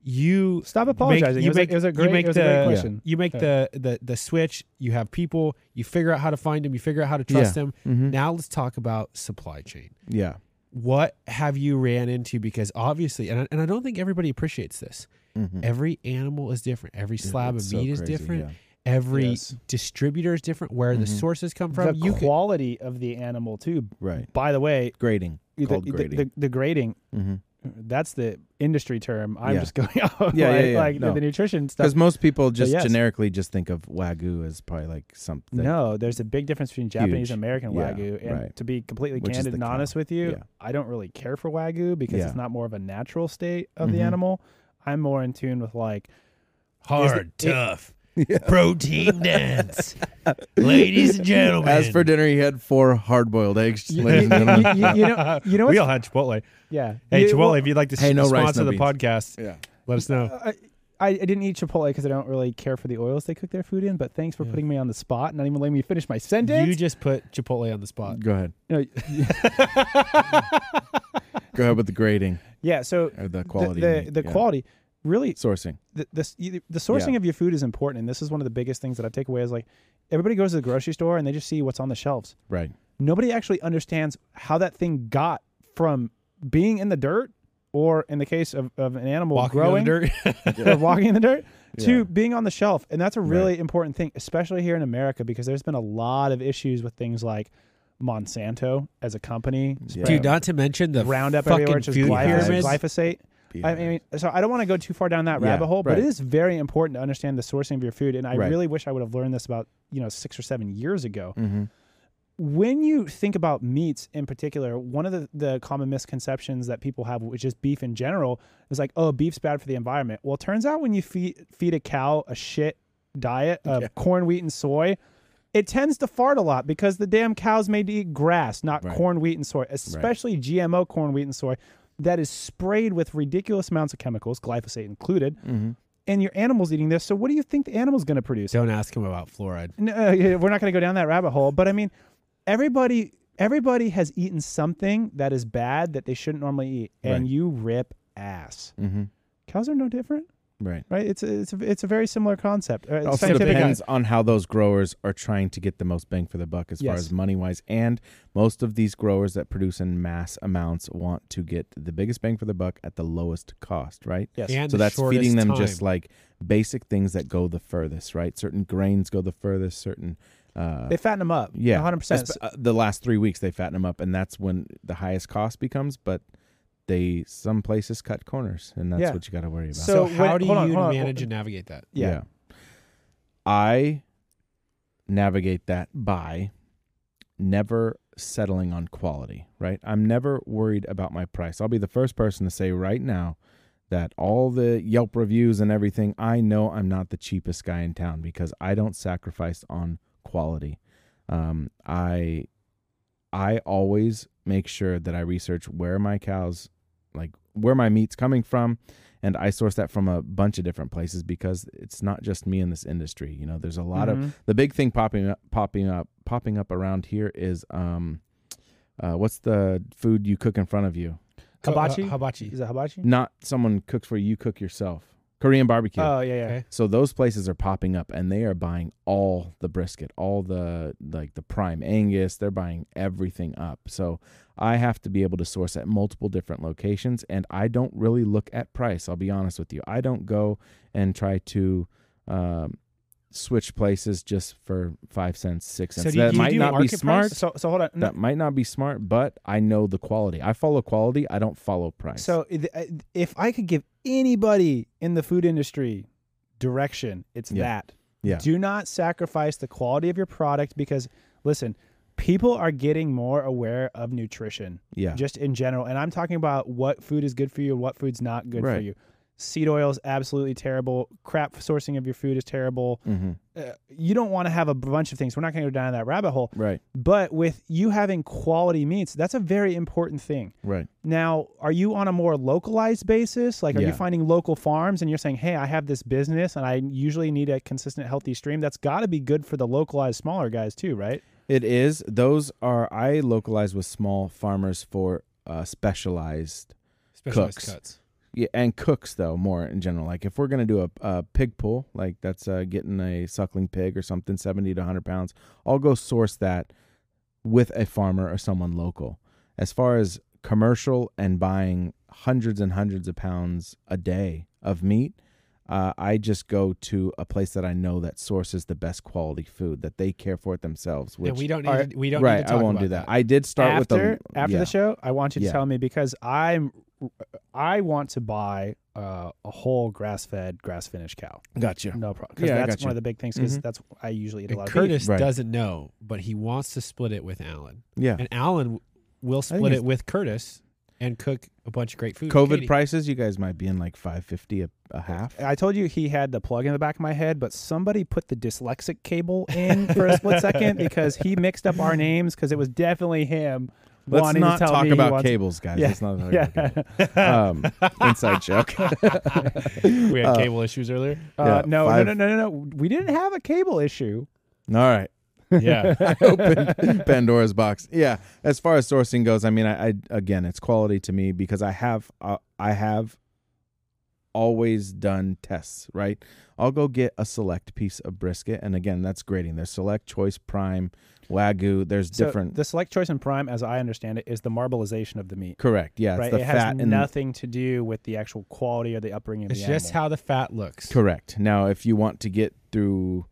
you stop apologizing. you it, was make- a, it was a you great, make it was a great the- question. you make Yeah. the, the the switch. You have people. You figure out how to find them. You figure out how to trust Yeah. them. Mhm. Now let's talk about supply chain. yeah What have you ran into? Because obviously, and I, and I don't think everybody appreciates this. Mhm. Every animal is different. Every slab It's of so meat is crazy, different. yeah. Every Yes. distributor is different. Where the Mhm. sources come from. the you could, quality of the animal too. right By the way, grading the, called the, grading the, the grading. hmm That's the industry term. I'm Yeah. just going (laughs) off Yeah, like, yeah, yeah. like No. the nutrition stuff. because most people just yes. generically just think of wagyu as probably like something No, there's a big difference between Japanese Huge. and American Yeah, wagyu. And right. to be completely Which candid and cow. honest with you, Yeah. I don't really care for wagyu because Yeah. it's not more of a natural state of the Mhm. animal. I'm more in tune with like hard, Is it- tough, Yeah. protein dance. (laughs) Ladies and gentlemen. As for dinner, he had four hard-boiled eggs, ladies and gentlemen. you- you know- you know (laughs) we what's- all had Chipotle. yeah. Hey, You- Chipotle, well, if you'd like to Hey, no rice, sponsor no the beans. podcast, yeah. let us know. (laughs) I, I didn't eat Chipotle because I don't really care for the oils they cook their food in. But thanks for Yeah. putting me on the spot, and not even letting me finish my sentence. You just put Chipotle on the spot. Go ahead. No, Go ahead with the grading yeah. So or the the quality. the, you mean. the Yeah. quality really sourcing. the, the the sourcing Yeah. of your food is important, and this is one of the biggest things that I take away is like everybody goes to the grocery store and they just see what's on the shelves. Right. Nobody actually understands how that thing got from being in the dirt, or in the case of, of an animal Walking growing on the dirt. (laughs) or walking in the dirt, (laughs) to Yeah. being on the shelf, and that's a really Right. important thing, especially here in America, because there's been a lot of issues with things like Monsanto as a company, Yeah. Dude, not to mention the Roundup fucking everywhere, which is food glyphosate. I mean, so I don't want to go too far down that Yeah, rabbit hole, but right. it is very important to understand the sourcing of your food. And I Right. really wish I would have learned this about you know six or seven years ago. hmm When you think about meats in particular, one of the, the common misconceptions that people have, which is beef in general, is like, oh, beef's bad for the environment. Well, it turns out when you feed feed a cow a shit diet of Yeah. corn, wheat, and soy. It tends to fart a lot because the damn cows made to eat grass, not Right. corn, wheat, and soy, especially GMO corn, wheat, and soy that is sprayed with ridiculous amounts of chemicals, glyphosate included, hmm and your animal's eating this. So what do you think the animal's going to produce? Don't ask him about fluoride. No, uh, we're not going to go down that rabbit hole, but I mean, everybody everybody has eaten something that is bad that they shouldn't normally eat, and Right. you rip ass. hmm Cows are no different, Right. right? It's a, it's a, it's a very similar concept. Uh, It also depends on how those growers are trying to get the most bang for the buck as far as money wise. And most of these growers that produce in mass amounts want to get the biggest bang for the buck at the lowest cost, right? Yes. And so that's feeding them time. just like basic things that go the furthest, right? Certain grains go the furthest, certain. Uh, they fatten them up. yeah, 100%. Espe- uh, the last three weeks they fatten them up, and that's when the highest cost becomes. But they some places cut corners, and that's Yeah. what you got to worry about. So So, how when- do hold on, you hold on. manage and navigate that? yeah. I navigate that by never settling on quality, right? I'm never worried about my price. I'll be the first person to say right now that all the Yelp reviews and everything, I know I'm not the cheapest guy in town because I don't sacrifice on quality. Um, I I always make sure that I research where my cows like where my meat's coming from and I source that from a bunch of different places because it's not just me in this industry. You know, there's a lot of Mhm. the big thing popping up popping up popping up around here is um uh what's the food you cook in front of you? hibachi. Uh, hibachi. Is it hibachi? Not someone cooks for you, you cook yourself. Korean barbecue. Oh yeah, yeah. Okay. So those places are popping up and they are buying all the brisket, all the like the prime Angus, they're buying everything up. So I have to be able to source at multiple different locations and I don't really look at price, I'll be honest with you. I don't go and try to um, switch places just for 5 cents, 6 So cents. you- that might not be smart. So so hold on. No, That might not be smart, but I know the quality. I follow quality, I don't follow price. So if I could give anybody in the food industry direction, it's Yeah. that. yeah. Do not sacrifice the quality of your product because listen, people are getting more aware of nutrition Yeah. just in general. And I'm talking about what food is good for you and what food's not good for you. Seed oil is absolutely terrible. Crap sourcing of your food is terrible. hmm Uh, you don't want to have a bunch of things. We're not going to go down that rabbit hole. Right. But with you having quality meats, that's a very important thing. Right. Now, are you on a more localized basis? Like, are you finding local farms and you're saying, hey, I have this business and I usually need a consistent, healthy stream? That's got to be good for the localized, smaller guys, too, right? It is. Those are I localize with small farmers for uh, specialized Specialized Cooks. cuts. yeah, and cooks though more in general. Like if we're gonna do a, a pig pull, like that's uh, getting a suckling pig or something, seventy to hundred pounds, I'll go source that with a farmer or someone local. As far as commercial and buying hundreds and hundreds of pounds a day of meat, uh, I just go to a place that I know that sources the best quality food that they care for it themselves. Which and we don't need are- to, we don't need right, to I won't about do that. I did start with after the after yeah. the show, I want you to Yeah. tell me because I'm I want to buy uh, a whole grass fed, grass finished cow. Gotcha. No problem. Because Yeah, I that's gotcha. one of the big things because Mhm. that's I usually eat a And lot of Curtis. Right. doesn't know, but he wants to split it with Alan. Yeah. And Alan will split it with Curtis and cook a bunch of great food. for COVID Katie. prices, you guys might be in like five fifty a, a half. I told you he had the plug in the back of my head, but somebody put the dyslexic cable in for a split second (laughs) because he mixed up our names because it was definitely him. Let's wanting not to tell talk me he about wants- cables, guys. Yeah. Let's not talk Yeah. about cables. (laughs) Um, inside joke. (laughs) we had Uh, cable issues earlier. Uh, Yeah, no, five- no, no, no, no, no. We didn't have a cable issue. All right. Yeah. (laughs) I opened Pandora's box. Yeah. As far as sourcing goes, I mean, I, I again, it's quality to me because I have, uh, I have always done tests. Right. I'll go get a select piece of brisket, and again, that's grading. There's select, choice, prime, wagyu. There's So different. The select choice and prime, as I understand it, is the marbleization of the meat. correct. Yeah. It's right. the it fat has and nothing to do with the actual quality or the upbringing of It's the just animal. how the fat looks. Correct. Now, if you want to get through,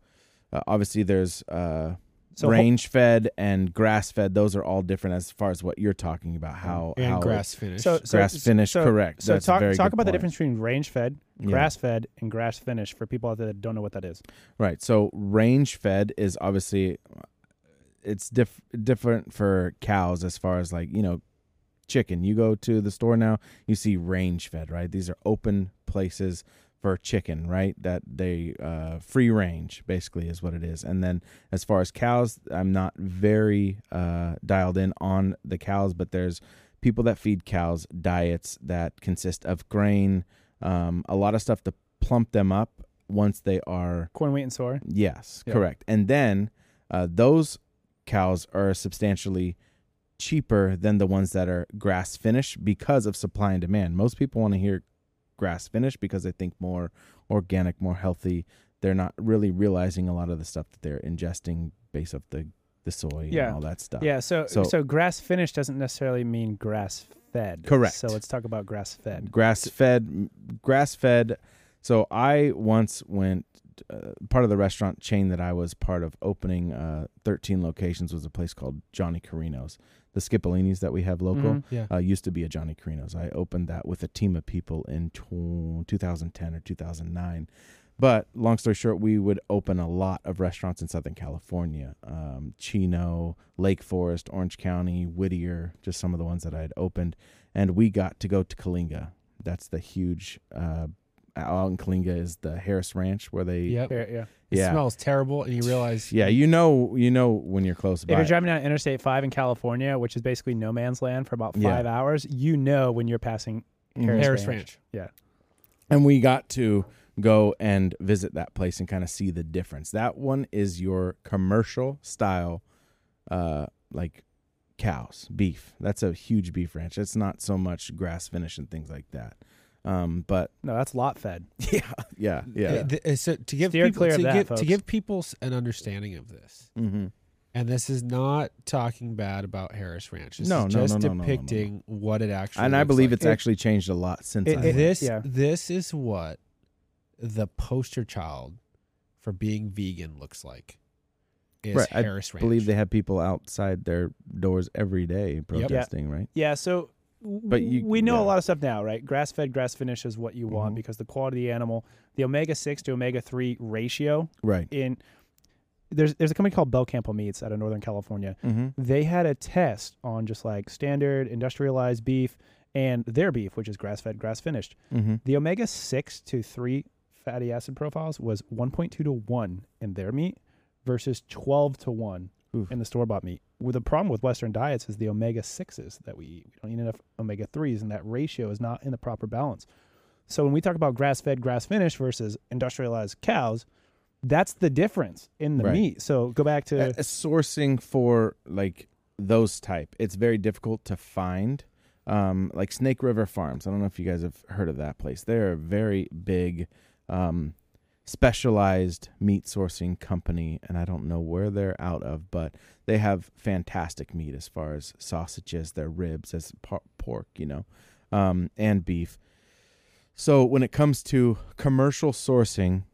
uh, obviously there's uh, So range fed and grass fed. Those are all different as far as what you're talking about. How and how grass finish. So, so grass finished, so- correct. So That's talk talk good about the difference between range fed, Yeah. grass fed, and grass finished for people out there that don't know what that is. Right. So range fed is obviously it's diff- different for cows as far as like, you know, chicken. You go to the store now, you see range fed, right? These are open places for chicken, right? That they uh free range basically is what it is. And then as far as cows, I'm not very uh dialed in on the cows, but there's people that feed cows diets that consist of grain, um a lot of stuff to plump them up once they are Corn, wheat, and soy. Yes, Yeah. correct. And then uh, those cows are substantially cheaper than the ones that are grass finished because of supply and demand. Most people want to hear grass finish because they think more organic, more healthy. They're not really realizing a lot of the stuff that they're ingesting based off the the soy Yeah. and all that stuff. Yeah. So, so So- grass finished doesn't necessarily mean grass fed. Correct. So let's talk about grass fed. grass fed grass fed so i once went uh, part of the restaurant chain that i was part of opening uh, 13 locations was a place called johnny carino's the scipolinis that we have local Mhm. yeah. uh, used to be a johnny carino's. I opened that with a team of people in tw- 2010 or 2009 but long story short we would open a lot of restaurants in southern california. Um, chino lake forest orange county whittier just some of the ones that i had opened. And we got to go to Coalinga. That's the huge uh out in Coalinga is the Harris Ranch where they Yep. Yeah, yeah. It yeah smells terrible, and you realize yeah you know you know when you're close If you're driving down Interstate 5 in California, which is basically no man's land for about Yeah. five hours, you know when you're passing Mhm. Harris, Harris Ranch. Ranch. and we got to go and visit that place and kind of see the difference that one is your commercial style uh like cows beef that's a huge beef ranch it's not so much grass finish and things like that um but No, that's lot fed. (laughs) yeah yeah yeah Uh, th- uh, so to give Steer people to that, give to give people an understanding of this, mm-hmm. and this is not talking bad about Harris Ranch. This No, is no, just no, no, no, no, no. depicting what it actually. and i believe like. it's It- actually changed a lot since it- I it- this. yeah. This is what the poster child for being vegan looks like. Is Right, I Harris Ranch? believe they have people outside their doors every day protesting right Yeah, so But you- we know yeah. a lot of stuff now, right? Grass fed, grass finish is what you want Mhm. because the quality of the animal, the omega six to omega three ratio right in there's there's a company called Belcampo Meats out of Northern California. mm-hmm. They had a test on just like standard industrialized beef and their beef, which is grass fed, grass finished. Mm-hmm. The omega six to three fatty acid profiles was one point two to one in their meat versus twelve to one Oof. in the store bought meat. Well, the problem with Western diets is the omega sixes that we eat. We don't eat enough omega threes, and that ratio is not in the proper balance. So when we talk about grass fed, grass finished versus industrialized cows, that's the difference in the Right. meat. So go back to Uh, sourcing for like those type it's very difficult to find um like snake river farms i don't know if you guys have heard of that place they're a very big um specialized meat sourcing company and i don't know where they're out of but they have fantastic meat as far as sausages their ribs as por- pork you know um and beef. So when it comes to commercial sourcing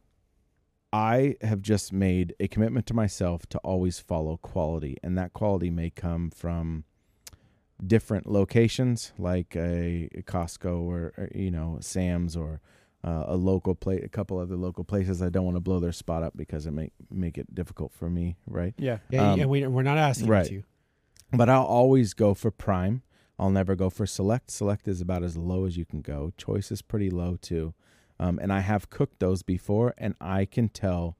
I have just made a commitment to myself to always follow quality, and that quality may come from different locations, like a, a Costco or, or, you know Sam's or uh, a local place, a couple other local places. I don't want to blow their spot up because it make make it difficult for me, right? yeah. Yeah, Um, and we, we're not asking right. you to. But I'll always go for prime. I'll never go for select. Select is about as low as you can go. Choice is pretty low too. Um, and I have cooked those before, and I can tell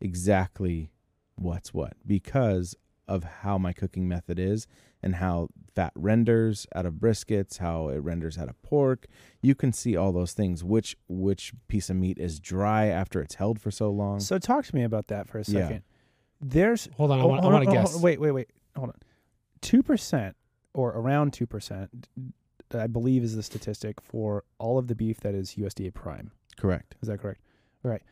exactly what's what because of how my cooking method is and how fat renders out of briskets, how it renders out of pork. You can see all those things. Which which piece of meat is dry after it's held for so long? So talk to me about that for a second. Yeah. second. There's Hold on, I Oh, want, I want on, to oh, guess. hold- Wait, wait, wait. Hold on. Two percent or around two percent, I believe, is the statistic for all of the beef that is USDA prime. Correct. Is that correct? All right.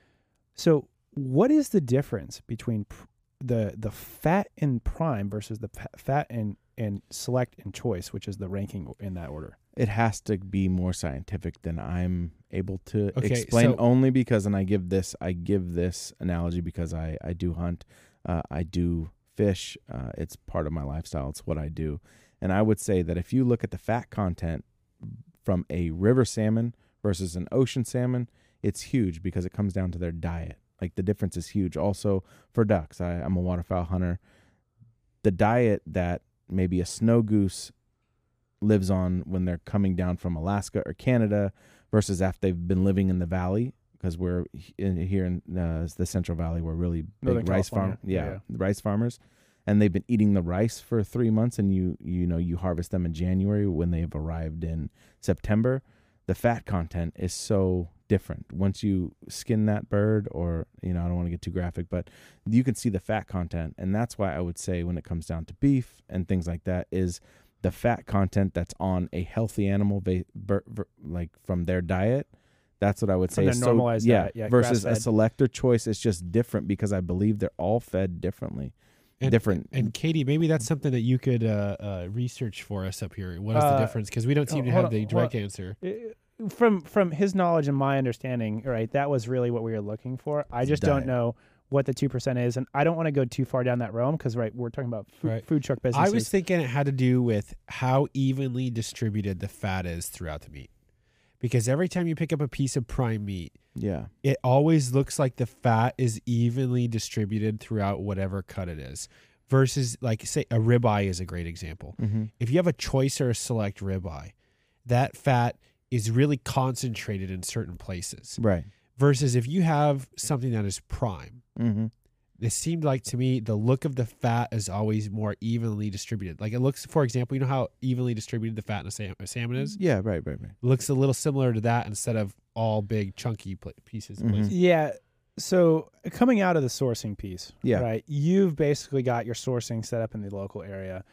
So, what is the difference between pr- the the fat in prime versus the fa- fat in in select and choice, which is the ranking in that order? it has to be more scientific than I'm able to Okay, explain so- only because and I give this I give this analogy because I I do hunt uh, I do fish. Uh, it's part of my lifestyle. It's what I do. And I would say that if you look at the fat content from a river salmon versus an ocean salmon, it's huge because it comes down to their diet. Like the difference is huge. Also for ducks, I, I'm a waterfowl hunter. The diet that maybe a snow goose lives on when they're coming down from Alaska or Canada versus after they've been living in the valley because we're in, here in uh, the Central Valley. We're really big Northern rice farm, yeah, Yeah. rice farmers, and they've been eating the rice for three months, and you you know you harvest them in January when they've arrived in September. The fat content is so different once you skin that bird, or you know I don't want to get too graphic, but you can see the fat content, and that's why I would say when it comes down to beef and things like that is the fat content that's on a healthy animal va- ver- ver- like from their diet that's what i would say From their is so- normalized yeah, diet, yeah, versus a grass-fed. selector choice it's just different because i believe they're all fed differently And- different And Katie, maybe that's something that you could uh, uh, research for us up here. What is the Uh, difference? Because we don't seem oh, to have on, the direct on. answer. Uh, From from his knowledge and my understanding, right? That was really what we were looking for. I just diet. don't know what the two percent is, and I don't want to go too far down that realm because, right, we're talking about food, Right. food truck business. I was thinking it had to do with how evenly distributed the fat is throughout the meat. Because every time you pick up a piece of prime meat, yeah it always looks like the fat is evenly distributed throughout whatever cut it is. Versus, like, say, a ribeye is a great example. mm-hmm. If you have a choice or a select ribeye, that fat is really concentrated in certain places. right Versus if you have something that is prime, mm-hmm. it seemed like to me the look of the fat is always more evenly distributed. Like it looks, for example, you know how evenly distributed the fat in a, sam- a salmon is? yeah right right right It looks a little similar to that instead of all big chunky pla- pieces. Mhm. Yeah. So coming out of the sourcing piece, Yeah. right? You've basically got your sourcing set up in the local area.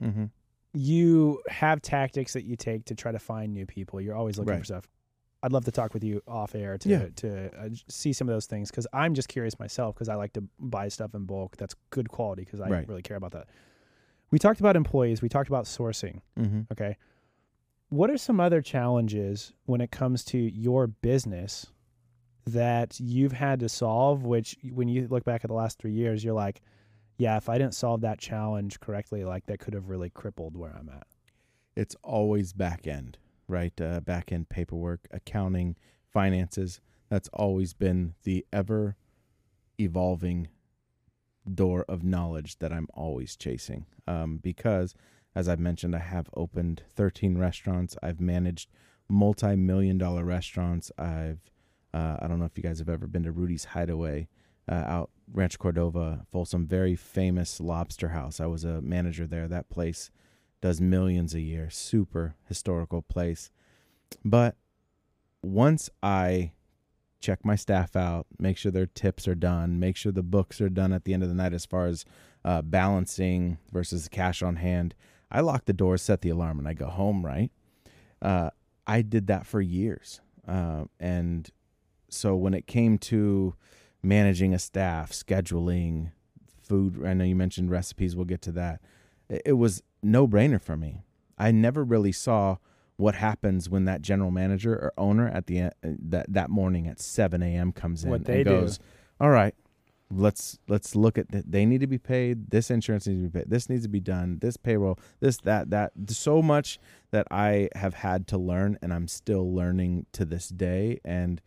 mm-hmm. You have tactics that you take to try to find new people. You're always looking for stuff. I'd love to talk with you off air to Yeah. to uh, see some of those things because I'm just curious myself because I like to buy stuff in bulk that's good quality because I Right. really care about that. We talked about employees. We talked about sourcing. Mm-hmm. Okay. What are some other challenges when it comes to your business that you've had to solve? Which, when you look back at the last three years, you're like, yeah, if I didn't solve that challenge correctly, like that could have really crippled where I'm at. it's always back end, right? Uh, back end paperwork, accounting, finances. That's always been the ever evolving door of knowledge that I'm always chasing. Um, because, as I've mentioned, I have opened 13 restaurants. I've managed multi million dollar restaurants. I've, uh, I don't know if you guys have ever been to Rudy's Hideaway uh, out Rancho Cordova, Folsom, very famous lobster house. I was a manager there. That place does millions a year. Super historical place. But once I check my staff out, make sure their tips are done, make sure the books are done at the end of the night as far as uh, balancing versus cash on hand, I lock the door, set the alarm, and I go home, right? Uh, I did that for years. Uh, and so when it came to managing a staff, scheduling, food, I know you mentioned recipes, we'll get to that. It, was no brainer for me. I never really saw what happens when that general manager or owner at the uh, that that morning at 7 a.m. comes in What they and do. goes, "All right, let's let's look at th- they need to be paid. This insurance needs to be paid. This needs to be done. This payroll. This that that. So much that I have had to learn, and I'm still learning to this day. And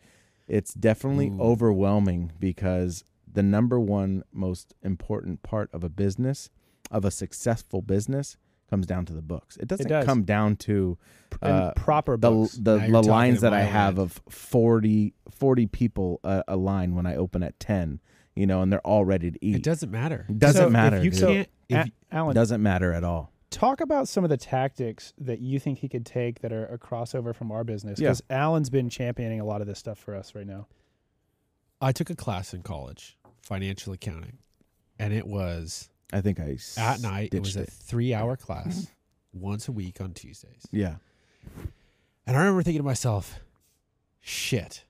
it's definitely Ooh. overwhelming because the number one most important part of a business, of a successful business, comes down to the books. It doesn't does. come down to uh, proper the books. the, Now you're the lines that my I have land. of 40, 40 people uh, a line when I open at ten, you know, and they're all ready to eat. It doesn't matter. It Doesn't So matter. If you dude. can't, if Alan, doesn't matter at all. Talk about some of the tactics that you think he could take that are a crossover from our business. Yeah. Because Alan's been championing a lot of this stuff for us right now. I took a class in college, financial accounting, and it was I think I at night. It was ditched a three-hour class, (laughs) once a week on Tuesdays. yeah. And I remember thinking to myself, "Shit,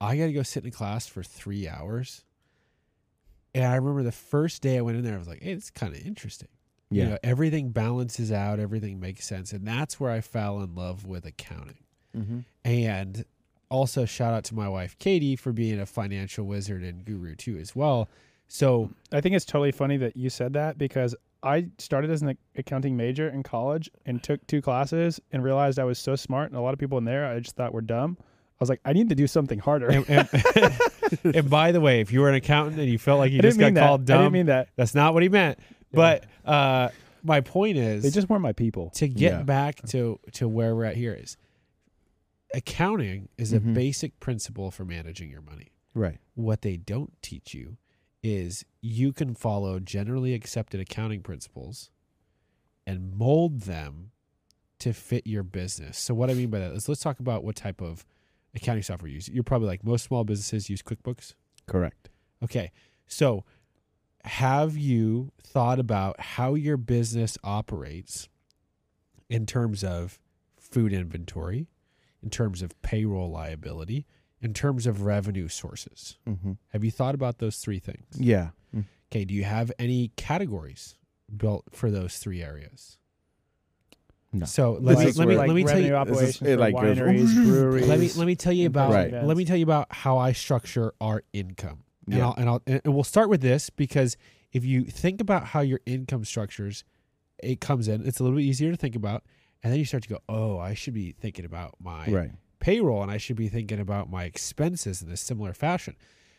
I got to go sit in class for three hours." And I remember the first day I went in there, I was like, "Hey, it's kind of interesting." Yeah. You know, everything balances out, everything makes sense, and that's where I fell in love with accounting. Mm-hmm. And also shout out to my wife Katie for being a financial wizard and guru too as well. So I think it's totally funny that you said that because I started as an accounting major in college and took two classes and realized I was so smart and a lot of people in there I just thought were dumb. I was like, I need to do something harder. and, and, (laughs) and by the way, if you were an accountant and you felt like you I just got mean called that. I didn't mean that. that's not what he meant. But uh, my point is, They just weren't my people. to get Yeah. back to to where we're at here is accounting is a Mhm. basic principle for managing your money. Right. What they don't teach you is you can follow generally accepted accounting principles and mold them to fit your business. So what I mean by that is let's talk about what type of accounting software you use. You're probably like most small businesses use QuickBooks. Correct. Okay. So have you thought about how your business operates in terms of food inventory, in terms of payroll liability, in terms of revenue sources? Mm-hmm. Have you thought about those three things? Yeah. Mm. Okay. Do you have any categories built for those three areas? No. So let me let me where- let me tell you operations This is- it like wineries, (laughs) breweries. let me let me tell you about Right. let me tell you about how I structure our income. And Yeah. I'll and I'll and we'll start with this because if you think about how your income structures, it comes in, it's a little bit easier to think about. And then you start to go, oh, I should be thinking about my Right. payroll and I should be thinking about my expenses in a similar fashion.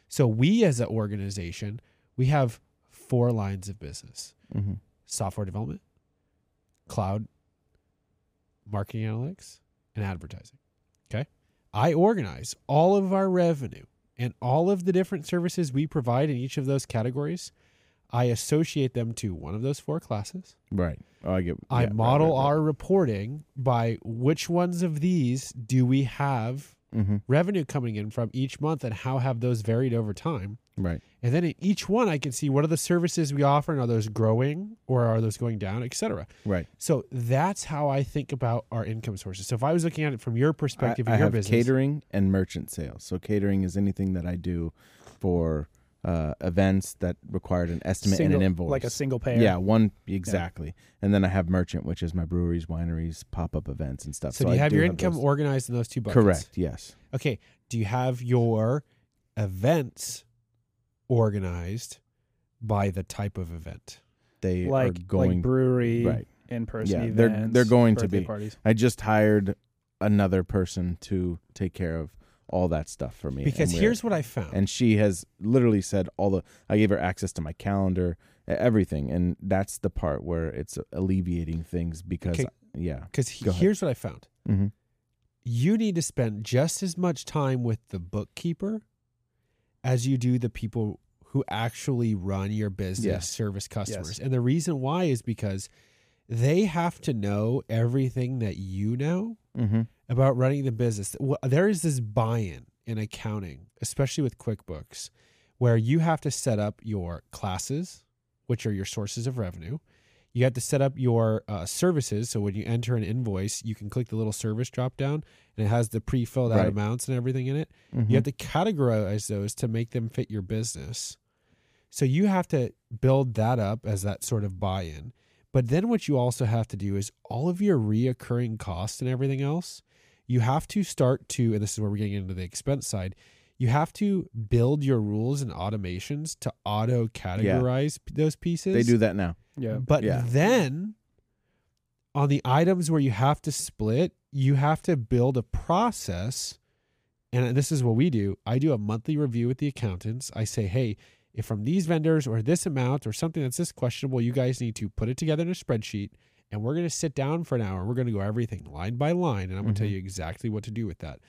So we as an organization, we have four lines of business. Mm-hmm. Software development, cloud, marketing analytics, and advertising. Okay. I organize all of our revenue and all of the different services we provide in each of those categories. I associate them to one of those four classes. Right. Oh, I get. I yeah, right, model right, right. our reporting by which ones of these do we have Mm-hmm. revenue coming in from each month and how have those varied over time. Right. And then in each one, I can see what are the services we offer and are those growing or are those going down, et cetera. Right. So that's how I think about our income sources. So if I was looking at it from your perspective I in your have business, catering and merchant sales. So catering is anything that I do for uh, events that required an estimate single, and an invoice. like a single payer. Yeah, one exactly. And then I have merchant, which is my breweries, wineries, pop up events, and stuff. so, do you I have your income those. organized in those two buckets? Correct. Yes. Okay. Do you have your events organized by the type of event? They like are going like brewery, right. in person Yeah, events. they're- they're going to be. parties. I just hired another person to take care of all that stuff for me. Because here's what I found. and she has literally said all the I gave her access to my calendar, everything, and that's the part where it's alleviating things because Okay. yeah. Because here's what I found. Mm-hmm. you need to spend just as much time with the bookkeeper as you do the people who actually run your business Yes. service customers. And the reason why is because they have to know everything that you know Mm-hmm. about running the business. Well, There is this buy-in in accounting, especially with QuickBooks, where you have to set up your classes, which are your sources of revenue. You have to set up your uh, services. So when you enter an invoice, you can click the little service drop down, and it has the pre-filled out Right. amounts and everything in it. Mm-hmm. You have to categorize those to make them fit your business. So you have to build that up as that sort of buy-in. But then what you also have to do is all of your reoccurring costs and everything else, you have to start to, and this is where we're getting into the expense side, you have to build your rules and automations to auto categorize those pieces. they do that now. Yeah. But Yeah. then on the items where you have to split, you have to build a process. And this is what we do. I do a monthly review with the accountants. I say, hey, if from these vendors or this amount or something that's this questionable, you guys need to put it together in a spreadsheet and we're going to sit down for an hour. We're going to go everything line by line and I'm going to tell Mhm. you exactly what to do with that.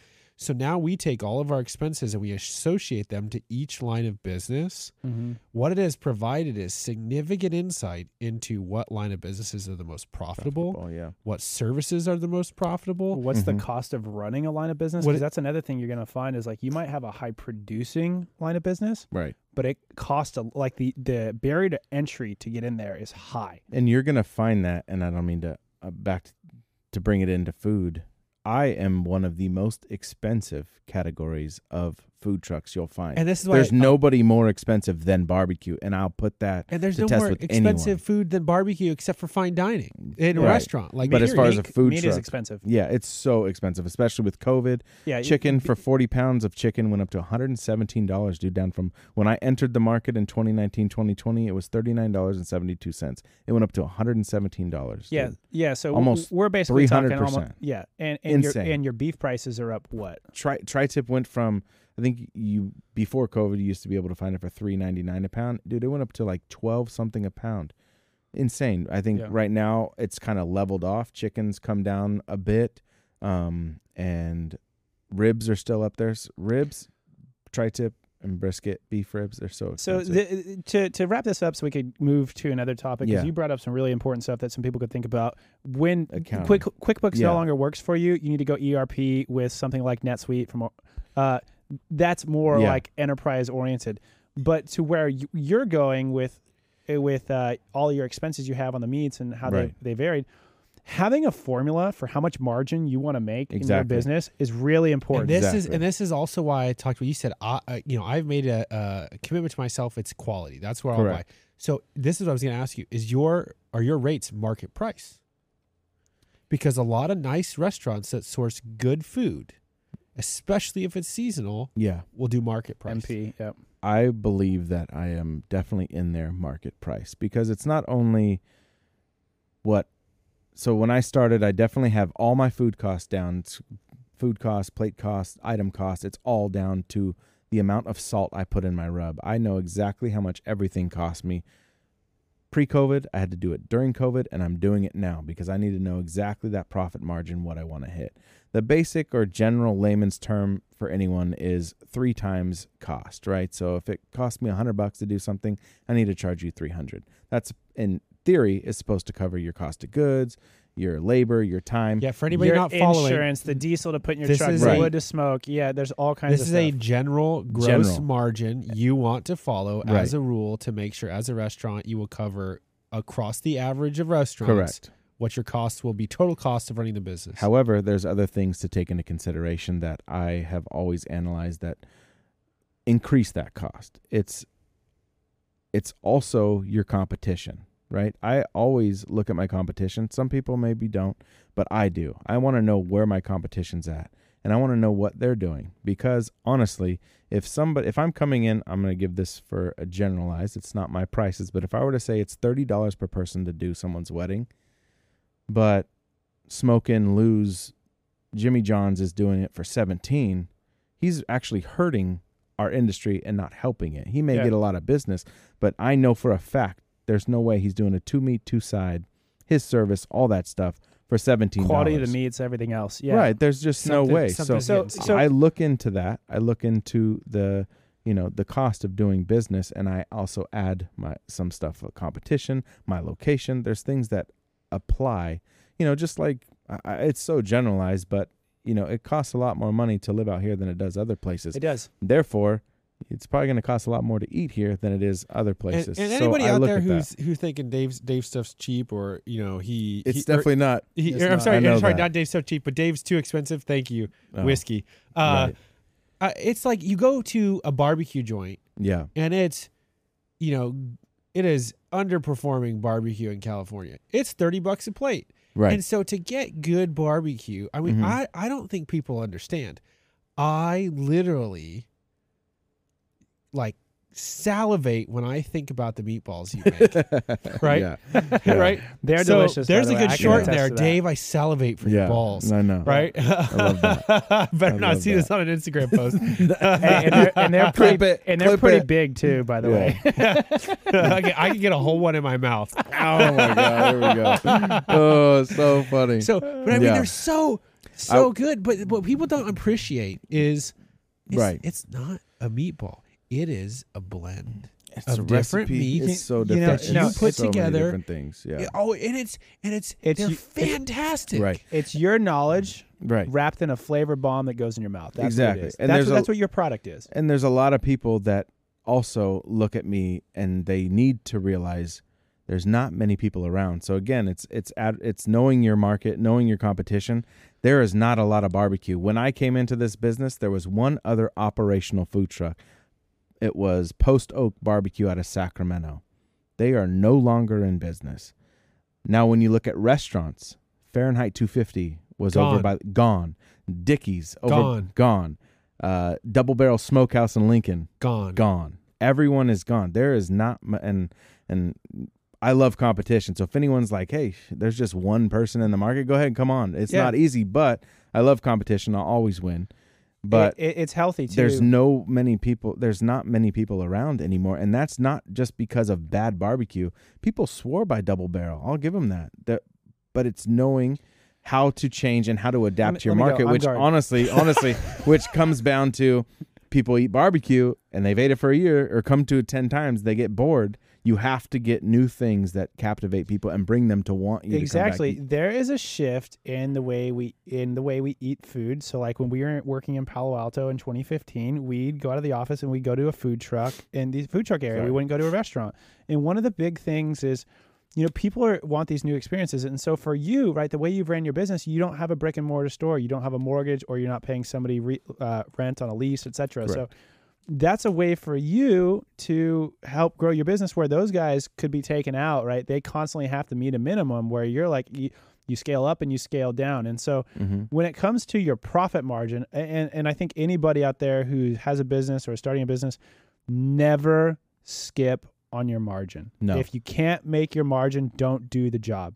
So now we take all of our expenses and we associate them to each line of business Mm-hmm. what it has provided is significant insight into what line of businesses are the most profitable, Oh yeah. what services are the most profitable. What's the Mhm. cost of running a line of business? Because that's another thing you're going to find is like you might have a high producing line of business, Right. but it costs a, like the the barrier to entry to get in there is high. And you're gonna find that, and I don't mean to uh, back to, to bring it into food. I am one of the most expensive categories of food trucks you'll find. And this is why there's nobody more expensive than barbecue, and I'll put that. and there's to no test more expensive anyone. food than barbecue except for fine dining in a Right. restaurant. Like But as far as a meat, food meat truck, is expensive. yeah, it's so expensive, especially with COVID. Yeah, you- Chicken for 40 pounds of chicken went up to 117 dollars, dude. Down from when I entered the market in 2019, 2020, it was 39 dollars and 72 cents. It went up to 117 dollars. Yeah, yeah. So Almost we're basically talking 300%. almost yeah, and and your Insane. and your beef prices are up what? Tri tri-tip went from I think you before COVID you used to be able to find it for 3.99 a pound. Dude, it went up to like 12 something a pound. Insane. I think Yeah. right now it's kind of leveled off. Chickens come down a bit um and ribs are still up there. Ribs, tri-tip and brisket, beef ribs, they're so So the, to to wrap this up, so we could move to another topic because Yeah. you brought up some really important stuff that some people could think about. When Accounting. Quick QuickBooks Yeah. no longer works for you, you need to go ERP with something like NetSuite. From uh, that's more Yeah. like enterprise oriented. But to where you, you're going with with uh, all your expenses you have on the meats and how Right. they they varied. Having a formula for how much margin you want to make in your business is really And important. this is and this is also why I talked. What you said, I, uh, you know, I've made a, a commitment to myself. It's quality. That's where I'll buy. So this is what I was going to ask you: Is your are your rates market price? Because a lot of nice restaurants that source good food, especially if it's seasonal, yeah. we'll do market price. MP. Yep. I believe that I am definitely in their market price because it's not only what. So when I started, I definitely have all my food costs down. It's food costs, plate costs, item costs. It's all down to the amount of salt I put in my rub. I know exactly how much everything cost me. Pre COVID, I had to do it during COVID, and I'm doing it now because I need to know exactly that profit margin, what I want to hit. The basic or general layman's term for anyone is three times cost, right? So if it costs me a hundred bucks to do something, I need to charge you three hundred. That's in theory is supposed to cover your cost of goods, your labor, your time. Yeah, for anybody your not following, insurance, the diesel to put in your This truck, is the a- wood to smoke. Yeah, there's all kinds this of This is stuff. a general gross General. margin you want to follow Right. as a rule to make sure, as a restaurant, you will cover across the average of restaurants Correct. what your costs will be, total cost of running the business. However, there's other things to take into consideration that I have always analyzed that increase that cost. It's it's also your competition, right? I always look at my competition. Some people maybe don't, but I do. I want to know where my competition's at and I want to know what they're doing because honestly, if somebody if I'm coming in, I'm going to give this for a generalized, it's not my prices, but if I were to say it's $30 per person to do someone's wedding, but Smokin' Lou's Jimmy John's is doing it for 17, he's actually hurting our industry and not helping it. He may Yeah. get a lot of business, but I know for a fact there's no way he's doing a two meat, two side, his service, all that stuff for seventeen. quality of the meats, everything else. Yeah. Right. There's just no way. So, So- so- I look into that. I look into the you know the cost of doing business, and I also add my some stuff for competition, my location. There's things that apply. You know, just like I, I- it's so generalized, but you know, it costs a lot more money to live out here than it does other places. It does. Therefore, it's probably going to cost a lot more to eat here than it is other places. and So anybody I out look there that. who's who's thinking Dave's Dave stuff's cheap or you know he it's he, or- definitely not. he, It's or, I'm not. sorry, I'm sorry, that. not Dave's stuff cheap, but Dave's too expensive. Thank you, Oh, whiskey. Uh, right. uh, it's like you go to a barbecue joint Yeah. and it's you know it is underperforming barbecue in California. It's thirty bucks a plate. Right. And so to get good barbecue, I mean, Mhm. I, I don't think people understand. I literally like salivate when I think about the meatballs you make. (laughs) Right? Yeah. (laughs) Yeah. right? They're So delicious. There's the a way. good I short there. Dave, I salivate for Yeah. your balls. I know. Right? love (laughs) Better I not love see this on an Instagram post. and, and they're, and they're pretty, it, and they're clip pretty it. big too. By the Yeah. way, I, can, I can get a whole one in my mouth. Oh my god! There we go. Oh, so funny. So, but I mean, Yeah. they're so so good. But what people don't appreciate is, it's, Right. It's not a meatball. It is a blend it's of a different recipe. meats It's so you know, different. that you It's put so many together. different things. Yeah. Yeah, Oh, and it's and it's, It's they're you- it's- fantastic. Right. it's your knowledge Right. wrapped in a flavor bomb that goes in your mouth. That's Exactly. What it is. And that's there's what, a- that's what your product is. And there's a lot of people that also look at me and they need to realize there's not many people around. So again, it's it's ad, it's knowing your market, knowing your competition. There is not a lot of barbecue. When I came into this business, there was one other operational food truck. It was Post Oak Barbecue out of Sacramento. They are no longer in business. Now, when you look at restaurants, Fahrenheit 250 was over by gone. Dickey's over Gone. gone. Uh, Double Barrel Smokehouse in Lincoln Gone. gone. Everyone is gone. There is not and and I love competition. So if anyone's like, "Hey, there's just one person in the market," go ahead and come on. It's Yeah. not easy, but I love competition. I'll always win. But it, it- it's healthy too. there's no many people there's not many people around anymore and that's not just because of bad barbecue. People swore by double barrel. I'll give them that. That but it's knowing how to change and how to adapt me- to your market which honestly honestly (laughs) which comes down to people eat barbecue and they've ate it for a year or come to it 10 times they get bored you have to get new things that captivate people and bring them to want you exactly to come back. there is a shift in the way we in the way we eat food. So like when we were working in palo alto in 2015 we'd go out of the office and we'd go to a food truck in the food truck area. We wouldn't go to a restaurant. And one of the big things is you know people are want these new experiences. And so for you right the way you've ran your business you don't have a brick and mortar store. You don't have a mortgage or you're not paying somebody re, uh, rent on a lease etc so. That's a way for you to help grow your business where those guys could be taken out right they constantly have to meet a minimum where you're like you, you scale up and you scale down and so Mhm. when it comes to your profit margin and, and i think anybody out there who has a business or is starting a business never skip on your margin No. if you can't make your margin don't do the job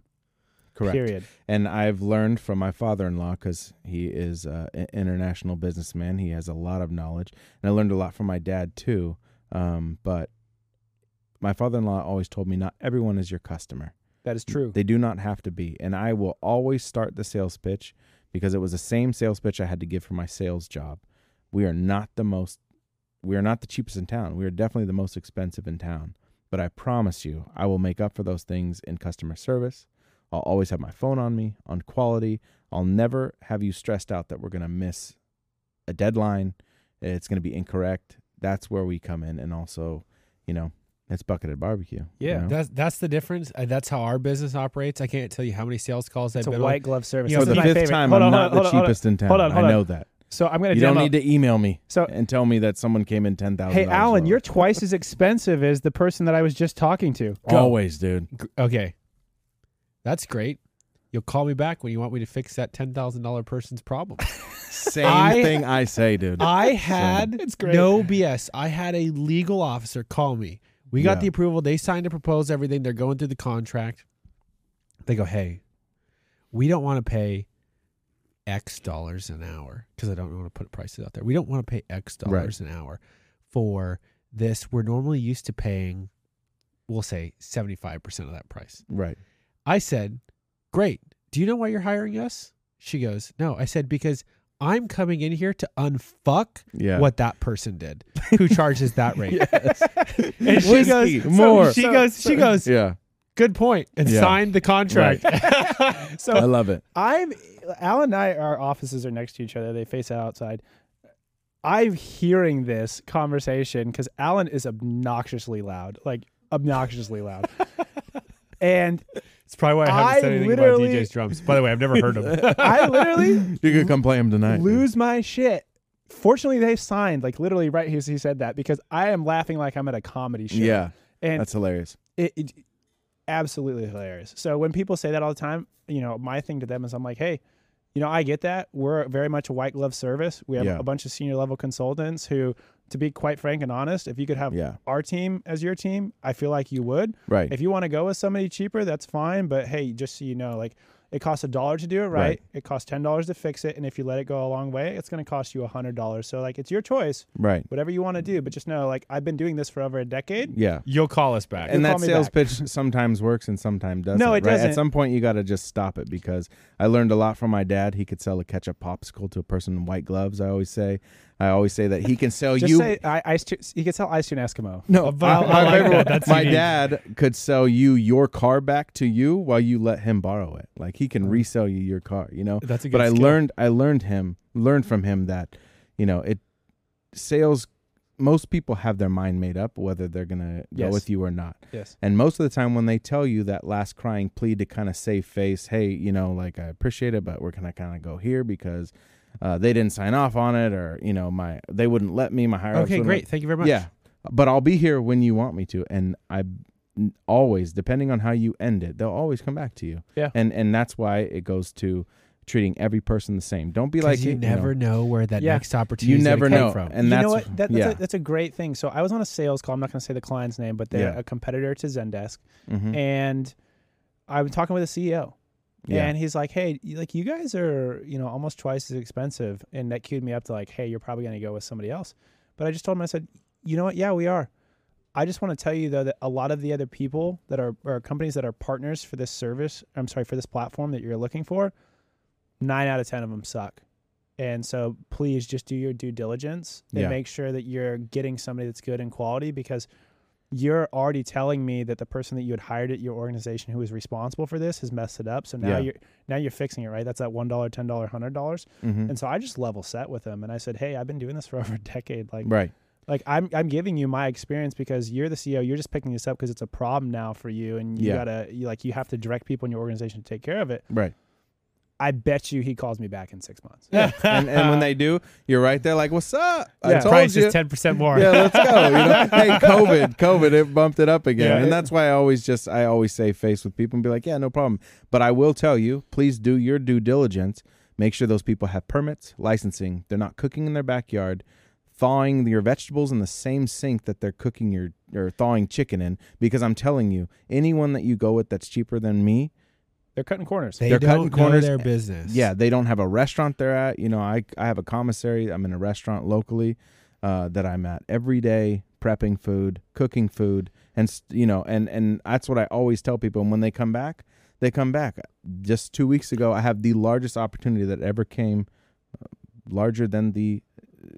correct period And I've learned from my father-in-law because he is uh, an international businessman. He has a lot of knowledge, and I learned a lot from my dad too. Um, but my father-in-law always told me, not everyone is your customer. that is true They do not have to be. And I will always start the sales pitch because it was the same sales pitch I had to give for my sales job. We are not the most, we are not the cheapest in town. We are definitely the most expensive in town. But I promise you, I will make up for those things in customer service. I'll always have my phone on me, on quality. I'll never have you stressed out that we're going to miss a deadline. It's going to be incorrect. That's where we come in. And also, you know, it's Buckethead barbecue. you Yeah. know? That's that's the difference. Uh, that's how our business operates. I can't tell you how many sales calls it's I've a been white glove service You know, for the fifth favorite. time, Hold I'm on, not hold the on, hold on, cheapest in town. hold on, hold I know that. so i'm gonna You demo. don't need to email me So- and tell me that someone came in ten thousand. hey alan you're twice as expensive as the person that i was just talking to Go. always, dude. on. Okay, that's great. You'll call me back when you want me to fix that ten thousand dollar person's problem. (laughs) Same I- thing I say, dude. I had It's great. no BS. I had a legal officer call me. We got Yeah. the approval. They signed to propose everything. They're going through the contract. They go, hey, we don't want to pay X dollars an hour because I don't want to put prices out there. We don't want to pay X dollars an hour for this. We're normally used to paying, we'll say, 75% of that price. right. I said, Great. Do you know why you're hiring us? She goes, No. I said, Because I'm coming in here to unfuck Yeah. what that person did who (laughs) charges that rate. (laughs) And she Whiskey, goes, more. She goes, she goes, Yeah. Good point. And Yeah. signed the contract. (laughs) so I love it. I'm Alan and I our offices are next to each other. They face out outside. I'm hearing this conversation because Alan is obnoxiously loud, like obnoxiously loud. And It's probably why I haven't I said anything literally- about DJ's drums. By the way, I've never heard him. (laughs) (laughs) I literally You could come play him tonight. dude. lose my shit. Fortunately, they signed like literally right here. He said that because I am laughing like I'm at a comedy show. Yeah, and that's hilarious. it, it absolutely hilarious. So when people say that all the time, you know, my thing to them is I'm like, hey, you know, I get that. We're very much a white glove service. We have Yeah. a bunch of senior level consultants who, to be quite frank and honest, if you could have Yeah, our team as your team, I feel like you would. right. If you want to go with somebody cheaper, that's fine. But hey, just so you know, like it costs a dollar to do it right. Right. It costs ten dollars to fix it, and if you let it go a long way, it's going to cost you a hundred dollars. So like, it's your choice, right. whatever you want to do. But just know, like, I've been doing this for over a decade. Yeah. You'll call us back. And You'll that sales back. pitch (laughs) sometimes works and sometimes doesn't. No, it right? doesn't. At some point, you got to just stop it because I learned a lot from my dad. He could sell a ketchup popsicle to a person in white gloves. I always say, I always say that he can sell Just you. say I, ice to, you can sell ice to an Eskimo. no, I- I my, like that. That's my unique. dad could sell you your car back to you while you let him borrow it. Like he can Mm. resell you your car. You know. That's a good but I skill. learned I learned him learned from him that you know it sales most people have their mind made up whether they're gonna go with you or not. Yes. And most of the time, when they tell you that last crying plea to kind of save face, hey, you know, like I appreciate it, but we're gonna kind of go here because uh, they didn't sign off on it, or you know, my they wouldn't let me. My higher ups Okay, great. Thank you very much. yeah, but I'll be here when you want me to, and I always, depending on how you end it, they'll always come back to you. Yeah. and and that's why it goes to treating every person the same. Don't be like you know, never know, where that Yeah. next opportunity you never come know, from. and you that's know what? That, that's, yeah, a, that's a great thing. So I was on a sales call. I'm not going to say the client's name, but they're Yeah. a competitor to Zendesk, Mhm. and I was talking with a CEO, yeah, and he's like, "Hey, like you guys are, you know, almost twice as expensive," and that queued me up to like, "Hey, you're probably going to go with somebody else." But I just told him, I said, "You know what? Yeah, we are." I just want to tell you though that a lot of the other people that are or companies that are partners for this service, I'm sorry, for this platform that you're looking for, nine out of ten of them suck. And so please just do your due diligence and Yeah. make sure that you're getting somebody that's good in quality because you're already telling me that the person that you had hired at your organization who is responsible for this has messed it up. So now Yeah. you're now you're fixing it, right? That's that one dollar, ten dollar, hundred dollars. Mhm. And so I just level set with them and I said, Hey, I've been doing this for (laughs) over a decade. Like right, like I'm I'm giving you my experience because you're the CEO. You're just picking this up because it's a problem now for you, and you Yeah. gotta you, like you have to direct people in your organization to take care of it. right. I bet you he calls me back in six months. (laughs) and and when they do, you're right there, like, "What's up? I Yeah. told Price you." is ten percent more. yeah, let's go. You know, (laughs) hey, COVID, COVID, it bumped it up again, Yeah. and that's why I always just I always say face with people and be like, yeah, no problem. But I will tell you, please do your due diligence. Make sure those people have permits, licensing. They're not cooking in their backyard, thawing your vegetables in the same sink that they're cooking your or thawing chicken in. Because I'm telling you, anyone that you go with that's cheaper than me, They're cutting corners. They They're don't cutting know corners. their business. yeah, they don't have a restaurant they're at. You know, I I have a commissary. I'm in a restaurant locally uh, that I'm at every day, prepping food, cooking food, and you know, and and that's what I always tell people. And when they come back, they come back. Just two weeks ago, I have the largest opportunity that ever came, uh, larger than the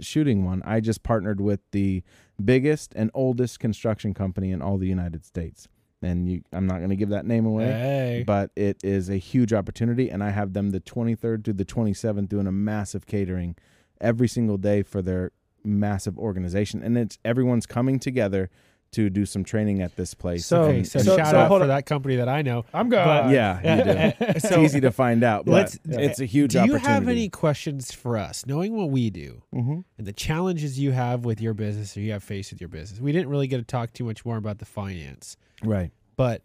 shooting one. I just partnered with the biggest and oldest construction company in all the United States. And you, I'm not going to give that name away Hey. but it is a huge opportunity and i have them the 23rd to the 27th doing a massive catering every single day for their massive organization and it's everyone's coming together to do some training at this place So- Okay, so, so- shout so out for that company that I know. I'm But- yeah you do. (laughs) it's easy to find out but Let's- it's a huge opportunity. Do you have any questions for us, knowing what we do Mhm. and the challenges you have with your business or you have faced with your business? We didn't really get to talk too much more about the finance, right but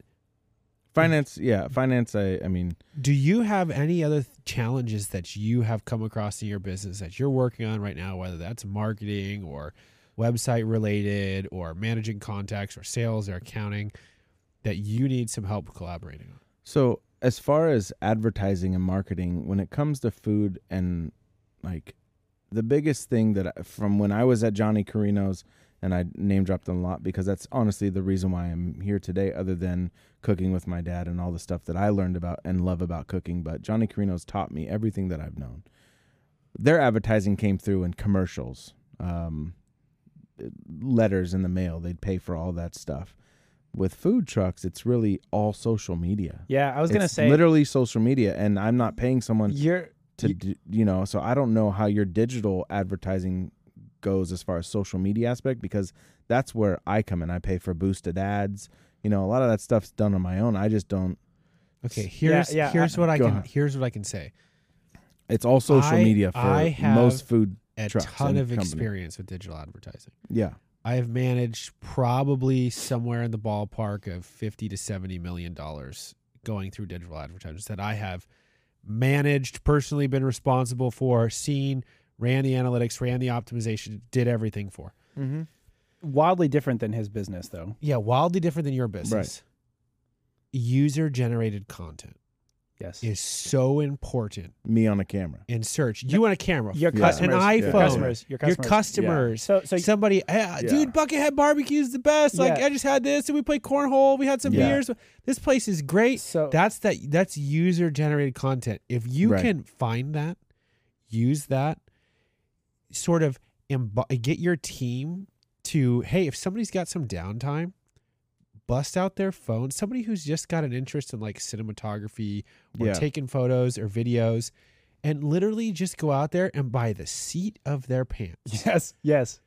finance yeah finance i i mean do you have any other th- challenges that you have come across in your business that you're working on right now, whether that's marketing or website related or managing contacts or sales or accounting that you need some help collaborating on? So, as far as advertising and marketing, when it comes to food and like the biggest thing that I, from when I was at Johnny Carino's and I name dropped them a lot because that's honestly the reason why I'm here today, other than cooking with my dad and all the stuff that I learned about and love about cooking. But Johnny Carino's taught me everything that I've known. Their advertising came through in commercials, um, letters in the mail. They'd pay for all that stuff. With food trucks, it's really all social media. Yeah, I was gonna It's say literally social media, and I'm not paying someone you're to you- do, you know. So I don't know how your digital advertising goes as far as social media aspect because that's where I come in. I pay for boosted ads. You know, a lot of that stuff's done on my own. I just don't. Okay, here's yeah, here's I- what I can ahead. here's what I can say. It's all social I- media for have most food. A ton of company. experience with digital advertising. Yeah, I have managed probably somewhere in the ballpark of 50 to 70 million dollars going through digital advertisers that I have managed, personally been responsible for, seen, ran the analytics, ran the optimization, did everything for. Mm-hmm. wildly different than his business though. Yeah, wildly different than your business. User generated content Yes. is so important me on a camera. in search. You want a camera, Your Yeah. customers, an your customers, your your customers. customers. So, so somebody, "Hey, Yeah. dude, Buckethead Barbecue is the best. Like Yeah. I just had this, and we played cornhole. We had some Yeah. beers. This place is great. so That's that. That's user generated content. If you Right. can find that, use that, sort of imbi- get your team to hey, if somebody's got some downtime, bust out their phone. Somebody who's just got an interest in like cinematography or Yeah. taking photos or videos. And literally just go out there and buy the seat of their pants, (laughs) yes, yes.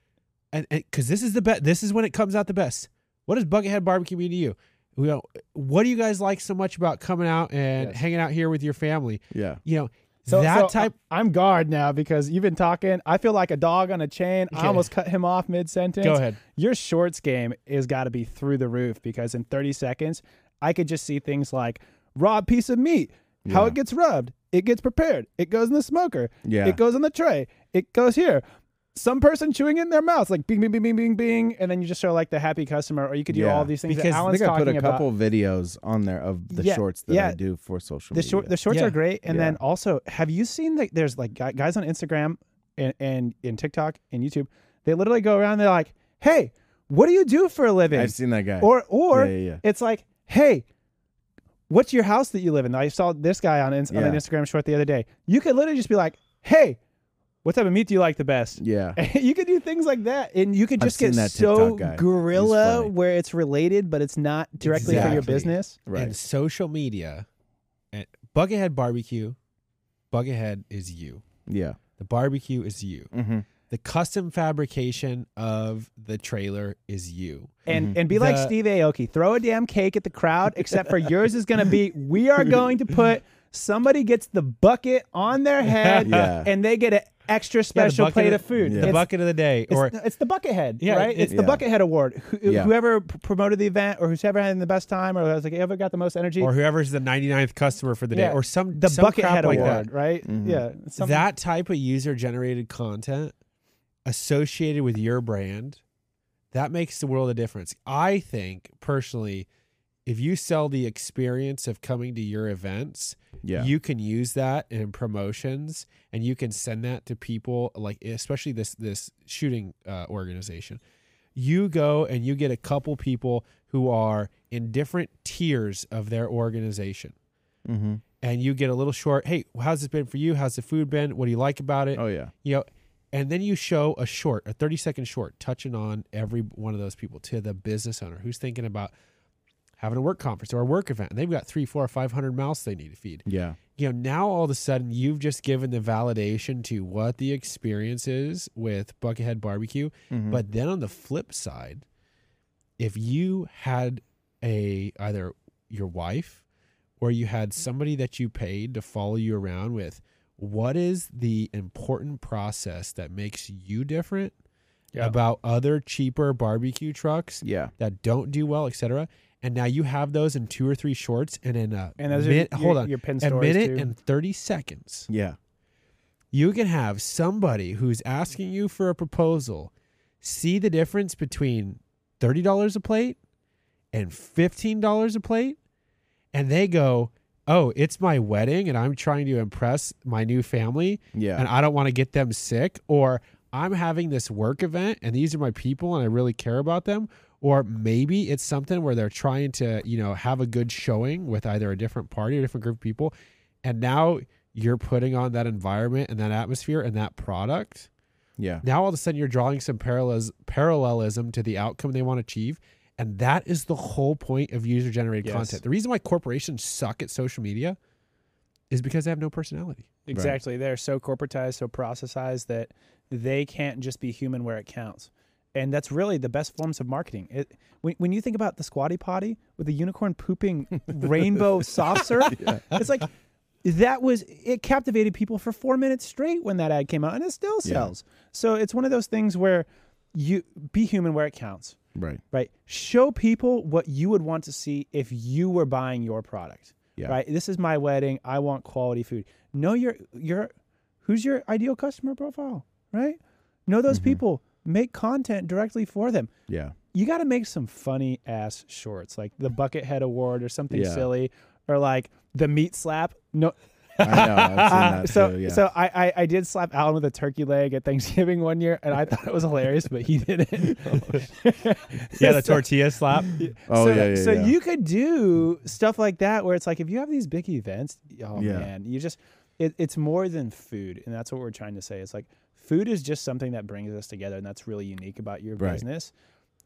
and because this is the best. This is when it comes out the best. What does Buckethead Barbecue mean to you? We don't- what do you guys like so much about coming out and Yes. hanging out here with your family? Yeah. You know, So that so type. I'm guard now because you've been talking. I feel like a dog on a chain. Okay. I almost cut him off mid sentence. Go ahead. Your shorts game has got to be through the roof because in 30 seconds, I could just see things like raw piece of meat, how it gets rubbed, it gets prepared, it goes in the smoker, Yeah. it goes on the tray, it goes here. Some person chewing in their mouth, like bing, bing, bing, bing, bing, bing, and then you just show like the happy customer, or you could do Yeah. all these things Because that I think I put talking a about. couple videos on there of the Yeah, shorts that yeah. I do for social The media. short, the shorts Yeah. are great, and Yeah. then also, have you seen that? There's like guys on Instagram and and in TikTok and YouTube. They literally go around. They're like, "Hey, what do you do for a living?" I've seen that guy. or or Yeah, yeah, yeah. it's like, "Hey, what's your house that you live in?" I saw this guy on, Ins- on an Instagram short the other day. You could literally just be like, "Hey, what type of meat do you like the best?" yeah. (laughs) you could do things like that, and you could I've just get seen that so TikTok guy. He's guerrilla funny. where it's related, but it's not directly for your business. Right. And social media, and Buckethead Barbecue, Buckethead is you. yeah. The barbecue is you. Mm-hmm. The custom fabrication of the trailer is you. and Mhm. and be like Steve Aoki. Throw a damn cake at the crowd, except for yours is going to be we are (laughs) going to put somebody gets the bucket on their head, (laughs) Yeah. and they get an extra special bucket plate of- of food. Yeah. The It's, bucket of the day, or it's the bucket head, Yeah, right? it- It's the Yeah. bucket head award. Who, Yeah. Whoever p- promoted the event, or who's ever had the best time, or has like ever got the most energy, or whoever's the 99th customer for the day, Yeah. or some the some bucket crap head like award, that. right? Mhm. Yeah, some- that type of user generated content associated with your brand that makes the world a difference i think personally if you sell the experience of coming to your events Yeah. you can use that in promotions and you can send that to people like especially this this shooting uh, organization you go and you get a couple people who are in different tiers of their organization mm-hmm. and you get a little short hey how's it been for you how's the food been what do you like about it Oh yeah. you know and then you show a short a 30 second short touching on every one of those people to the business owner who's thinking about having a work conference or a work event and they've got three four five hundred mouths they need to feed Yeah. you know now all of a sudden you've just given the validation to what the experience is with buckethead barbecue Mhm. but then on the flip side, if you had a either your wife or you had somebody that you paid to follow you around with, what is the important process that makes you different Yeah. about other cheaper barbecue trucks yeah. that don't do well, etc. And now you have those in two or three shorts and in a and those min- are hold your, on your pin a minute too. and 30 seconds Yeah. you can have somebody who's asking you for a proposal see the difference between $30 a plate and $15 a plate and they go oh it's my wedding and i'm trying to impress my new family Yeah. and i don't want to get them sick or i'm having this work event and these are my people and i really care about them or maybe it's something where they're trying to you know have a good showing with either a different party or a different group of people and now you're putting on that environment and that atmosphere and that product yeah. now all of a sudden you're drawing some parallels parallelism to the outcome they want to achieve and that is the whole point of user generated Yes. content the reason why corporations suck at social media is because they have no personality Exactly. They're so corporatized, so processized that they can't just be human where it counts. And that's really the best forms of marketing. It, when, when you think about the squatty potty with the unicorn pooping (laughs) rainbow soft serve, (laughs) it's like that was it captivated people for four minutes straight when that ad came out, and it still Yeah. sells. So it's one of those things where you be human where it counts, Right. right? Show people what you would want to see if you were buying your product Yeah. right? This is my wedding. I want quality food. Know your your who's your ideal customer profile, right? Know those Mhm. people. Make content directly for them. Yeah. You got to make some funny ass shorts, like the Buckethead Award or something Yeah. silly, or like the meat slap. No, I know. I've seen (laughs) uh, so too. Yeah. so I, I I did slap Alan with a turkey leg at Thanksgiving one year, and I thought it was hilarious, but he didn't. (laughs) (laughs) yeah the So- tortilla slap oh so, yeah. Yeah. so yeah. you could do stuff like that where it's like if you have these big events, oh Yeah. man, you just it, it's more than food, and that's what we're trying to say. It's like food is just something that brings us together, and that's really unique about your Right. business.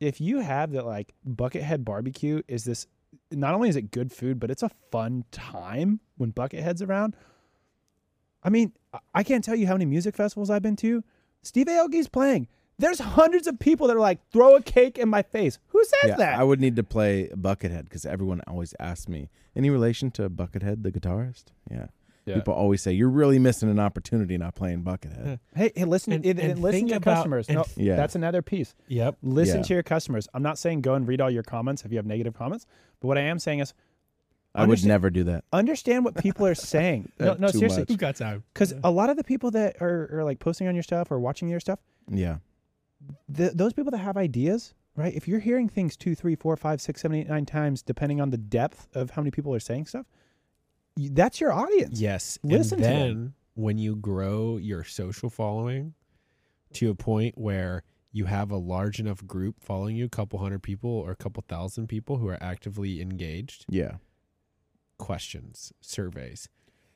If you have that, like Buckethead Barbecue is this. Not only is it good food, but it's a fun time when Buckethead's around. I mean, I- can't tell you how many music festivals I've been to. Steve Aoki's playing. There's hundreds of people that are like, throw a cake in my face. Who says Yeah, that? I would need to play Buckethead because everyone always asks me, any relation to Buckethead, the guitarist? Yeah. Yeah. People always say, you're really missing an opportunity not playing Buckethead. Hmm. hey, hey, listen, And- and, and listen to your about- customers. and no, Yeah. that's another piece. Yep. Listen Yeah. to your customers. I'm not saying go and read all your comments if you have negative comments, but what I am saying is I would never do that. understand what people are (laughs) saying. no, no, seriously, much. Who got time? because a lot of the people that are, are like posting on your stuff or watching your stuff, Yeah. th those people that have ideas, right? If you're hearing things two, three, four, five, six, seven, eight, nine times, depending on the depth of how many people are saying stuff, you, that's your audience. Yes. Listen and to then them. when you grow your social following to a point where you have a large enough group following you, a couple hundred people or a couple thousand people who are actively engaged, Yeah. questions, surveys,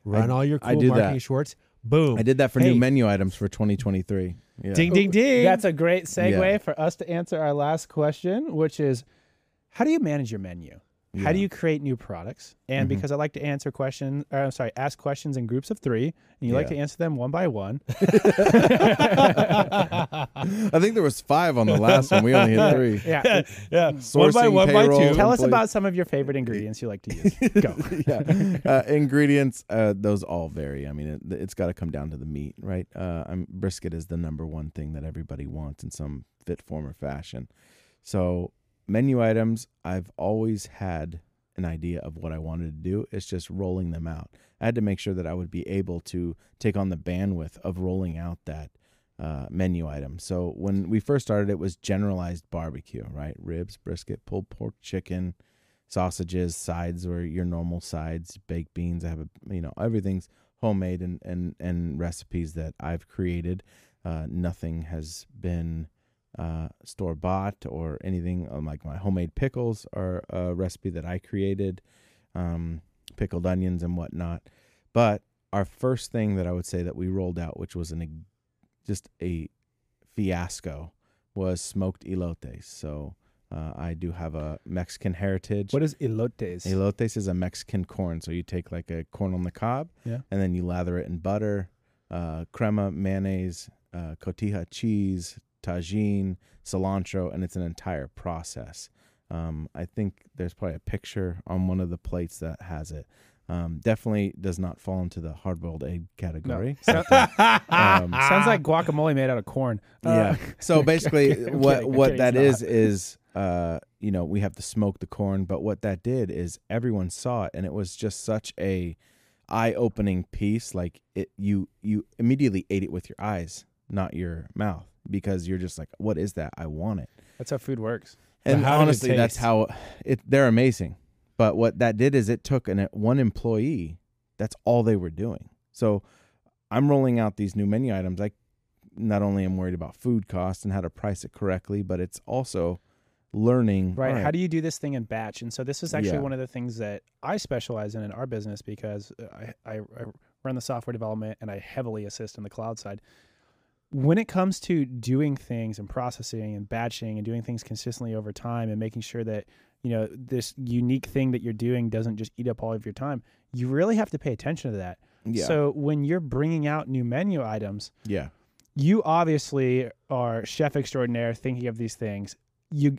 run all your I cool do that. marketing shorts. Boom. I did that for Hey. new menu items for 2023. Yeah. Ding, ding, oh, ding. That's a great segue Yeah. for us to answer our last question, which is how do you manage your menu? How do you create new products? And Mhm. because I like to answer questions, or I'm sorry, ask questions in groups of three, and you like to answer them one by one. (laughs) I think there was five on the last one. We only hit three. yeah. yeah. Sourcing, one by one by payroll. two. Tell us about some of your favorite ingredients you like to use. (laughs) Go. yeah. Uh, ingredients, uh, those all vary. I mean, it, it's got to come down to the meat, right? Uh, I'm, brisket is the number one thing that everybody wants in some fit form or fashion. So, menu items, I've always had an idea of what I wanted to do. It's just rolling them out. I had to make sure that I would be able to take on the bandwidth of rolling out that uh, menu item. So when we first started, it was generalized barbecue, right? Ribs, brisket, pulled pork, chicken, sausages, sides were your normal sides, baked beans. I have a you know everything's homemade and and and recipes that I've created. Uh, nothing has been uh, store bought or anything. Um, like my homemade pickles are a recipe that I created, um, pickled onions and whatnot. But our first thing that I would say that we rolled out, which was an just a fiasco, was smoked elotes. So uh, I do have a Mexican heritage. What is elotes? Elotes is a Mexican corn. So you take like a corn on the cob, Yeah. and then you lather it in butter, uh, crema, mayonnaise, uh, cotija cheese, Tajín, cilantro, and it's an entire process. Um, I think there's probably a picture on one of the plates that has it. Um, definitely does not fall into the hard-boiled egg category. So- Um, (laughs) Sounds like guacamole made out of corn. Uh, yeah. So (laughs) basically, I'm what kidding, what kidding, that is is uh you know we have to smoke the corn, but what that did is everyone saw it, and it was just such a eye opening piece. Like it, you you immediately ate it with your eyes, not your mouth, because you're just like, what is that? I want it. That's how food works. And how honestly, that's how it. They're amazing. But what that did is it took an one employee. That's all they were doing. So I'm rolling out these new menu items. I not only am worried about food costs and how to price it correctly, but it's also learning. Right. all How do you do this thing in batch? And so this is actually Yeah. one of the things that I specialize in in our business because uh, I, I, I run the software development and I heavily assist in the cloud side. When it comes to doing things and processing and batching and doing things consistently over time and making sure that you know this unique thing that you're doing doesn't just eat up all of your time, you really have to pay attention to that. Yeah. So when you're bringing out new menu items, yeah. you obviously are chef extraordinaire thinking of these things you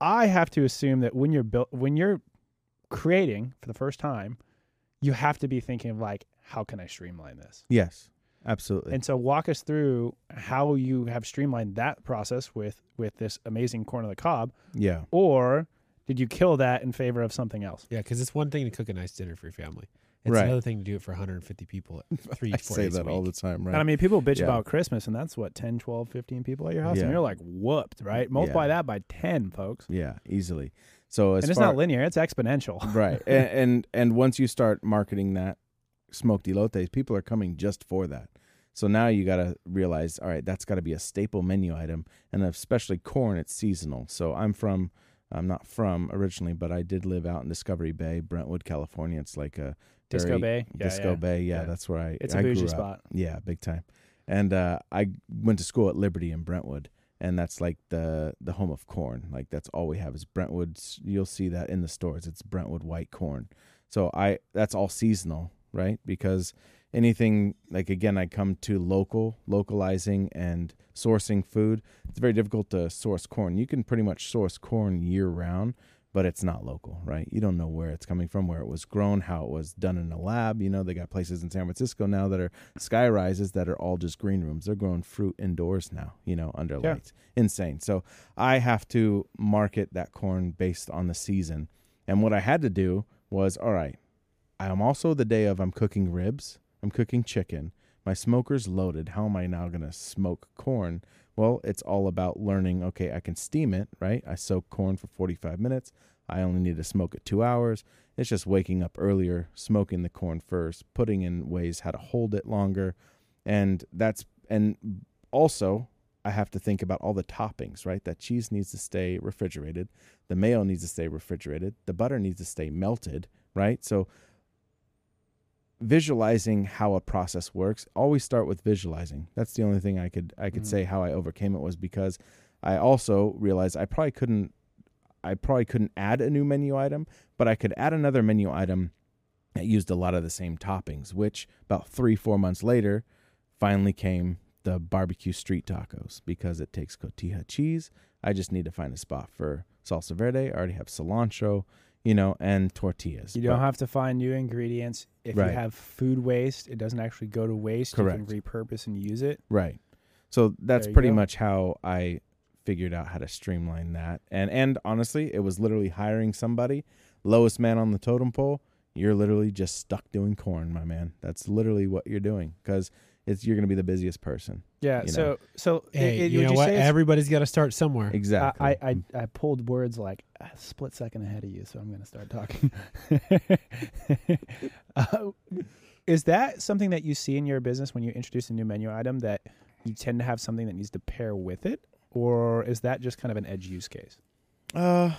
i have to assume that when you're built when you're creating for the first time you have to be thinking of like how can i streamline this Yes. Absolutely. and so walk us through how you have streamlined that process with with this amazing corn on the cob yeah. or did you kill that in favor of something else Yeah, because it's one thing to cook a nice dinner for your family. It's Right. another thing to do it for 150 people at (laughs) three, I four say days a that all the time, right? and i mean people bitch Yeah. about christmas and that's what 10 12 15 people at your house and you're like whooped right multiply Yeah. that by 10 folks yeah, easily. So as and it's far, not linear it's exponential right (laughs) and, and and once you start marketing that smoked elotes people are coming just for that so now you got to realize all right that's got to be a staple menu item and especially corn it's seasonal so i'm from i'm not from originally but i did live out in discovery bay brentwood california it's like a Disco Bay? Yeah, disco yeah. bay yeah, Yeah. that's where i It's a I bougie grew up. spot. yeah big time and uh, i went to school at liberty in brentwood and that's like the the home of corn like that's all we have is brentwood's you'll see that in the stores it's brentwood white corn so i that's all seasonal right because anything like again I come to local localizing and sourcing food. It's very difficult to source corn. You can pretty much source corn year round, but it's not local, right? You don't know where it's coming from, where it was grown, how it was done in a lab. You know, they got places in San Francisco now that are sky rises that are all just green rooms. They're growing fruit indoors now, you know, under Yeah. lights. Insane. So I have to market that corn based on the season. And what I had to do was, all right, I am also the day of I'm cooking ribs, I'm cooking chicken. My smoker's loaded. How am I now going to smoke corn? Well, it's all about learning. Okay, I can steam it, right? I soak corn for 45 minutes. I only need to smoke it two hours. It's just waking up earlier, smoking the corn first, putting in ways how to hold it longer. And that's, and also, I have to think about all the toppings, right? That cheese needs to stay refrigerated. The mayo needs to stay refrigerated. The butter needs to stay melted, right? So, visualizing how a process works always start with visualizing that's the only thing i could i could Mm. say how i overcame it was because i also realized i probably couldn't i probably couldn't add a new menu item but i could add another menu item that used a lot of the same toppings which about three four months later finally came the barbecue street tacos because it takes cotija cheese i just need to find a spot for salsa verde i already have cilantro you know and tortillas You don't But- have to find new ingredients. If Right. you have food waste, it doesn't actually go to waste. Correct. You can repurpose and use it. Right. So that's pretty go. much how I figured out how to streamline that. And and honestly, it was literally hiring somebody, lowest man on the totem pole. You're literally just stuck doing corn, my man. That's literally what you're doing because it's you're going to be the busiest person. Yeah. You so know. so i- Hey, i- you would know what? Everybody's got to start somewhere. Exactly. I, I, I I pulled words like a split second ahead of you, so I'm going to start talking. (laughs) uh, is that something that you see in your business when you introduce a new menu item that you tend to have something that needs to pair with it, or is that just kind of an edge use case? Uh,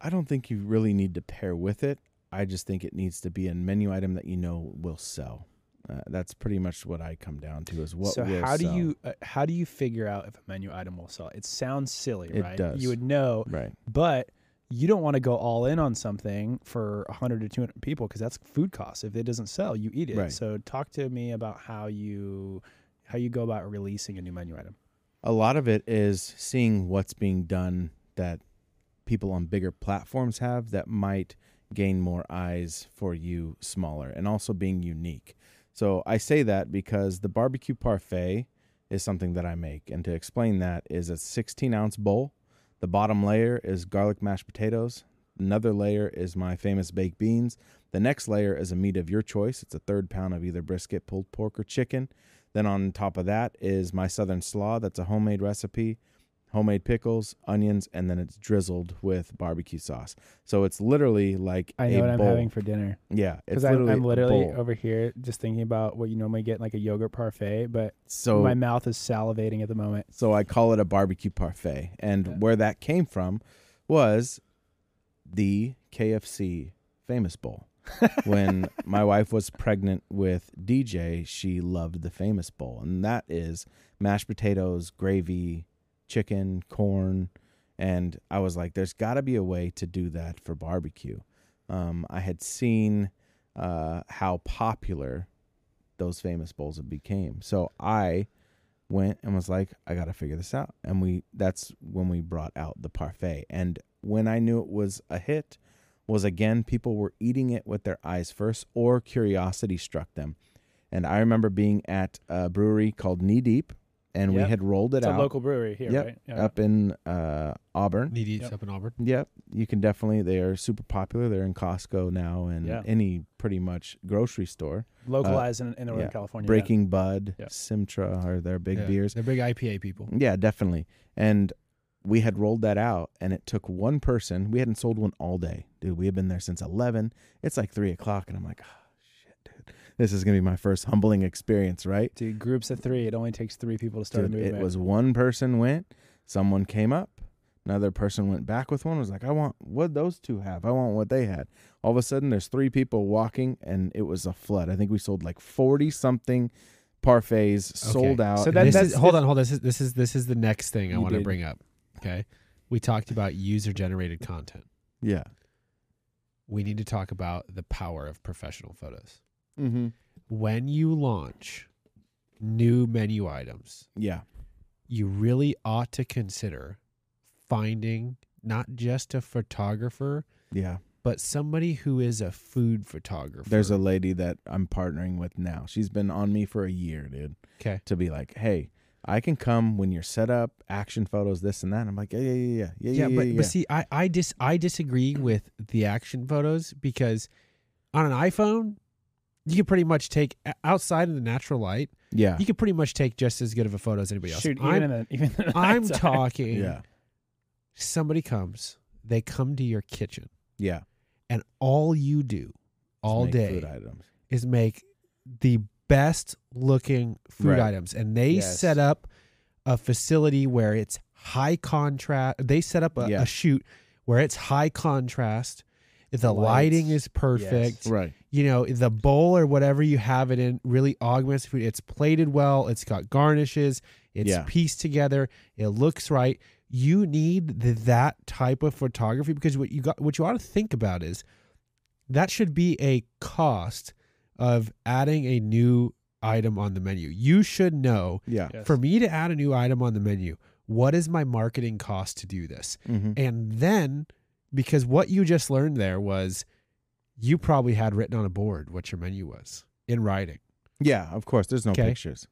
I don't think you really need to pair with it. I just think it needs to be a menu item that you know will sell. Uh, that's pretty much what I come down to is what so will how do sell. you uh, how do you figure out if a menu item will sell? It sounds silly, It right? does. You would know, right but you don't want to go all in on something for 100 to 200 people because that's food costs. If it doesn't sell, you eat it. Right. So talk to me about how you how you go about releasing a new menu item. a lot of it is seeing what's being done that people on bigger platforms have that might gain more eyes for you smaller and also being unique. So I say that because the barbecue parfait is something that I make. And to explain that is a 16 ounce bowl. The bottom layer is garlic mashed potatoes. Another layer is my famous baked beans. The next layer is a meat of your choice. It's a third pound of either brisket, pulled pork, or chicken. Then on top of that is my southern slaw. That's a homemade recipe, homemade pickles, onions, and then it's drizzled with barbecue sauce. So it's literally like I know what I'm bowl. having for dinner yeah, it's because I'm, literally, I'm literally over here just thinking about what you normally get in like a yogurt parfait, but so my mouth is salivating at the moment. So I call it a barbecue parfait. And Yeah. where that came from was the KFC famous bowl. (laughs) when my wife was pregnant with DJ, she loved the famous bowl. And that is mashed potatoes, gravy, chicken, corn. And I was like, there's got to be a way to do that for barbecue. Um, I had seen uh, how popular those famous bowls became. So I went and was like, I got to figure this out. And we that's when we brought out the parfait. And when I knew it was a hit was again people were eating it with their eyes first or curiosity struck them. And I remember being at a brewery called Knee Deep and we had rolled it out. It's a out local brewery here, Yep, right? Yeah. up in uh, Auburn. Knee Deep's Yep. up in Auburn. Yep, you can definitely. They are super popular. They're in Costco now and Yeah. any pretty much grocery store. Localized in, in Northern yeah. California. yeah. Breaking Bud, Yeah. Simtra are their big Yeah, beers. They're big IPA people. Yeah, definitely. And we had rolled that out, and it took one person. We hadn't sold one all day, dude. We had been there since eleven. It's like three o'clock, and I'm like, oh shit, dude. This is gonna be my first humbling experience, right? Dude, groups of three. It only takes three people to start Dude, a it was one person went, someone came up, another person went back with one. Was like, I want what those two have. I want what they had. All of a sudden, there's three people walking, and it was a flood. I think we sold like forty something parfaits, sold out. So that- that's- is hold on, hold on. This is this is this is the next thing I want to bring up. Okay, we talked about user generated content. yeah. We need to talk about the power of professional photos. Mm-hmm. when you launch new menu items, Yeah. you really ought to consider finding not just a photographer, Yeah. but somebody who is a food photographer. There's a lady that I'm partnering with now. She's been on me for a year, dude, okay. to be like, hey, I can come when you're set up, action photos, this and that. I'm like, yeah, yeah, yeah, yeah, yeah, Yeah, yeah. but yeah. but see, I I dis I disagree with the action photos because on an iPhone, you can pretty much take outside of the natural light. yeah, You can pretty much take just as good of a photo as anybody else. Shoot, even I'm, in the, even in the (laughs) I'm talking. yeah, Somebody comes, they come to your kitchen, yeah. and all you do all Make day food items. is make the best looking food Right. items and they Yes. set up a facility where it's high contrast they set up a, Yeah. a shoot where it's high contrast the Lights. lighting is perfect Right. You know the bowl or whatever you have it in really augments the food it's plated well it's got garnishes it's Yeah. pieced together it looks right you need the, that type of photography because what you got what you ought to think about is that should be a cost of adding a new item on the menu you should know Yeah. Yes. for me to add a new item on the menu what is my marketing cost to do this Mm-hmm. and then, because what you just learned there was you probably had written on a board what your menu was in writing. Yeah, of course. There's no pictures.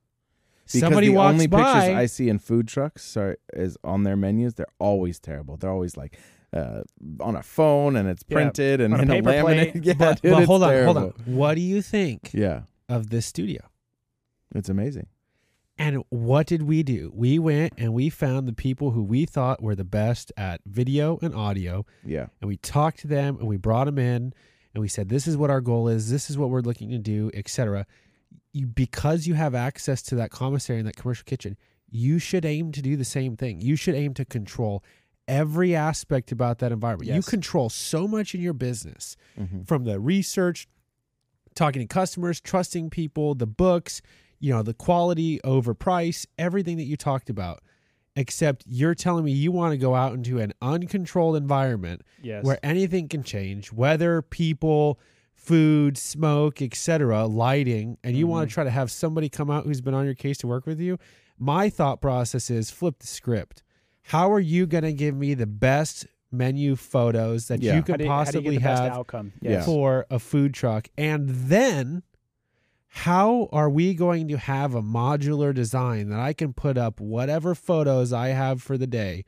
Because Somebody the walks only by. pictures I see in food trucks are, is on their menus. They're always terrible. They're always like uh, on a phone and it's Yeah, printed and on a in paper laminate. plate. (laughs) Yeah, but dude, but it's hold on, hold terrible. on. What do you think Yeah, of this studio? it's amazing. And what did we do? We went and we found the people who we thought were the best at video and audio, Yeah, and we talked to them and we brought them in and we said, "This is what our goal is. This is what we're looking to do, etc." You because you have access to that commissary and that commercial kitchen, you should aim to do the same thing. You should aim to control every aspect about that environment. You control so much in your business mm-hmm. from the research, talking to customers, trusting people, the books, you know, the quality over price, everything that you talked about. Except you're telling me you want to go out into an uncontrolled environment Yes. where anything can change, weather, people, food, smoke, etc., lighting, and you want Mhm. to try to have somebody come out who's been on your case to work with you. My thought process is flip the script. How are you going to give me the best menu photos that Yeah. you how could do you, how do you possibly get the best have outcome? Yes. for a food truck? And then how are we going to have a modular design that I can put up whatever photos I have for the day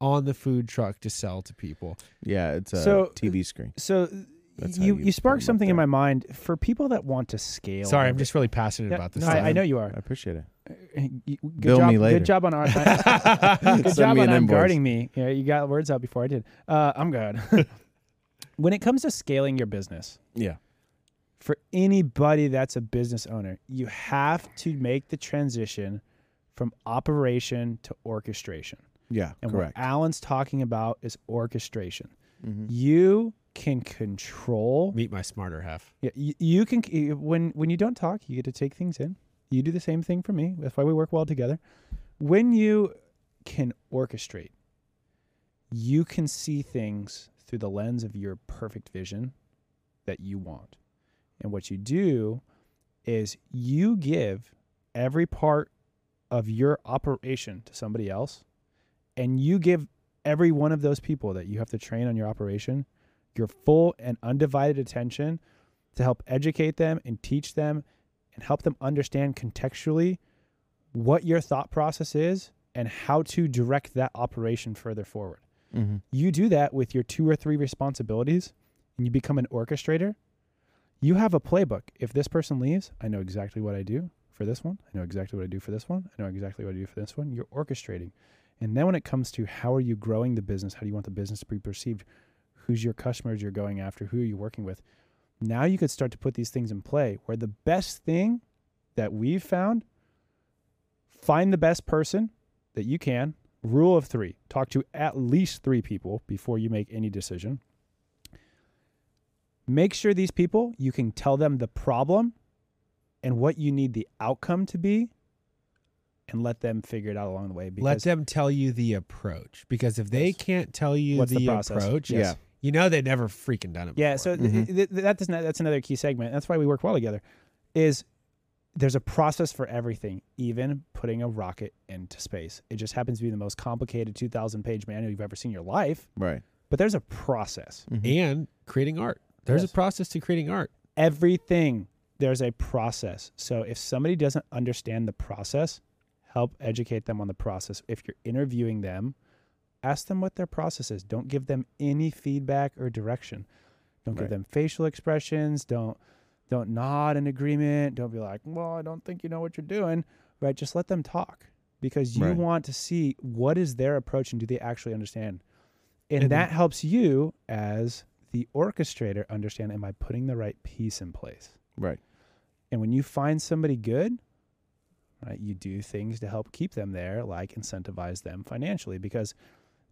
on the food truck to sell to people? yeah. It's a So- TV screen. So That's you, you you put sparked 'em up something in my mind for people that want to scale. Sorry, I'm just really passionate Yeah, about this. no, I. I know you are. I appreciate it. You- Good Bill job, me later. Good job on our. (laughs) good Send job me on an invoice. guarding me. Yeah, you got words out before I did. Uh, I'm good. (laughs) when it comes to scaling your business, Yeah, for anybody that's a business owner, you have to make the transition from operation to orchestration. yeah, And correct. what Alan's talking about is orchestration. Mhm. You can control. Meet my smarter half. Yeah, you, you can you- when when you don't talk, you get to take things in. You do the same thing for me. That's why we work well together. When you can orchestrate, you can see things through the lens of your perfect vision that you want. And what you do is you give every part of your operation to somebody else and you give every one of those people that you have to train on your operation your full and undivided attention to help educate them and teach them and help them understand contextually what your thought process is and how to direct that operation further forward. Mhm. You do that with your two or three responsibilities and you become an orchestrator. You have a playbook. If this person leaves, I know exactly what I do for this one. I know exactly what I do for this one. I know exactly what I do for this one. You're orchestrating. And then when it comes to how are you growing the business? How do you want the business to be perceived? Who's your customers you're going after? Who are you working with? Now you could start to put these things in play where the best thing that we've found find the best person that you can. Rule of three talk to at least three people before you make any decision. Make sure these people, you can tell them the problem and what you need the outcome to be and let them figure it out along the way. Because Let them tell you the approach because if they can't tell you What's the, the approach, Yes. you know they've never freaking done it. Yeah, so th- Mhm. th- th- that doesn't, that's another key segment. That's why we work well together. is there's a process for everything, even putting a rocket into space. It just happens to be the most complicated 2,000 page manual you've ever seen in your life, Right. but there's a process. Mhm. and creating art. There's Yes. a process to creating art. Everything, there's a process. So if somebody doesn't understand the process, help educate them on the process. If you're interviewing them, ask them what their process is. Don't give them any feedback or direction. Don't give them facial expressions. Don't don't nod in agreement. Don't be like, "Well, I don't think you know what you're doing." Right? Just let them talk because you Right. want to see what is their approach and do they actually understand. And, And- that helps you as the orchestrator understand am I putting the right piece in place? Right. And when you find somebody good, right, you do things to help keep them there, like incentivize them financially, because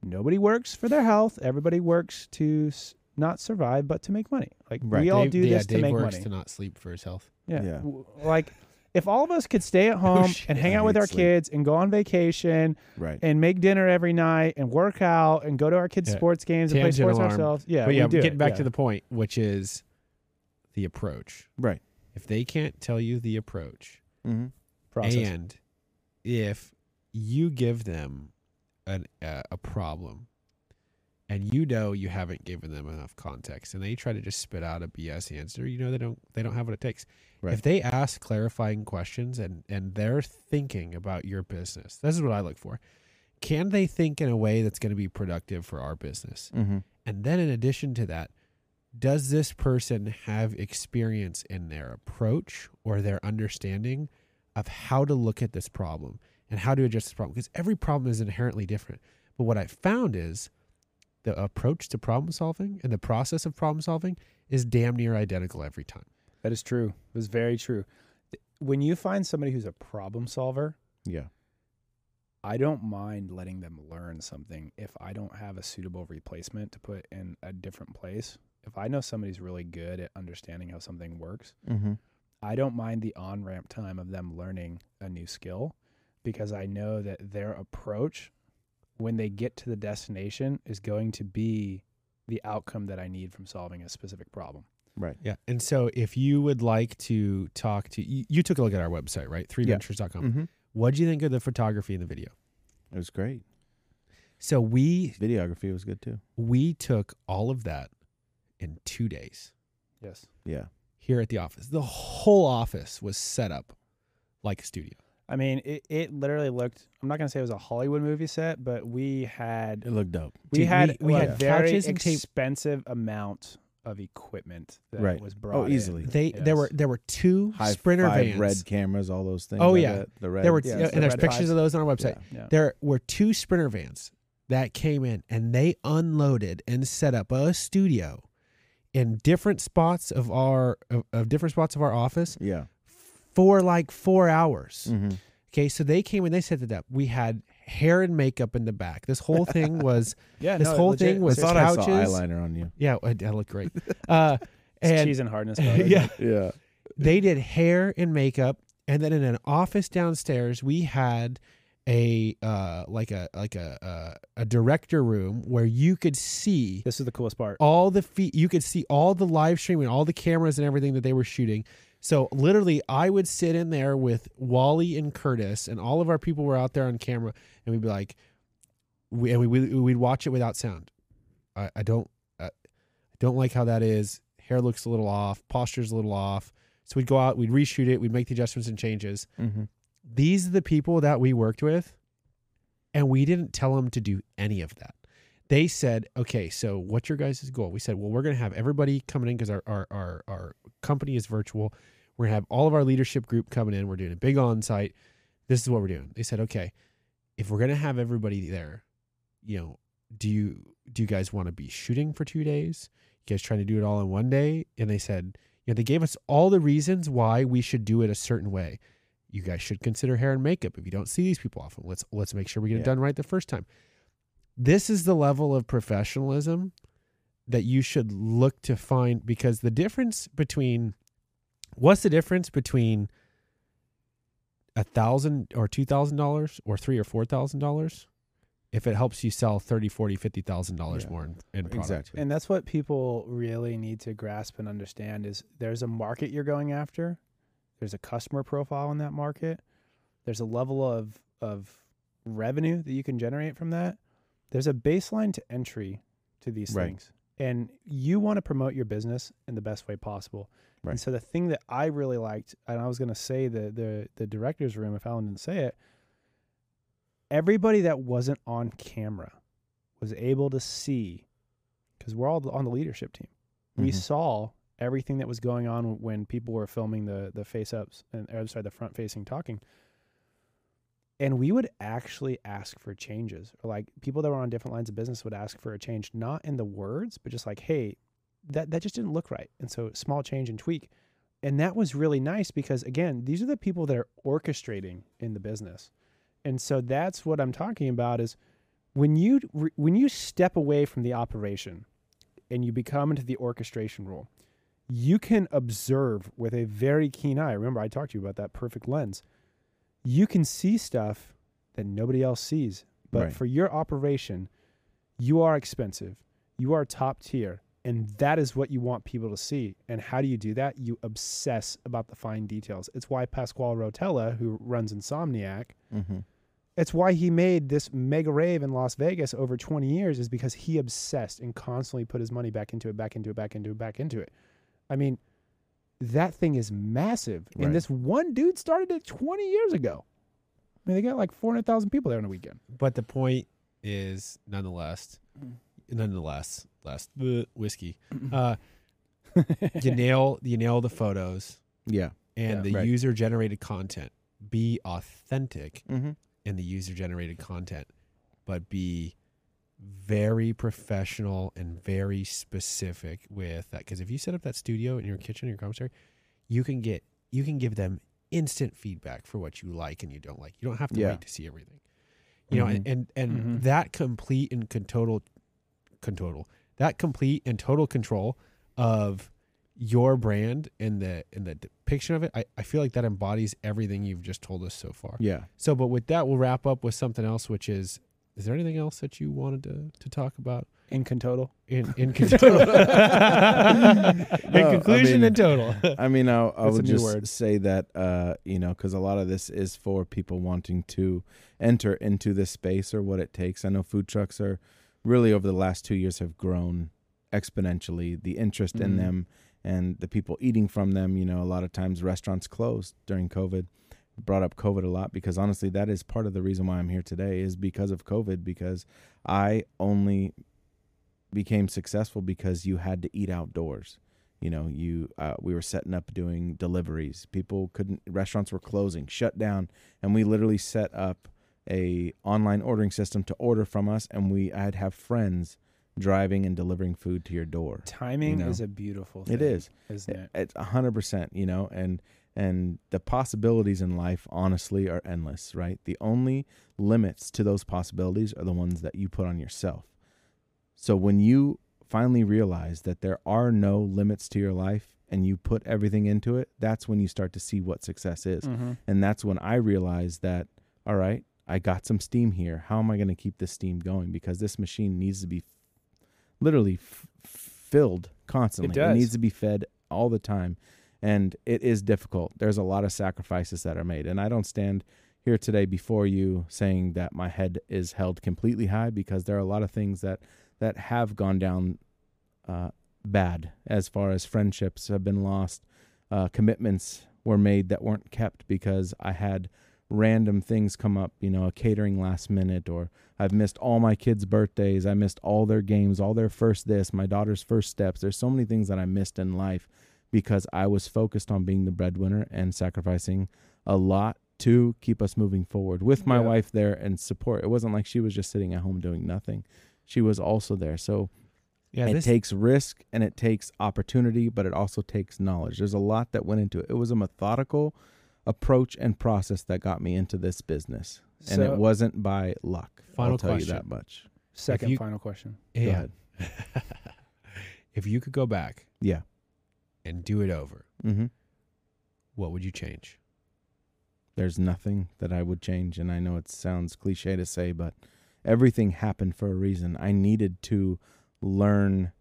nobody works for their health. Everybody works to s- not survive, but to make money. Like Right. we all Dave- do yeah, this to Dave make works money. to not sleep for his health. yeah. Yeah. Like if all of us could stay at (laughs) home shit. and hang out with our sleep. kids and go on vacation Right. and make dinner every night and work out and go to our kids' Yeah. sports games and play Tangent sports alarm. ourselves. Yeah. but yeah, getting it, back yeah. to the point, which is the approach. Right. If they can't tell you the approach, Mm-hmm. process. and if you give them an, uh, a problem and you know you haven't given them enough context and they try to just spit out a BS answer, you know they don't they don't have what it takes. Right. If they ask clarifying questions and and they're thinking about your business, this is what I look for. Can they think in a way that's going to be productive for our business? Mm-hmm. And then in addition to that, does this person have experience in their approach or their understanding of how to look at this problem and how to address this problem? Because every problem is inherently different. But what I found is the approach to problem solving and the process of problem solving is damn near identical every time. That is true. It was very true. When you find somebody who's a problem solver, Yeah. I don't mind letting them learn something if I don't have a suitable replacement to put in a different place. If I know somebody's really good at understanding how something works, Mm-hmm. I don't mind the on ramp time of them learning a new skill because I know that their approach when they get to the destination is going to be the outcome that I need from solving a specific problem. Right. Yeah. And so if you would like to talk to you, you took a look at our website, right? Threeventures.com. Mm-hmm. What do you think of the photography in the video? It was great. So we Videography was good too. we took all of that in two days Yes. Yeah. here at the office. The whole office was set up like a studio. I mean, it, it literally looked. I'm not gonna say it was a Hollywood movie set, but we had It looked dope. we Dude, had we- we a had very couches and tape- expensive amount of equipment that Right. was oh, brought. Oh, in. easily. They there were there were two High sprinter five vans. red cameras, all those things. Oh, like yeah. that. the red. there were Yeah, and it's the there's pictures fives. of those on our website. Yeah. Yeah. There were two sprinter vans that came in and they unloaded and set up a studio in different spots of our of, of different spots of our office Yeah. For like 4 hours. Mm-hmm. Okay, so they came and they set it up. We had hair and makeup in the back. This whole thing (laughs) was Yeah, This no, whole legit. thing I was thought I saw couches. eyeliner on you. yeah, I, I look great. Uh, (laughs) It's and cheese and hardness. (laughs) color. yeah, Yeah. they did hair and makeup, and then in an office downstairs we had a uh like a like a uh, a director room where you could see This is the coolest part. all the feet you could see all the live streaming all the cameras and everything that they were shooting so literally i would sit in there with wally and curtis and all of our people were out there on camera and we'd be like we, and we, we, we'd watch it without sound. I, I don't I, I don't like how that is. Hair looks a little off. Posture's a little off. So we'd go out we'd reshoot it we'd make the adjustments and changes. Mm-hmm. these are the people that we worked with and we didn't tell them to do any of that. They said okay so what's your guys' goal? We said well we're going to have everybody coming in because our, our, our, our company is virtual we're going to have all of our leadership group coming in. We're doing a big on-site. This is what we're doing. They said okay if we're going to have everybody there you know do you do you guys want to be shooting for two days? You guys trying to do it all in one day? And they said you know they gave us all the reasons why we should do it a certain way. You guys should consider hair and makeup. If you don't see these people often let's let's make sure we get it done right the first time. This is the level of professionalism that you should look to find because the difference between what's the difference between a thousand or two thousand dollars or three or four thousand dollars if it helps you sell thirty forty fifty thousand dollars Yeah. more in, in product Exactly. And that's what people really need to grasp and understand is there's a market you're going after There's a customer profile in that market. There's a level of of revenue that you can generate from that. There's a baseline to entry to these Right. things. And you want to promote your business in the best way possible. Right. And so the thing that I really liked, and I was going to say the the the director's room if Alan didn't say it, everybody that wasn't on camera was able to see because we're all on the leadership team. We Mhm. saw everything that was going on when people were filming the the face ups and or sorry the front facing talking. And we would actually ask for changes. Or like people that were on different lines of business would ask for a change, not in the words, but just like, hey, that that just didn't look right. And so small change and tweak. And that was really nice because again, these are the people that are orchestrating in the business. And so that's what I'm talking about is when you when you step away from the operation and you become into the orchestration role, you can observe with a very keen eye. Remember, I talked to you about that perfect lens. You can see stuff that nobody else sees. But Right. for your operation, you are expensive. You are top tier. And that is what you want people to see. And how do you do that? You obsess about the fine details. It's why Pasquale Rotella, who runs Insomniac, Mhm. it's why he made this mega rave in Las Vegas over 20 years is because he obsessed and constantly put his money back into it, back into it, back into it, back into it. I mean, that thing is massive. Right. And this one dude started it 20 years ago. I mean, they got like 400,000 people there on a weekend. But the point is, nonetheless, nonetheless, last the whiskey. Uh, (laughs) you nail you nail the photos Yeah. and Yeah. the Right. user generated content. Be authentic Mm-hmm. in the user generated content, but be very professional and very specific with that. Because if you set up that studio in your kitchen, your commissary, you can get you can give them instant feedback for what you like and you don't like. You don't have to Yeah. wait to see everything. You know, and Mhm. and, and Mhm. that complete and con- total, con- total that complete and total control of your brand and the and the depiction of it, I, I feel like that embodies everything you've just told us so far. Yeah. So, but with that, we'll wrap up with something else, which is: is there anything else that you wanted to, to talk about In total. in (laughs) in, con- in No, I conclusion mean- and total? I mean, I, I would just word. say that, uh, you know, because a lot of this is for people wanting to enter into this space or what it takes. I know food trucks are really over the last two years have grown exponentially. The interest in Mhm. them and the people eating from them. You know, a lot of times restaurants closed during COVID. Brought up COVID a lot because honestly, that is part of the reason why I'm here today is because of COVID. Because I only became successful because you had to eat outdoors you know you uh, we were setting up doing deliveries people couldn't restaurants were closing shut down and we literally set up a online ordering system to order from us and we i'd have friends driving and delivering food to your door Timing You know? is a beautiful thing. it is Isn't it? it's a hundred percent you know and and the possibilities in life honestly are endless right the only limits to those possibilities are the ones that you put on yourself so when you finally realize that there are no limits to your life and you put everything into it that's when you start to see what success is Mhm. and that's when I realized that, all right, I got some steam here. How am I going to keep this steam going? Because this machine needs to be literally f- filled constantly. does. needs to be fed all the time. And it is difficult. There's a lot of sacrifices that are made. And I don't stand here today before you saying that my head is held completely high because there are a lot of things that, that have gone down uh, bad as far as friendships have been lost, uh, commitments were made that weren't kept because I had random things come up, you know, a catering last minute, or I've missed all my kids' birthdays. I missed all their games, all their first this, my daughter's first steps. There's so many things that I missed in life because I was focused on being the breadwinner and sacrificing a lot to keep us moving forward with my Yeah. wife there and support. It wasn't like she was just sitting at home doing nothing. She was also there. So Yeah, it this takes risk and it takes opportunity, but it also takes knowledge. There's a lot that went into it. It was a methodical approach and process that got me into this business, and it wasn't by luck. Final I'll tell question. you that much. second you- final question. Go yeah. ahead. (laughs) if you could go back Yeah. and do it over, hmm what would you change? There's nothing that I would change, and I know it sounds cliche to say, but everything happened for a reason. I needed to learn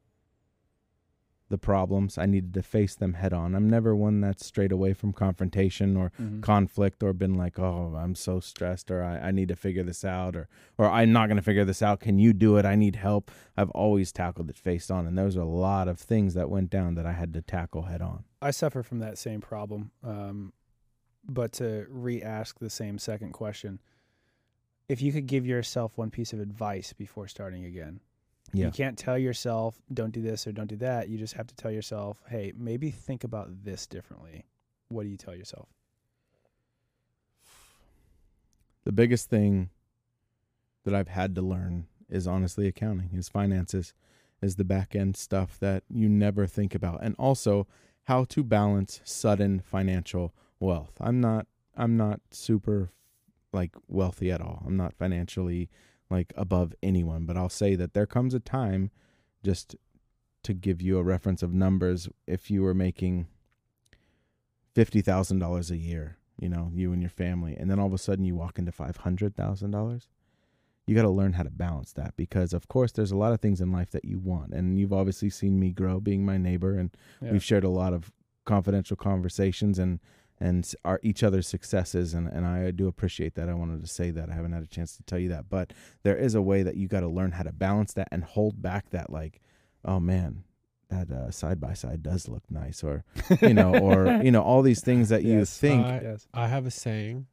the problems. I needed to face them head on. I'm never one that's straight away from confrontation or Mhm. conflict or been like, oh, I'm so stressed or I, I need to figure this out or or I'm not going to figure this out. Can you do it? I need help. I've always tackled it face on, and there was a lot of things that went down that I had to tackle head on. I suffer from that same problem. Um, but to re-ask the same second question, if you could give yourself one piece of advice before starting again, Yeah. you can't tell yourself don't do this or don't do that. You just have to tell yourself, hey, maybe think about this differently. What do you tell yourself? The biggest thing that I've had to learn is honestly accounting, is finances, is the back end stuff that you never think about. And also how to balance sudden financial wealth. I'm not I'm not super like wealthy at all. I'm not financially like above anyone, but I'll say that there comes a time just to give you a reference of numbers if you were making $50,000 a year, you know, you and your family, and then all of a sudden you walk into $500,000, you got to learn how to balance that because of course there's a lot of things in life that you want and you've obviously seen me grow being my neighbor and Yeah. we've shared a lot of confidential conversations and and our each other's successes and, and I do appreciate that. I wanted to say that. I haven't had a chance to tell you that. But there is a way that you got to learn how to balance that and hold back that like, oh man, that uh, side by side does look nice or you know, or (laughs) you know, all these things that you Yes. think I- yes. I have a saying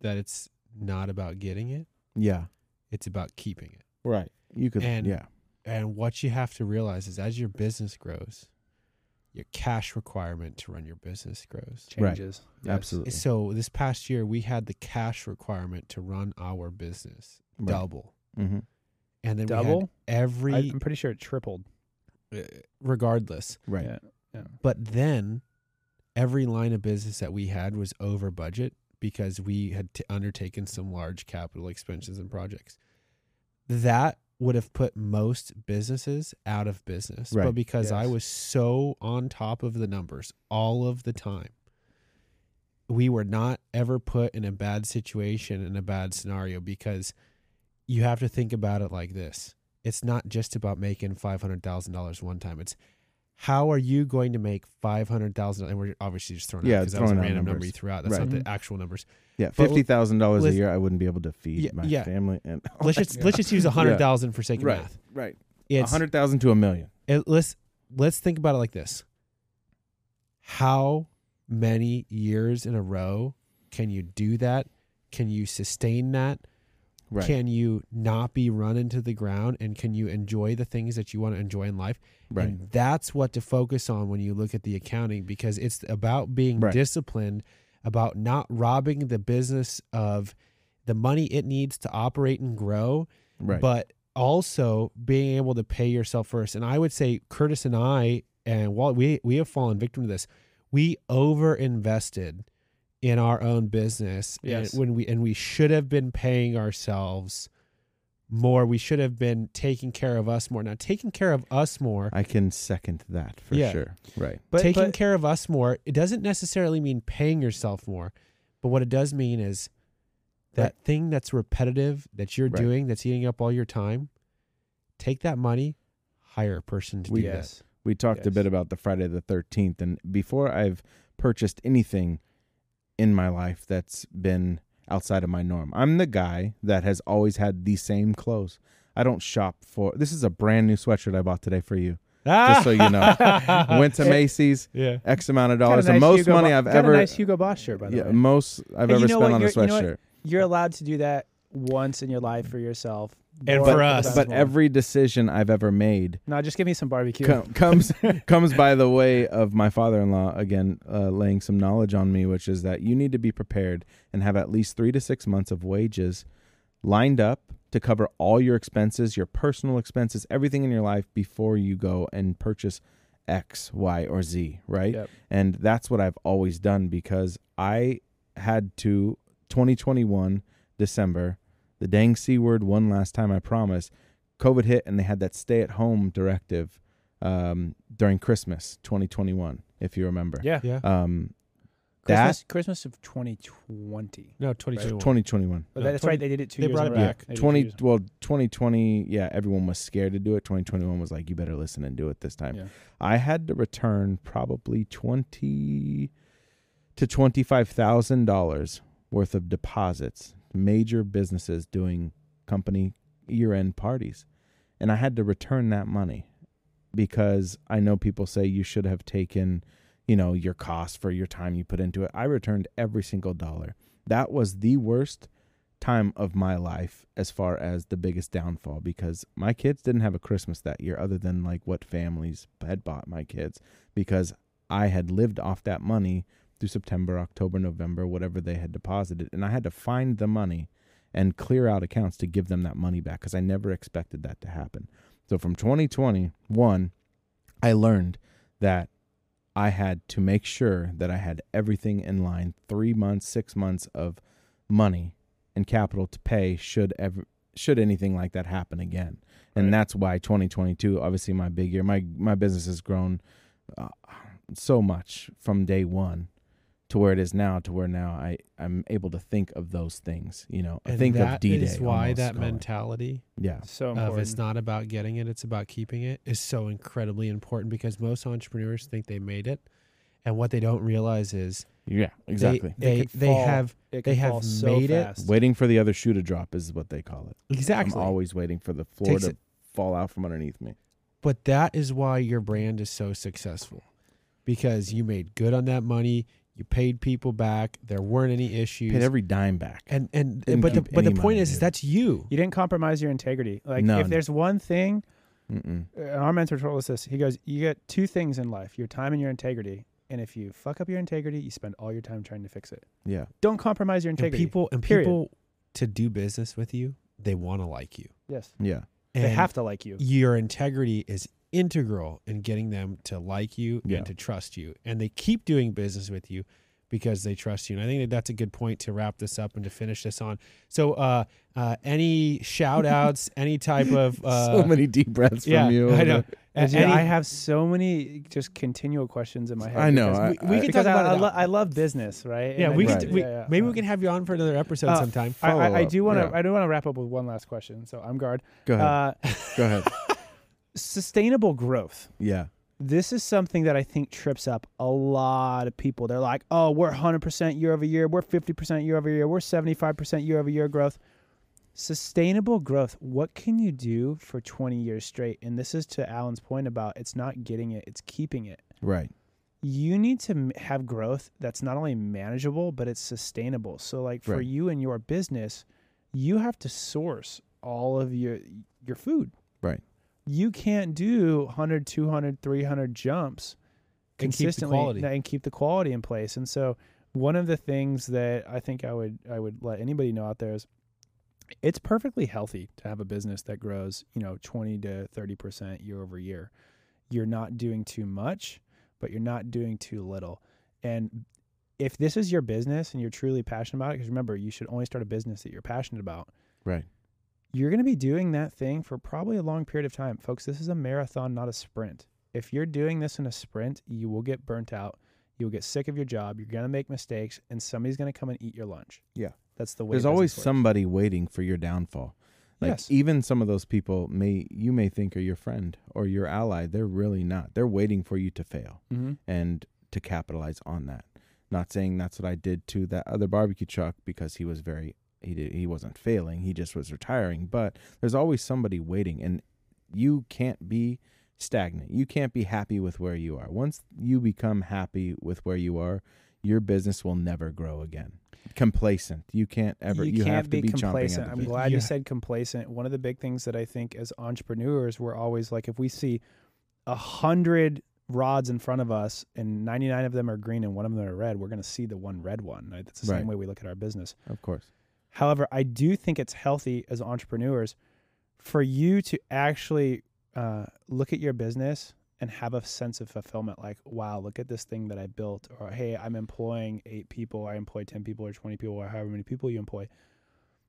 that it's not about getting it, Yeah. it's about keeping it. Right. You could And- yeah. And what you have to realize is as your business grows, your cash requirement to run your business grows. Right. Changes. Yes. Absolutely. So this past year we had the cash requirement to run our business Right. double. Mm-hmm. And then we Double? had every I, I'm pretty sure it tripled. uh, regardless. Right. Yeah. But then every line of business that we had was over budget because we had t- undertaken some large capital expenses and projects. That would have put most businesses out of business. Right. But because I was so on top of the numbers all of the time, we were not ever put in a bad situation, in a bad scenario, because you have to think about it like this. It's not just about making $500,000 one time. It's how are you going to make five hundred thousand? And we're obviously just throwing Yeah, out because that was a random number numbers. you threw out. That's Right. not the mm-hmm. actual numbers. Yeah. Fifty thousand dollars a year I wouldn't be able to feed Yeah, my yeah. family and (laughs) Let's just let's just use a hundred thousand for sake of Right. math. Right. A hundred thousand to a million. it, let's let's think about it like this. How many years in a row can you do that? Can you sustain that? Right. Can you not be run into the ground and can you enjoy the things that you want to enjoy in life? right. And that's what to focus on when you look at the accounting because it's about being Right. disciplined, about not robbing the business of the money it needs to operate and grow, right. but also being able to pay yourself first. And I would say Curtis and I and while we we have fallen victim to this, we over invested in our own business and when we and we should have been paying ourselves more. We should have been taking care of us more. Now taking care of us more I can second that for Yeah. sure. Right. But taking but- care of us more, it doesn't necessarily mean paying yourself more, but what it does mean is that Right. thing that's repetitive that you're Right. doing that's eating up all your time, take that money, hire a person to We- do that. yes. We talked a bit about the Friday the 13th and before I've purchased anything in my life that's been outside of my norm. I'm the guy that has always had the same clothes. I don't shop for This is a brand new sweatshirt I bought today for you. Just so you know. (laughs) Went to Macy's, yeah. X amount of dollars. The most Hugo money Bo- I've got ever a nice Hugo Boss shirt, by the yeah, way. most I've Hey, ever spent on a You're- you know what? sweatshirt. You're allowed to do that once in your life for yourself. And Or for us. but every decision I've ever made no, just give me some barbecue. com- comes (laughs) comes by the way of my father-in-law again uh, laying some knowledge on me which is that you need to be prepared and have at least 3 to 6 months of wages lined up to cover all your expenses your personal expenses everything in your life before you go and purchase x y or z right Yep. and that's what I've always done because I had to 2021 December the dang c word one last time I promise COVID hit and they had that stay at home directive um, during Christmas 2021 if you remember Yeah. Yeah. um, Christmas, Christmas of 2020. No, 2021. 2021. But No, that's 20 right. They did it two they years brought in a it row. back. They did it two 20 years in a well 2020 yeah everyone was scared to do it 2021 was like you better listen and do it this time Yeah. i had to return probably 20 to 25000 dollars worth of deposits major businesses doing company year-end parties. And i had to return that money because i know people say you should have taken you know your cost for your time you put into it. I returned every single dollar. That was the worst time of my life as far as the biggest downfall because my kids didn't have a Christmas that year other than like what families had bought my kids because I had lived off that money through September, October, November, whatever they had deposited and I had to find the money and clear out accounts to give them that money back because I never expected that to happen. So from 2021 I learned that I had to make sure that I had everything in line 3 months, 6 months of money and capital to pay should ever should anything like that happen again. And Right. that's why 2022, obviously my big year. My my business has grown uh, so much from day 1 to where it is now to where now I I'm able to think of those things, you know. And think that of D-Day. is why that call it. mentality Yeah. So of it's not about getting it, it's about keeping it is so incredibly important because most entrepreneurs think they made it. And what they don't realize is Yeah, exactly. they could they, fall. have they have fall so made it. waiting for the other shoe to drop is what they call it. exactly. I'm always waiting for the floor Takes to it- fall out from underneath me. But that is why your brand is so successful because you made good on that money. You paid people back. There weren't any issues. Paid every dime back. and and Didn't but the but the point is, is that's you. You didn't compromise your integrity. Like None. if there's one thing, Mm-mm. uh, our mentor told us this. He goes, "You get two things in life: your time and your integrity. And if you fuck up your integrity, you spend all your time trying to fix it. Yeah. Don't compromise your And integrity. people and Period. people to do business with you, they want to like you. yes, Yeah. they have to like you. Your integrity is integral in getting them to like you Yeah. and to trust you, and they keep doing business with you because they trust you. And I think that that's a good point to wrap this up and to finish this on. So, uh, uh, any shout outs, (laughs) any type of uh, so many deep breaths yeah, from you. I know. there. Any- I have so many just continual questions in my head. I know, because- I- we, we I- can talk about I, it. lo- I love business, right? yeah, And we I- can. We, yeah, yeah, maybe we can have you on for another episode Uh, sometime. I, I, I do want to. yeah. I do want to wrap up with one last question. So I'm guard. Go ahead. Uh, Go ahead. (laughs) sustainable growth. Yeah. This is something that I think trips up a lot of people. They're like, "Oh, we're 100% year over year. We're 50% year over year. We're 75% year over year growth." Sustainable growth. What can you do for 20 years straight? And this is to Alan's point about it's not getting it, it's keeping it. Right. you need to have growth that's not only manageable but it's sustainable so like for Right. you and your business you have to source all of your your food Right. You can't do 100 200 300 jumps And keep consistently and keep the quality in place and so one of the things that i think i would i would let anybody know out there is it's perfectly healthy to have a business that grows you know 20 to 30% year over year you're not doing too much but you're not doing too little. And if this is your business and you're truly passionate about it, because remember, you should only start a business that you're passionate about, Right. You're going to be doing that thing for probably a long period of time. Folks, this is a marathon, not a sprint. If you're doing this in a sprint, you will get burnt out. You'll get sick of your job. You're going to make mistakes, and somebody's going to come and eat your lunch. Yeah. That's the way. There's always works. somebody waiting for your downfall. Like Yes. even some of those people may you may think are your friend or your ally. They're really not. They're waiting for you to fail Mhm. and to capitalize on that. Not saying that's what I did to that other barbecue truck because he was very he did, he wasn't failing. He just was retiring. But there's always somebody waiting, and you can't be stagnant. You can't be happy with where you are. Once you become happy with where you are, your business will never grow again. Complacent. You can't ever. You, you can't have to be, be, complacent. I'm glad Yeah. you said complacent. One of the big things that I think as entrepreneurs, we're always like, if we see a hundred rods in front of us and 99 of them are green and one of them are red, we're going to see the one red one. Right? That's the Right. same way we look at our business. Of course. However, I do think it's healthy as entrepreneurs for you to actually uh, look at your business and have a sense of fulfillment like, wow, look at this thing that I built. Or, hey, I'm employing eight people, I employ 10 people or 20 people, or however many people you employ.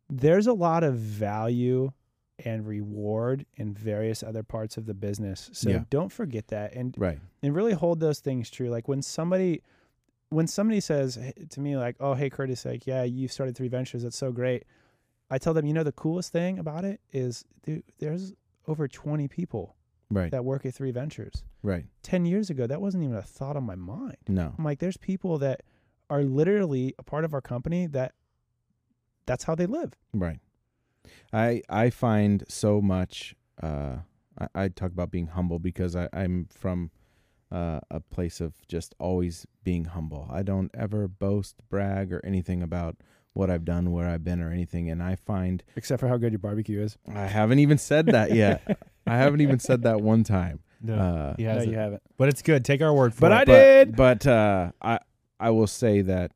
There's a lot of value and reward in various other parts of the business. So Yeah. don't forget that. And Right. and really hold those things true. Like when somebody, when somebody says to me like, "Oh, hey Curtis, like, yeah, you started three ventures. That's so great." I tell them, you know, the coolest thing about it is, dude, there's over 20 people Right. that work at three ventures. Right. 10 years ago, that wasn't even a thought on my mind. No. I'm like, there's people that are literally a part of our company that that's how they live. Right. I I find so much. Uh, I, I talk about being humble because I, I'm from uh, a place of just always being humble. I don't ever boast, brag, or anything about what I've done, where I've been, or anything. And I find Except for how good your barbecue is. I haven't even said that yet. (laughs) I haven't even said that one time. No, Uh, he no, you haven't. But it's good. Take our word for But it. I but, I did. But uh, I I will say that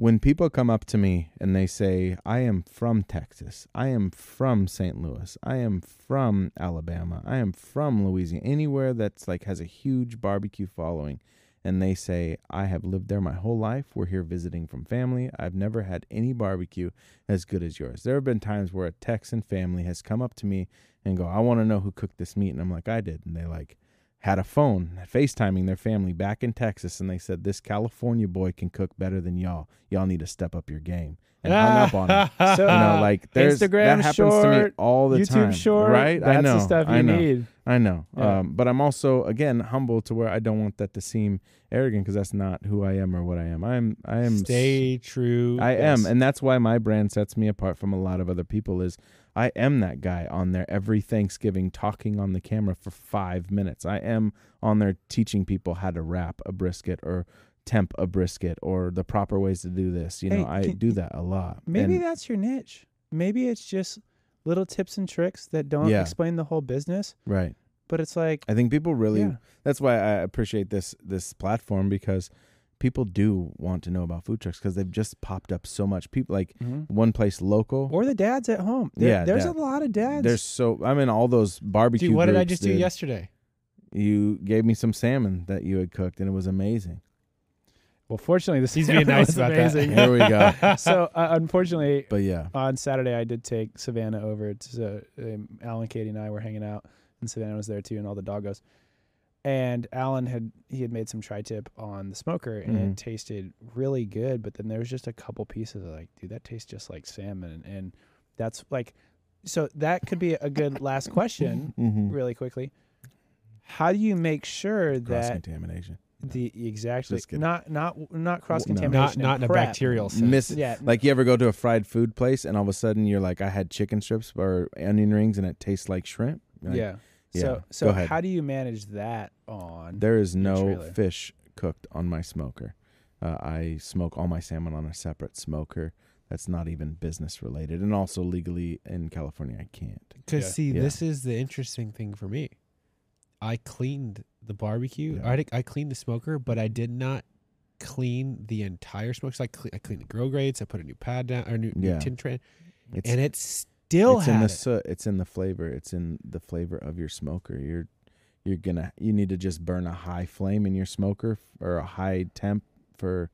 when people come up to me and they say, "I am from Texas. I am from St. Louis. I am from Alabama. I am from Louisiana. Anywhere that's like has a huge barbecue following." And they say, I have lived there my whole life. We're here visiting from family. I've never had any barbecue as good as yours. There have been times where a Texan family has come up to me and go, I want to know who cooked this meat. And I'm like, I did. And they like, had a phone FaceTiming their family back in Texas, and they said this California boy can cook better than y'all. Y'all need to step up your game. And hung up on him. (laughs) So, You know, like there's Instagram that happens to me all the YouTube time. short, right? That's I know. the stuff you I know. need. I know. Yeah. Um, but I'm also again humble to where I don't want that to seem arrogant because that's not who I am or what I am. I'm I am Stay true. I Yes. am, and that's why my brand sets me apart from a lot of other people. Is I am that guy on there every Thanksgiving talking on the camera for five minutes. I am on there teaching people how to wrap a brisket or temp a brisket or the proper ways to do this. You know, Hey, I can- do that a lot. Maybe And- that's your niche. Maybe it's just little tips and tricks that don't Yeah. explain the whole business, right. but it's like, I think people really. yeah. That's why I appreciate this this platform because people do want to know about food trucks because they've just popped up so much. People like mm-hmm. one place local. Or the dads at home. There- Yeah, there's dad. a lot of dads. There's so I'm in all those barbecue. Dude, what did I groups, just do yesterday? You gave me some salmon that you had cooked, and it was amazing. Well, fortunately, this He's being (laughs) nice was about that. amazing. Here we go. (laughs) so, uh, unfortunately, But yeah, on Saturday, I did take Savannah over to um, Alan, Katie, and I were hanging out, and Savannah was there too, and all the doggos. And Alan had he had made some tri-tip on the smoker, and Mhm. it tasted really good. But then there was just a couple pieces of like, dude, that tastes just like salmon, and that's like, so that could be a good last question, (laughs) mm-hmm. really quickly. How do you make sure cross that contamination. The exactly not not not cross no. contamination, Not not in a prep. bacterial sense. Miss Yeah, like you ever go to a fried food place and all of a sudden you're like, I had chicken strips or onion rings and it tastes like shrimp. You're like, yeah. yeah, So so how do you manage that on? There is no trailer. fish cooked on my smoker. Uh, I smoke all my salmon on a separate smoker. That's not even business related, and also legally in California, I can't. Because Yeah. see, Yeah. this is the interesting thing for me. I cleaned the barbecue. Yeah. I I cleaned the smoker, but I did not clean the entire smoke. So I, cle- I cleaned the grill grates. I put a new pad down or new, new tin tray, It's and it still it's in the it. soot. It's in the flavor. It's in the flavor of your smoker. You're you're gonna you need to just burn a high flame in your smoker or a high temp for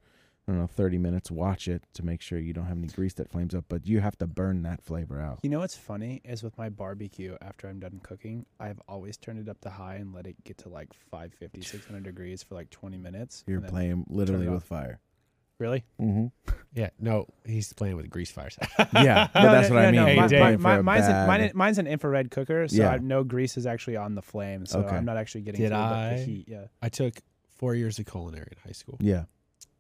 I don't know thirty minutes. Watch it to make sure you don't have any grease that flames up. But you have to burn that flavor out. You know what's funny is with my barbecue after I'm done cooking, I've always turned it up to high and let it get to like 550, 600 degrees for like 20 minutes. You're playing literally with fire. Really? Mm-hmm. (laughs) Yeah, no, he's playing with grease fires. (laughs) Yeah, (laughs) but No, that's no, what I mean. no, Hey, my- my- my- a mine's, an, mine, mine's an infrared cooker, so Yeah. I, no grease is actually on the flame, so Okay. I'm not actually getting Did through the- I? the heat. Yeah. I took four years of culinary in high school. Yeah.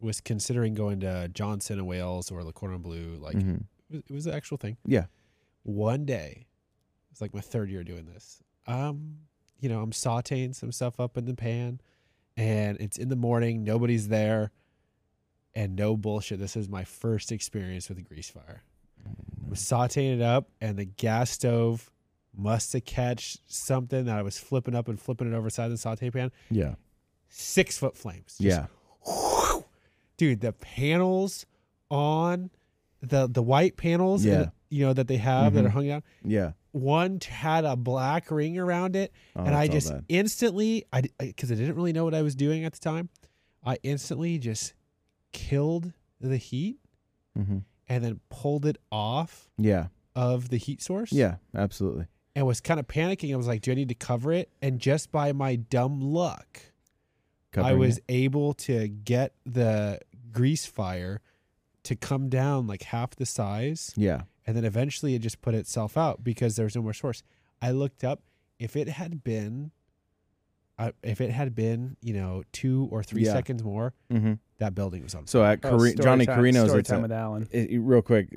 Was considering going to Johnson and Wales or Le Cordon Bleu. Like Mhm. it, was, it was an actual thing. Yeah. One day, it's like my third year doing this. Um, you know, I'm sauteing some stuff up in the pan, and it's in the morning. Nobody's there, and no bullshit. This is my first experience with a grease fire. I'm sauteing it up, and the gas stove must have catch something that I was flipping up and flipping it over side of the saute pan. Yeah. Six foot flames. Yeah. Dude the panels on the the white panels Yeah. that, you know that they have that are Mhm. hung down Yeah. one t- had a black ring around it Oh, and i just instantly i because I, didn't really know what i was doing at the time i instantly just killed the heat Mhm. and then pulled it off Yeah. of the heat source Yeah. Absolutely. and was kind of panicking i was like do i need to cover it and just by my dumb luck I was it. able to get the grease fire to come down like half the size, Yeah. and then eventually it just put itself out because there was no more source. I looked up if it had been, uh, if it had been, you know, two or three Yeah. seconds more, hmm that building was on. So at Oh, Cari- story Johnny time- Carino's, story it's time a, with Alan. it- it- real quick.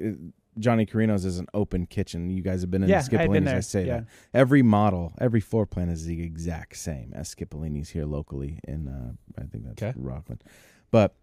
Johnny Carino's is an open kitchen. You guys have been in Yeah, the I had been Scipollini's. I say Yeah. that every model, every floor plan is the exact same as Scipollini's here locally in. Uh, I think that's Okay. Rocklin, but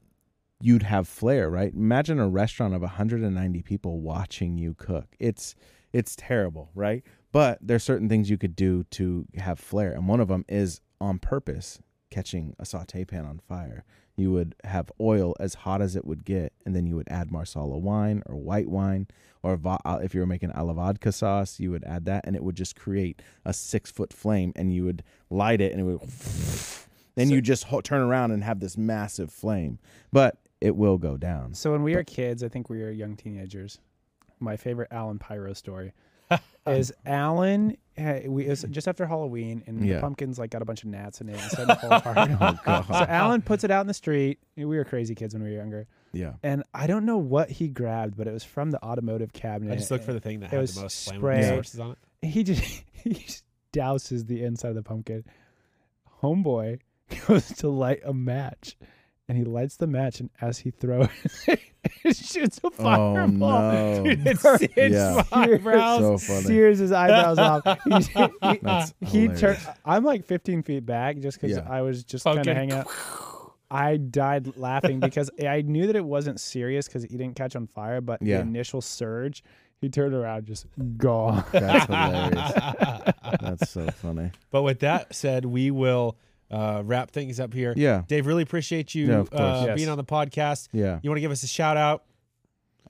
you'd have flair, right? Imagine a restaurant of 190 people watching you cook. It's it's terrible, right? But there's certain things you could do to have flair, and one of them is on purpose catching a saute pan on fire. You would have oil as hot as it would get, and then you would add Marsala wine or white wine, or uh, if you were making a la vodka sauce, you would add that, and it would just create a six foot flame, and you would light it, and it would. (sniffs) Then So- you just ho- turn around and have this massive flame, but it will go down. So when we were kids, I think we were young teenagers. My favorite Alan Pyro story (laughs) is Alan. uh, We it was just after Halloween, and Yeah. the pumpkins like got a bunch of gnats in it and started to fall apart. Oh god. So Alan puts it out in the street. We were crazy kids when we were younger, yeah. and I don't know what he grabbed, but it was from the automotive cabinet. I just looked for the thing that it had was the most flammable spray. sources on it. He just (laughs) he just douses the inside of the pumpkin. Homeboy (laughs) goes to light a match, and he lights the match, and as he throws, (laughs) it, it shoots a fireball. Oh fireball. no. Dude, it Bro, (laughs) Yeah. my eyebrows. So. Sears his eyebrows off. (laughs) He, he, he hilarious. turned. I'm like 15 feet back just because Yeah. I was just kind of hanging out. I died laughing because I knew that it wasn't serious because he didn't catch on fire, but Yeah. the initial surge, he turned around just gone. That's hilarious. That's so funny. But with that said, we will uh, wrap things up here. Yeah. Dave, really appreciate you Yeah, of course. uh, Yes. being on the podcast. Yeah. You want to give us a shout out?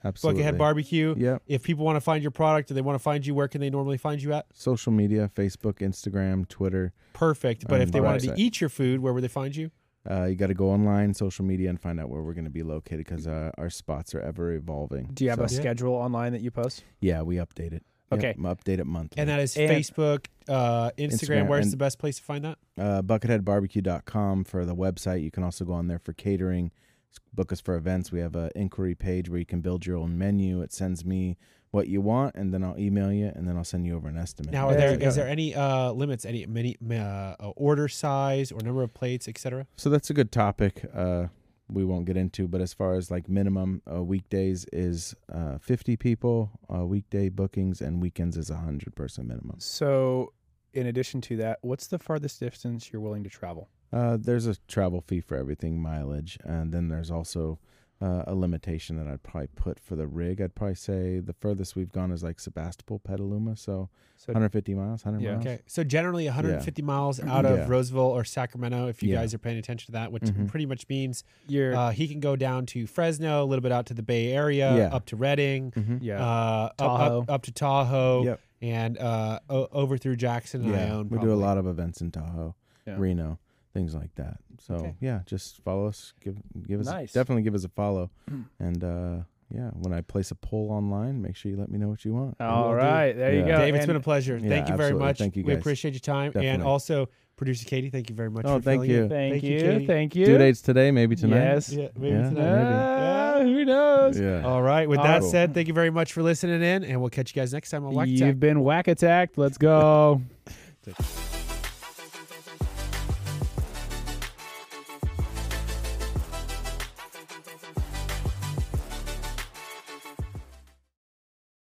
Absolutely. Buckethead Barbecue. Yep. If people want to find your product or they want to find you, where can they normally find you at? Social media, Facebook, Instagram, Twitter. Perfect. But On if they wanted to website. eat your food, where would they find you? Uh, you got to go online, social media, and find out where we're going to be located because uh, our spots are ever evolving. Do you have a So, Yeah. schedule online that you post? Yeah, we update it. Yep, Okay. update it monthly. And that is And- Facebook, uh, Instagram. Instagram, Where's the best place to find that? uh, bucketheadbarbecue.com for the website. You can also go on there for catering, book us for events. We have an inquiry page where you can build your own menu. It sends me what you want, and then I'll email you, and then I'll send you over an estimate. Now, are There there is there any uh, limits? Any many uh, uh, order size or number of plates, etc. So that's a good topic. Uh, we won't get into, but as far as like minimum uh, weekdays is uh, 50 people, uh, weekday bookings, and weekends is a 100 person minimum. So, in addition to that, what's the farthest distance you're willing to travel? Uh, there's a travel fee for everything, mileage, and then there's also uh, a limitation that I'd probably put for the rig. I'd probably say the furthest we've gone is like Sebastopol, Petaluma, so So 150 miles, 100 Yeah. miles. Okay, so generally 150 miles out of Yeah. Roseville or Sacramento, if you Yeah. guys are paying attention to that, which Mhm. pretty much means you're uh, he can go down to Fresno, a little bit out to the Bay Area, Yeah. up to Redding, Mhm. yeah. uh, up, Tahoe. up, up to Tahoe, Yep. and uh, o- over through Jackson and Yeah, Ione. we do a lot of events in Tahoe, Yeah. Reno, things like that. So Okay. yeah, just follow us. Give give us Nice. definitely give us a follow, (clears throat) and uh, yeah, when I place a poll online, make sure you let me know what you want. All right, do. right, there you go. Dave, it's And- been a pleasure. Yeah, thank you very much. Thank you, We appreciate your time, and also producer Katie. Thank you very much. Oh, for thank filling you. in. Thank, you, thank you. Due dates today, maybe tonight. Yes. Yeah, maybe Yeah. tonight. Ah, who knows? Yeah. All right. With All that right. said, thank you very much for listening in, and we'll catch you guys next time on WAC You've Attack. been whack attacked. Let's go. (laughs)